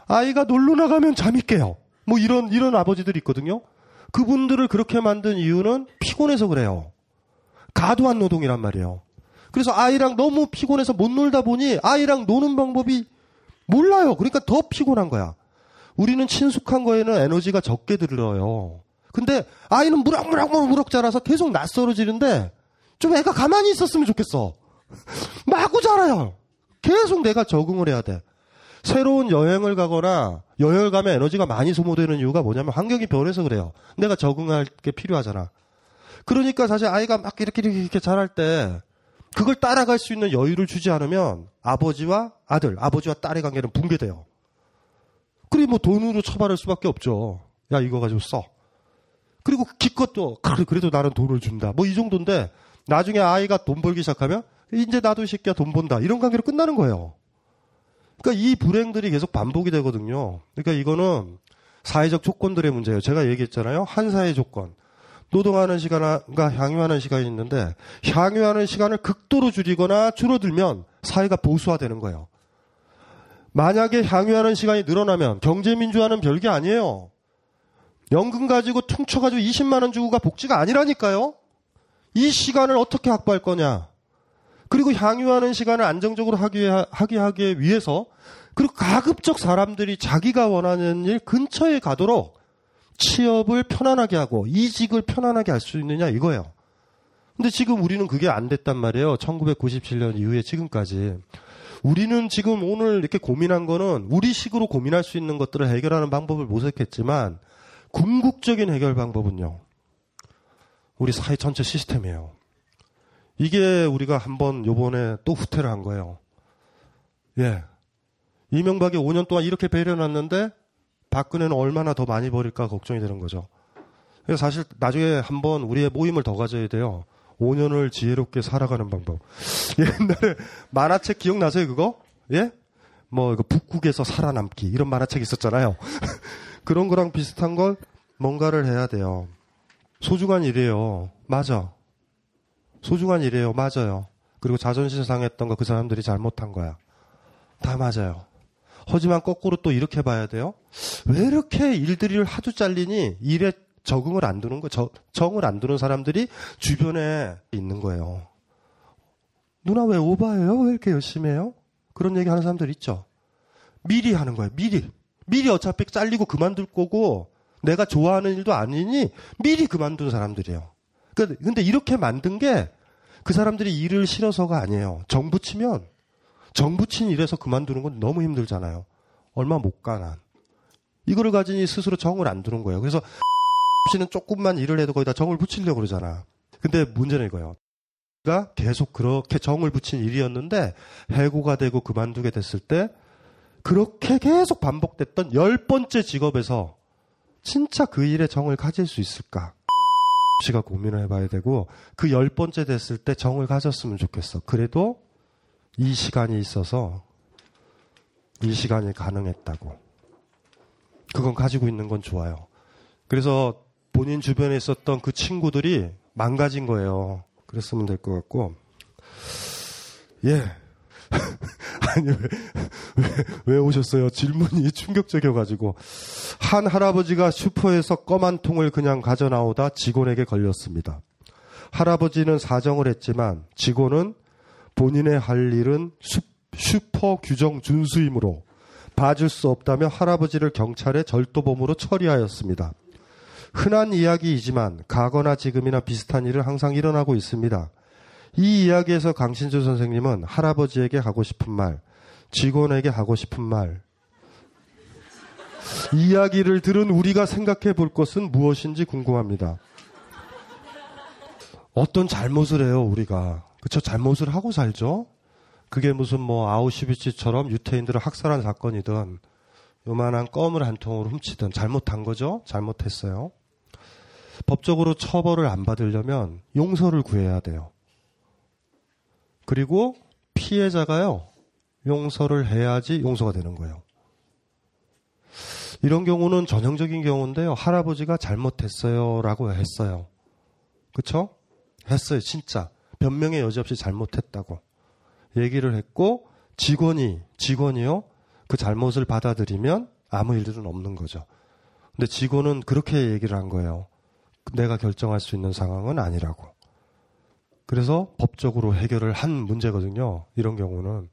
아이가 놀러 나가면 잠이 깨요. 뭐 이런, 이런 아버지들이 있거든요. 그분들을 그렇게 만든 이유는 피곤해서 그래요. 가도한 노동이란 말이에요. 그래서 아이랑 너무 피곤해서 못 놀다 보니 아이랑 노는 방법이 몰라요. 그러니까 더 피곤한 거야. 우리는 친숙한 거에는 에너지가 적게 들어요. 근데 아이는 무럭무럭무럭 자라서 계속 낯설어지는데 좀 애가 가만히 있었으면 좋겠어. 마구 자라요. 계속 내가 적응을 해야 돼. 새로운 여행을 가거나 여행을 가면 에너지가 많이 소모되는 이유가 뭐냐면 환경이 변해서 그래요. 내가 적응할 게 필요하잖아. 그러니까 사실 아이가 막 이렇게 이렇게, 이렇게 자랄 때 그걸 따라갈 수 있는 여유를 주지 않으면 아버지와 아들, 아버지와 딸의 관계는 붕괴돼요. 그리고 뭐 돈으로 처벌할 수밖에 없죠. 야 이거 가지고 써. 그리고 기껏 또 그래, 그래도 나는 돈을 준다. 뭐 이 정도인데 나중에 아이가 돈 벌기 시작하면 이제 나도 이 새끼야 돈 번다. 이런 관계로 끝나는 거예요. 그러니까 이 불행들이 계속 반복이 되거든요. 그러니까 이거는 사회적 조건들의 문제예요. 제가 얘기했잖아요. 한 사회 조건. 노동하는 시간과 향유하는 시간이 있는데 향유하는 시간을 극도로 줄이거나 줄어들면 사회가 보수화되는 거예요. 만약에 향유하는 시간이 늘어나면 경제민주화는 별게 아니에요. 연금 가지고 퉁쳐가지고 20만 원 주고가 복지가 아니라니까요. 이 시간을 어떻게 확보할 거냐. 그리고 향유하는 시간을 안정적으로 하기, 하게 하기 위해서 그리고 가급적 사람들이 자기가 원하는 일 근처에 가도록 취업을 편안하게 하고 이직을 편안하게 할 수 있느냐 이거예요. 근데 지금 우리는 그게 안 됐단 말이에요. 1997년 이후에 지금까지. 우리는 지금 오늘 이렇게 고민한 거는 우리 식으로 고민할 수 있는 것들을 해결하는 방법을 모색했지만 궁극적인 해결 방법은요. 우리 사회 전체 시스템이에요. 이게 우리가 한번 요번에 또 후퇴를 한 거예요. 예. 이명박이 5년 동안 이렇게 배려놨는데 박근혜는 얼마나 더 많이 버릴까 걱정이 되는 거죠. 그래서 사실 나중에 한번 우리의 모임을 더 가져야 돼요. 5년을 지혜롭게 살아가는 방법. 옛날에 만화책 기억나세요, 그거? 예? 뭐, 이거 북극에서 살아남기. 이런 만화책 있었잖아요. 그런 거랑 비슷한 걸 뭔가를 해야 돼요. 소중한 일이에요. 맞아. 소중한 일이에요. 맞아요. 그리고 자존심 상했던 거 그 사람들이 잘못한 거야. 다 맞아요. 하지만 거꾸로 또 이렇게 봐야 돼요. 왜 이렇게 일들이 하도 잘리니 일에 적응을 안 두는 거, 저, 정을 안 두는 사람들이 주변에 있는 거예요. 누나 왜 오바해요? 왜 이렇게 열심히 해요? 그런 얘기 하는 사람들 있죠. 미리 하는 거예요. 미리. 미리 어차피 잘리고 그만둘 거고 내가 좋아하는 일도 아니니 미리 그만둔 사람들이에요. 그, 근데 이렇게 만든 게 그 사람들이 일을 싫어서가 아니에요. 정부 치면 정부 친 일에서 그만두는 건 너무 힘들잖아요. 얼마 못 가난. 이거를 가지니 스스로 정을 안 두는 거예요. 그래서 씨는 조금만 일을 해도 거기다 정을 붙이려고 그러잖아. 근데 문제는 이거예요. 가 계속 그렇게 정을 붙인 일이었는데 해고가 되고 그만두게 됐을 때 그렇게 계속 반복됐던 열 번째 직업에서 진짜 그 일에 정을 가질 수 있을까? 씨가 고민을 해봐야 되고 그 열 번째 됐을 때 정을 가졌으면 좋겠어. 그래도 이 시간이 있어서 이 시간이 가능했다고. 그건 가지고 있는 건 좋아요. 그래서 본인 주변에 있었던 그 친구들이 망가진 거예요. 그랬으면 될 것 같고. 예. 아니, 왜, 왜, 왜 오셨어요? 질문이 충격적이어가지고. 한 할아버지가 슈퍼에서 검한 통을 그냥 가져 나오다 직원에게 걸렸습니다. 할아버지는 사정을 했지만 직원은 본인의 할 일은 슈, 슈퍼 규정 준수이므로 봐줄 수 없다며 할아버지를 경찰에 절도범으로 처리하였습니다. 흔한 이야기이지만 가거나 지금이나 비슷한 일은 항상 일어나고 있습니다. 이 이야기에서 강신주 선생님은 할아버지에게 하고 싶은 말, 직원에게 하고 싶은 말, 이야기를 들은 우리가 생각해 볼 것은 무엇인지 궁금합니다. 어떤 잘못을 해요, 우리가. 그쵸, 잘못을 하고 살죠? 그게 무슨 뭐 아우슈비츠처럼 유태인들을 학살한 사건이든 요만한 껌을 한 통으로 훔치든 잘못한 거죠? 잘못했어요. 법적으로 처벌을 안 받으려면 용서를 구해야 돼요. 그리고 피해자가요, 용서를 해야지 용서가 되는 거예요. 이런 경우는 전형적인 경우인데요. 할아버지가 잘못했어요. 라고 했어요. 그쵸? 했어요. 진짜. 변명의 여지 없이 잘못했다고. 얘기를 했고, 직원이, 직원이요. 그 잘못을 받아들이면 아무 일들은 없는 거죠. 근데 직원은 그렇게 얘기를 한 거예요. 내가 결정할 수 있는 상황은 아니라고. 그래서 법적으로 해결을 한 문제거든요. 이런 경우는.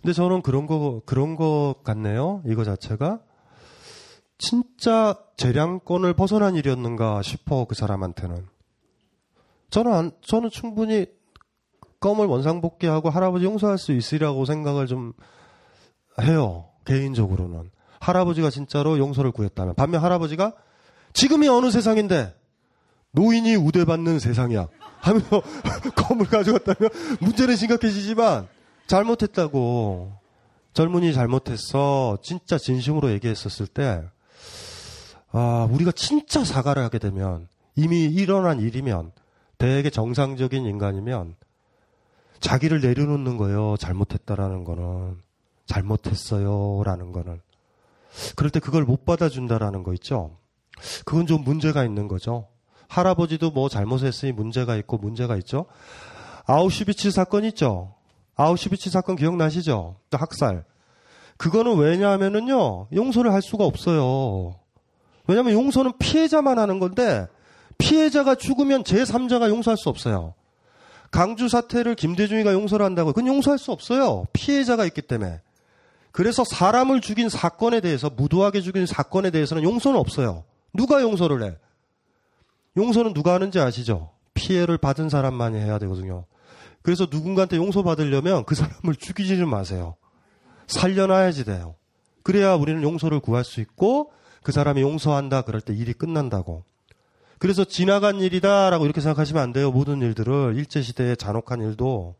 근데 저는 그런 거, 그런 것 같네요. 이거 자체가. 진짜 재량권을 벗어난 일이었는가 싶어, 그 사람한테는. 저는, 안, 저는 충분히 껌을 원상복귀하고 할아버지 용서할 수 있으리라고 생각을 좀 해요. 개인적으로는. 할아버지가 진짜로 용서를 구했다면. 반면 할아버지가 지금이 어느 세상인데 노인이 우대받는 세상이야. 하면서 껌을 가져갔다면 문제는 심각해지지만 잘못했다고. 젊은이 잘못했어. 진짜 진심으로 얘기했었을 때, 아, 우리가 진짜 사과를 하게 되면 이미 일어난 일이면 대개 정상적인 인간이면 자기를 내려놓는 거예요. 잘못했다라는 거는. 잘못했어요. 라는 거는. 그럴 때 그걸 못 받아준다라는 거 있죠? 그건 좀 문제가 있는 거죠. 할아버지도 뭐 잘못했으니 문제가 있고 문제가 있죠. 아우슈비츠 사건 있죠. 아우슈비츠 사건 기억나시죠? 학살. 그거는 왜냐하면은요, 용서를 할 수가 없어요. 왜냐하면 용서는 피해자만 하는 건데, 피해자가 죽으면 제3자가 용서할 수 없어요. 강주 사태를 김대중이가 용서를 한다고, 그건 용서할 수 없어요. 피해자가 있기 때문에. 그래서 사람을 죽인 사건에 대해서, 무도하게 죽인 사건에 대해서는 용서는 없어요. 누가 용서를 해? 용서는 누가 하는지 아시죠? 피해를 받은 사람만이 해야 되거든요. 그래서 누군가한테 용서받으려면 그 사람을 죽이지는 마세요. 살려놔야지 돼요. 그래야 우리는 용서를 구할 수 있고 그 사람이 용서한다 그럴 때 일이 끝난다고. 그래서 지나간 일이다라고 이렇게 생각하시면 안 돼요. 모든 일들을 일제 시대의 잔혹한 일도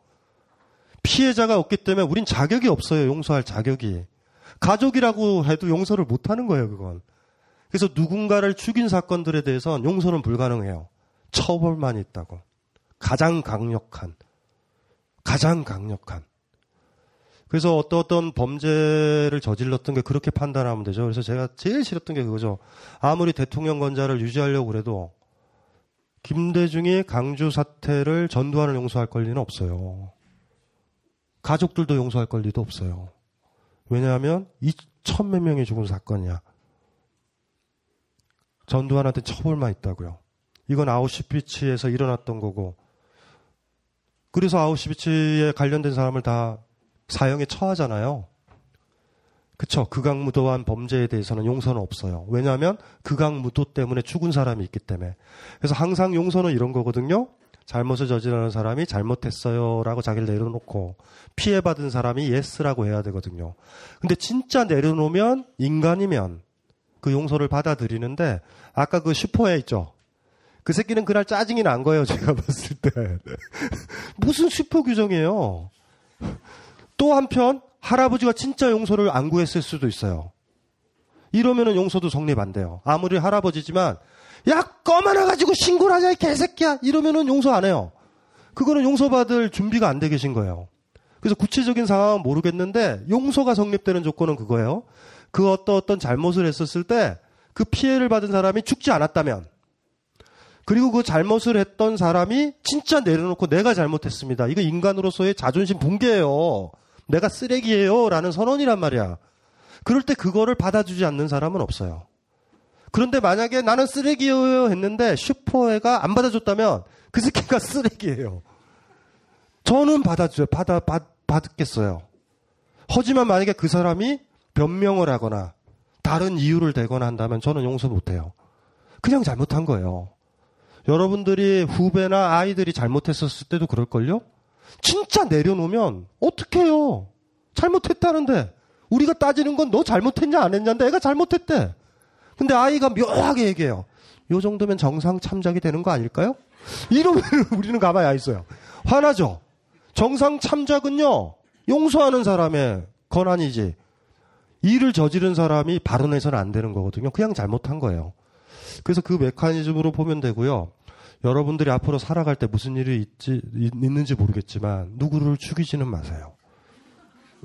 피해자가 없기 때문에 우린 자격이 없어요. 용서할 자격이. 가족이라고 해도 용서를 못 하는 거예요, 그건. 그래서 누군가를 죽인 사건들에 대해서는 용서는 불가능해요. 처벌만 있다고. 가장 강력한, 가장 강력한. 그래서 어떤 어떤 범죄를 저질렀던 게 그렇게 판단하면 되죠. 그래서 제가 제일 싫었던 게 그거죠. 아무리 대통령 권자를 유지하려고 그래도 김대중이 강주 사태를 전두환을 용서할 권리는 없어요. 가족들도 용서할 권리도 없어요. 왜냐하면 2천 몇 명이 죽은 사건이야. 전두환한테 처벌만 있다고요. 이건 아우슈비츠에서 일어났던 거고. 그래서 아우슈비츠에 관련된 사람을 다 사형에 처하잖아요. 그쵸. 극악무도한 범죄에 대해서는 용서는 없어요. 왜냐하면 극악무도 때문에 죽은 사람이 있기 때문에. 그래서 항상 용서는 이런 거거든요. 잘못을 저지르는 사람이 잘못했어요. 라고 자기를 내려놓고 피해받은 사람이 yes라고 해야 되거든요. 근데 진짜 내려놓으면 인간이면 그 용서를 받아들이는데 아까 그 슈퍼에 있죠. 그 새끼는 그날 짜증이 난 거예요. 제가 봤을 때. 무슨 슈퍼 규정이에요. 또 한편 할아버지가 진짜 용서를 안 구했을 수도 있어요. 이러면은 용서도 성립 안 돼요. 아무리 할아버지지만 야껌 하나 가지고 신고를 하자 이 개새끼야 이러면은 용서 안 해요. 그거는 용서받을 준비가 안 돼 계신 거예요. 그래서 구체적인 상황은 모르겠는데 용서가 성립되는 조건은 그거예요. 그 어떤 어떤 잘못을 했었을 때 그 피해를 받은 사람이 죽지 않았다면 그리고 그 잘못을 했던 사람이 진짜 내려놓고 내가 잘못했습니다. 이거 인간으로서의 자존심 붕괴예요. 내가 쓰레기예요. 라는 선언이란 말이야. 그럴 때 그거를 받아주지 않는 사람은 없어요. 그런데 만약에 나는 쓰레기예요 했는데 슈퍼회가 안 받아줬다면 그 새끼가 쓰레기예요. 저는 받아줘요. 받아, 받, 받겠어요. 하지만 만약에 그 사람이 변명을 하거나 다른 이유를 대거나 한다면 저는 용서 못해요. 그냥 잘못한 거예요. 여러분들이 후배나 아이들이 잘못했었을 때도 그럴걸요? 진짜 내려놓으면 어떡해요? 잘못했다는데. 우리가 따지는 건 너 잘못했냐 안 했냐인데 애가 잘못했대. 근데 아이가 묘하게 얘기해요. 요 정도면 정상 참작이 되는 거 아닐까요? 이러면 우리는 가만히 안 있어요. 화나죠? 정상 참작은요, 용서하는 사람의 권한이지. 일을 저지른 사람이 발언해서는 안 되는 거거든요. 그냥 잘못한 거예요. 그래서 그 메커니즘으로 보면 되고요. 여러분들이 앞으로 살아갈 때 무슨 일이 있지, 있는지 모르겠지만, 누구를 죽이지는 마세요.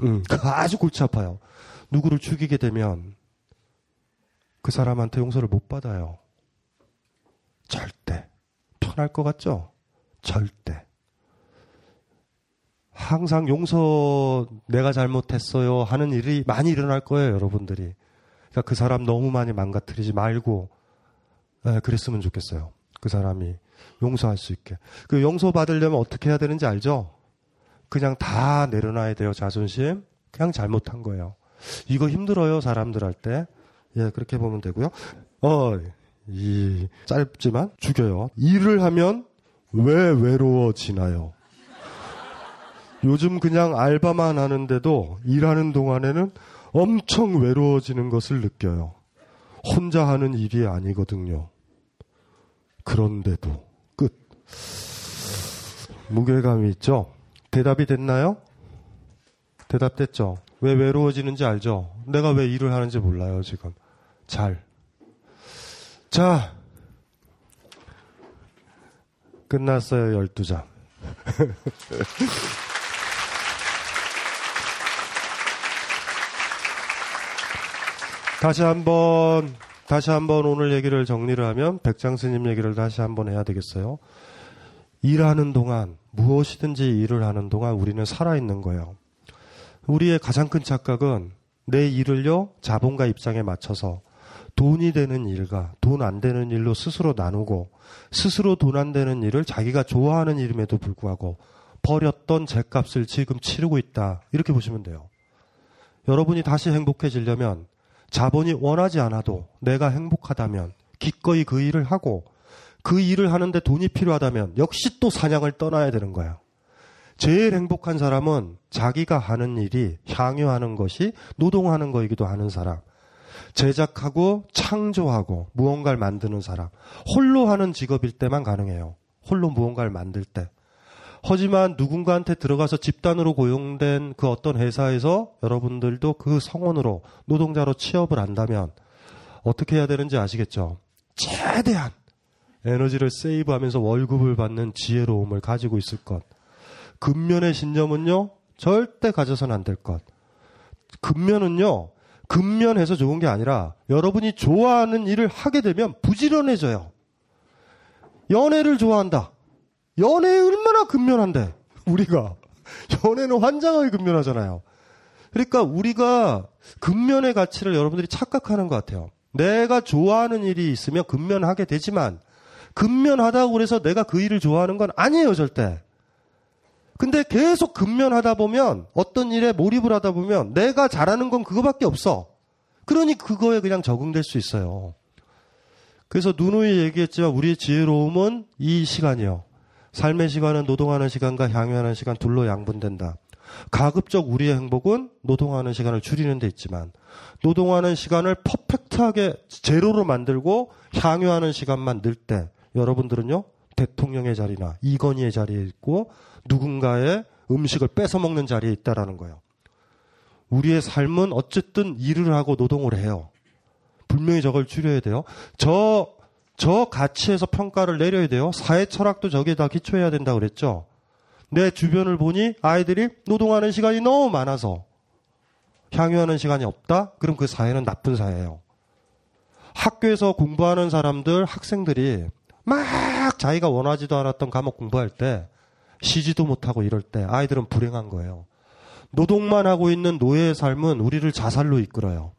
음, 아주 골치 아파요. 누구를 죽이게 되면, 그 사람한테 용서를 못 받아요. 절대. 편할 것 같죠? 절대. 항상 용서 내가 잘못했어요 하는 일이 많이 일어날 거예요, 여러분들이. 그러니까 그 사람 너무 많이 망가뜨리지 말고 네, 그랬으면 좋겠어요. 그 사람이 용서할 수 있게. 그 용서 받으려면 어떻게 해야 되는지 알죠? 그냥 다 내려놔야 돼요, 자존심. 그냥 잘못한 거예요. 이거 힘들어요, 사람들 할 때. 예, 그렇게 보면 되고요. 어, 이 짧지만 죽여요. 일을 하면 왜 외로워지나요? 요즘 그냥 알바만 하는데도 일하는 동안에는 엄청 외로워지는 것을 느껴요. 혼자 하는 일이 아니거든요. 그런데도 끝. 무게감이 있죠? 대답이 됐나요? 대답됐죠? 왜 외로워지는지 알죠? 내가 왜 일을 하는지 몰라요, 지금. 잘. 자. 끝났어요, 12장. 다시 한번 다시 한번 오늘 얘기를 정리를 하면 백장 스님 얘기를 다시 한번 해야 되겠어요. 일하는 동안 무엇이든지 일을 하는 동안 우리는 살아 있는 거예요. 우리의 가장 큰 착각은 내 일을요 자본가 입장에 맞춰서 돈이 되는 일과 돈 안 되는 일로 스스로 나누고 스스로 돈 안 되는 일을 자기가 좋아하는 일임에도 불구하고 버렸던 죄값을 지금 치르고 있다 이렇게 보시면 돼요. 여러분이 다시 행복해지려면 자본이 원하지 않아도 내가 행복하다면 기꺼이 그 일을 하고 그 일을 하는데 돈이 필요하다면 역시 또 사냥을 떠나야 되는 거야. 제일 행복한 사람은 자기가 하는 일이 향유하는 것이 노동하는 거이기도 하는 사람. 제작하고 창조하고 무언가를 만드는 사람. 홀로 하는 직업일 때만 가능해요. 홀로 무언가를 만들 때. 하지만 누군가한테 들어가서 집단으로 고용된 그 어떤 회사에서 여러분들도 그 성원으로 노동자로 취업을 한다면 어떻게 해야 되는지 아시겠죠? 최대한 에너지를 세이브하면서 월급을 받는 지혜로움을 가지고 있을 것. 근면의 신념은요, 절대 가져서는 안될 것. 근면은요, 근면해서 좋은 게 아니라 여러분이 좋아하는 일을 하게 되면 부지런해져요. 연애를 좋아한다. 연애 얼마나 근면한데, 우리가. 연애는 환장하게 근면하잖아요. 그러니까 우리가 근면의 가치를 여러분들이 착각하는 것 같아요. 내가 좋아하는 일이 있으면 근면하게 되지만, 근면하다고 그래서 내가 그 일을 좋아하는 건 아니에요, 절대. 근데 계속 근면하다 보면, 어떤 일에 몰입을 하다 보면, 내가 잘하는 건 그거밖에 없어. 그러니 그거에 그냥 적응될 수 있어요. 그래서 누누이 얘기했지만, 우리의 지혜로움은 이 시간이요. 삶의 시간은 노동하는 시간과 향유하는 시간 둘로 양분된다. 가급적 우리의 행복은 노동하는 시간을 줄이는 데 있지만 노동하는 시간을 퍼펙트하게 제로로 만들고 향유하는 시간만 늘 때 여러분들은요 대통령의 자리나 이건희의 자리에 있고 누군가의 음식을 뺏어 먹는 자리에 있다라는 거예요. 우리의 삶은 어쨌든 일을 하고 노동을 해요. 분명히 저걸 줄여야 돼요. 저 저 가치에서 평가를 내려야 돼요. 사회 철학도 저기에 다 기초해야 된다 그랬죠. 내 주변을 보니 아이들이 노동하는 시간이 너무 많아서 향유하는 시간이 없다? 그럼 그 사회는 나쁜 사회예요. 학교에서 공부하는 사람들, 학생들이 막 자기가 원하지도 않았던 과목 공부할 때 쉬지도 못하고 이럴 때 아이들은 불행한 거예요. 노동만 하고 있는 노예의 삶은 우리를 자살로 이끌어요.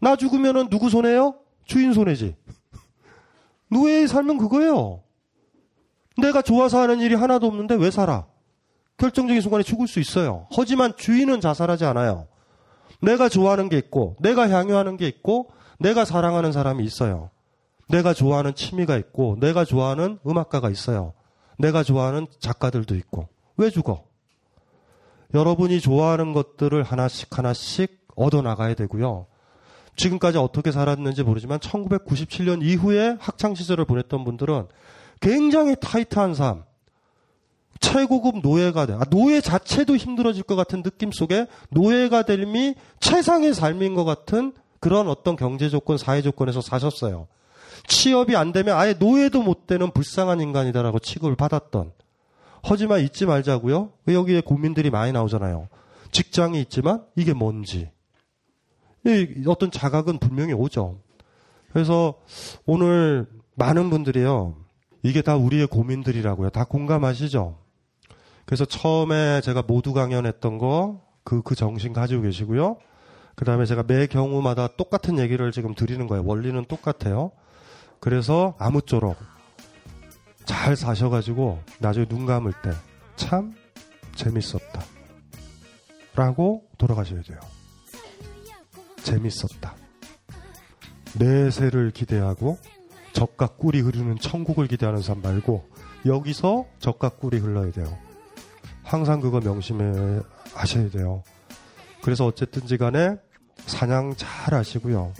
나 죽으면은 누구 손해요? 주인 손해지. 노예의 삶은 그거예요. 내가 좋아서 하는 일이 하나도 없는데 왜 살아? 결정적인 순간에 죽을 수 있어요. 하지만 주인은 자살하지 않아요. 내가 좋아하는 게 있고, 내가 향유하는 게 있고, 내가 사랑하는 사람이 있어요. 내가 좋아하는 취미가 있고, 내가 좋아하는 음악가가 있어요. 내가 좋아하는 작가들도 있고. 왜 죽어? 여러분이 좋아하는 것들을 하나씩 하나씩 얻어 나가야 되고요. 지금까지 어떻게 살았는지 모르지만 1997년 이후에 학창 시절을 보냈던 분들은 굉장히 타이트한 삶, 최고급 노예가 돼. 아, 노예 자체도 힘들어질 것 같은 느낌 속에 노예가 됨이 최상의 삶인 것 같은 그런 어떤 경제 조건, 사회 조건에서 사셨어요. 취업이 안 되면 아예 노예도 못 되는 불쌍한 인간이다라고 취급을 받았던. 하지만 잊지 말자고요. 여기에 고민들이 많이 나오잖아요. 직장이 있지만 이게 뭔지. 어떤 자각은 분명히 오죠. 그래서 오늘 많은 분들이요. 이게 다 우리의 고민들이라고요. 다 공감하시죠? 그래서 처음에 제가 모두 강연했던 거, 그, 그 정신 가지고 계시고요. 그 다음에 제가 매 경우마다 똑같은 얘기를 지금 드리는 거예요. 원리는 똑같아요. 그래서 아무쪼록 잘 사셔가지고 나중에 눈 감을 때 참 재밌었다. 라고 돌아가셔야 돼요. 재밌었다. 내세를 기대하고 적과 꿀이 흐르는 천국을 기대하는 사람 말고 여기서 적과 꿀이 흘러야 돼요. 항상 그거 명심해 하셔야 돼요. 그래서 어쨌든지 간에 사냥 잘 하시고요.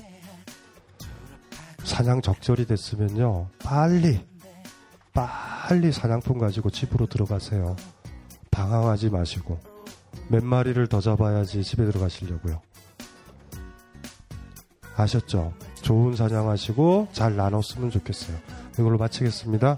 사냥 적절히 됐으면요. 빨리 빨리 사냥품 가지고 집으로 들어가세요. 방황하지 마시고 몇 마리를 더 잡아야지 집에 들어가시려고요. 아셨죠? 좋은 사냥하시고 잘 나눴으면 좋겠어요. 이걸로 마치겠습니다.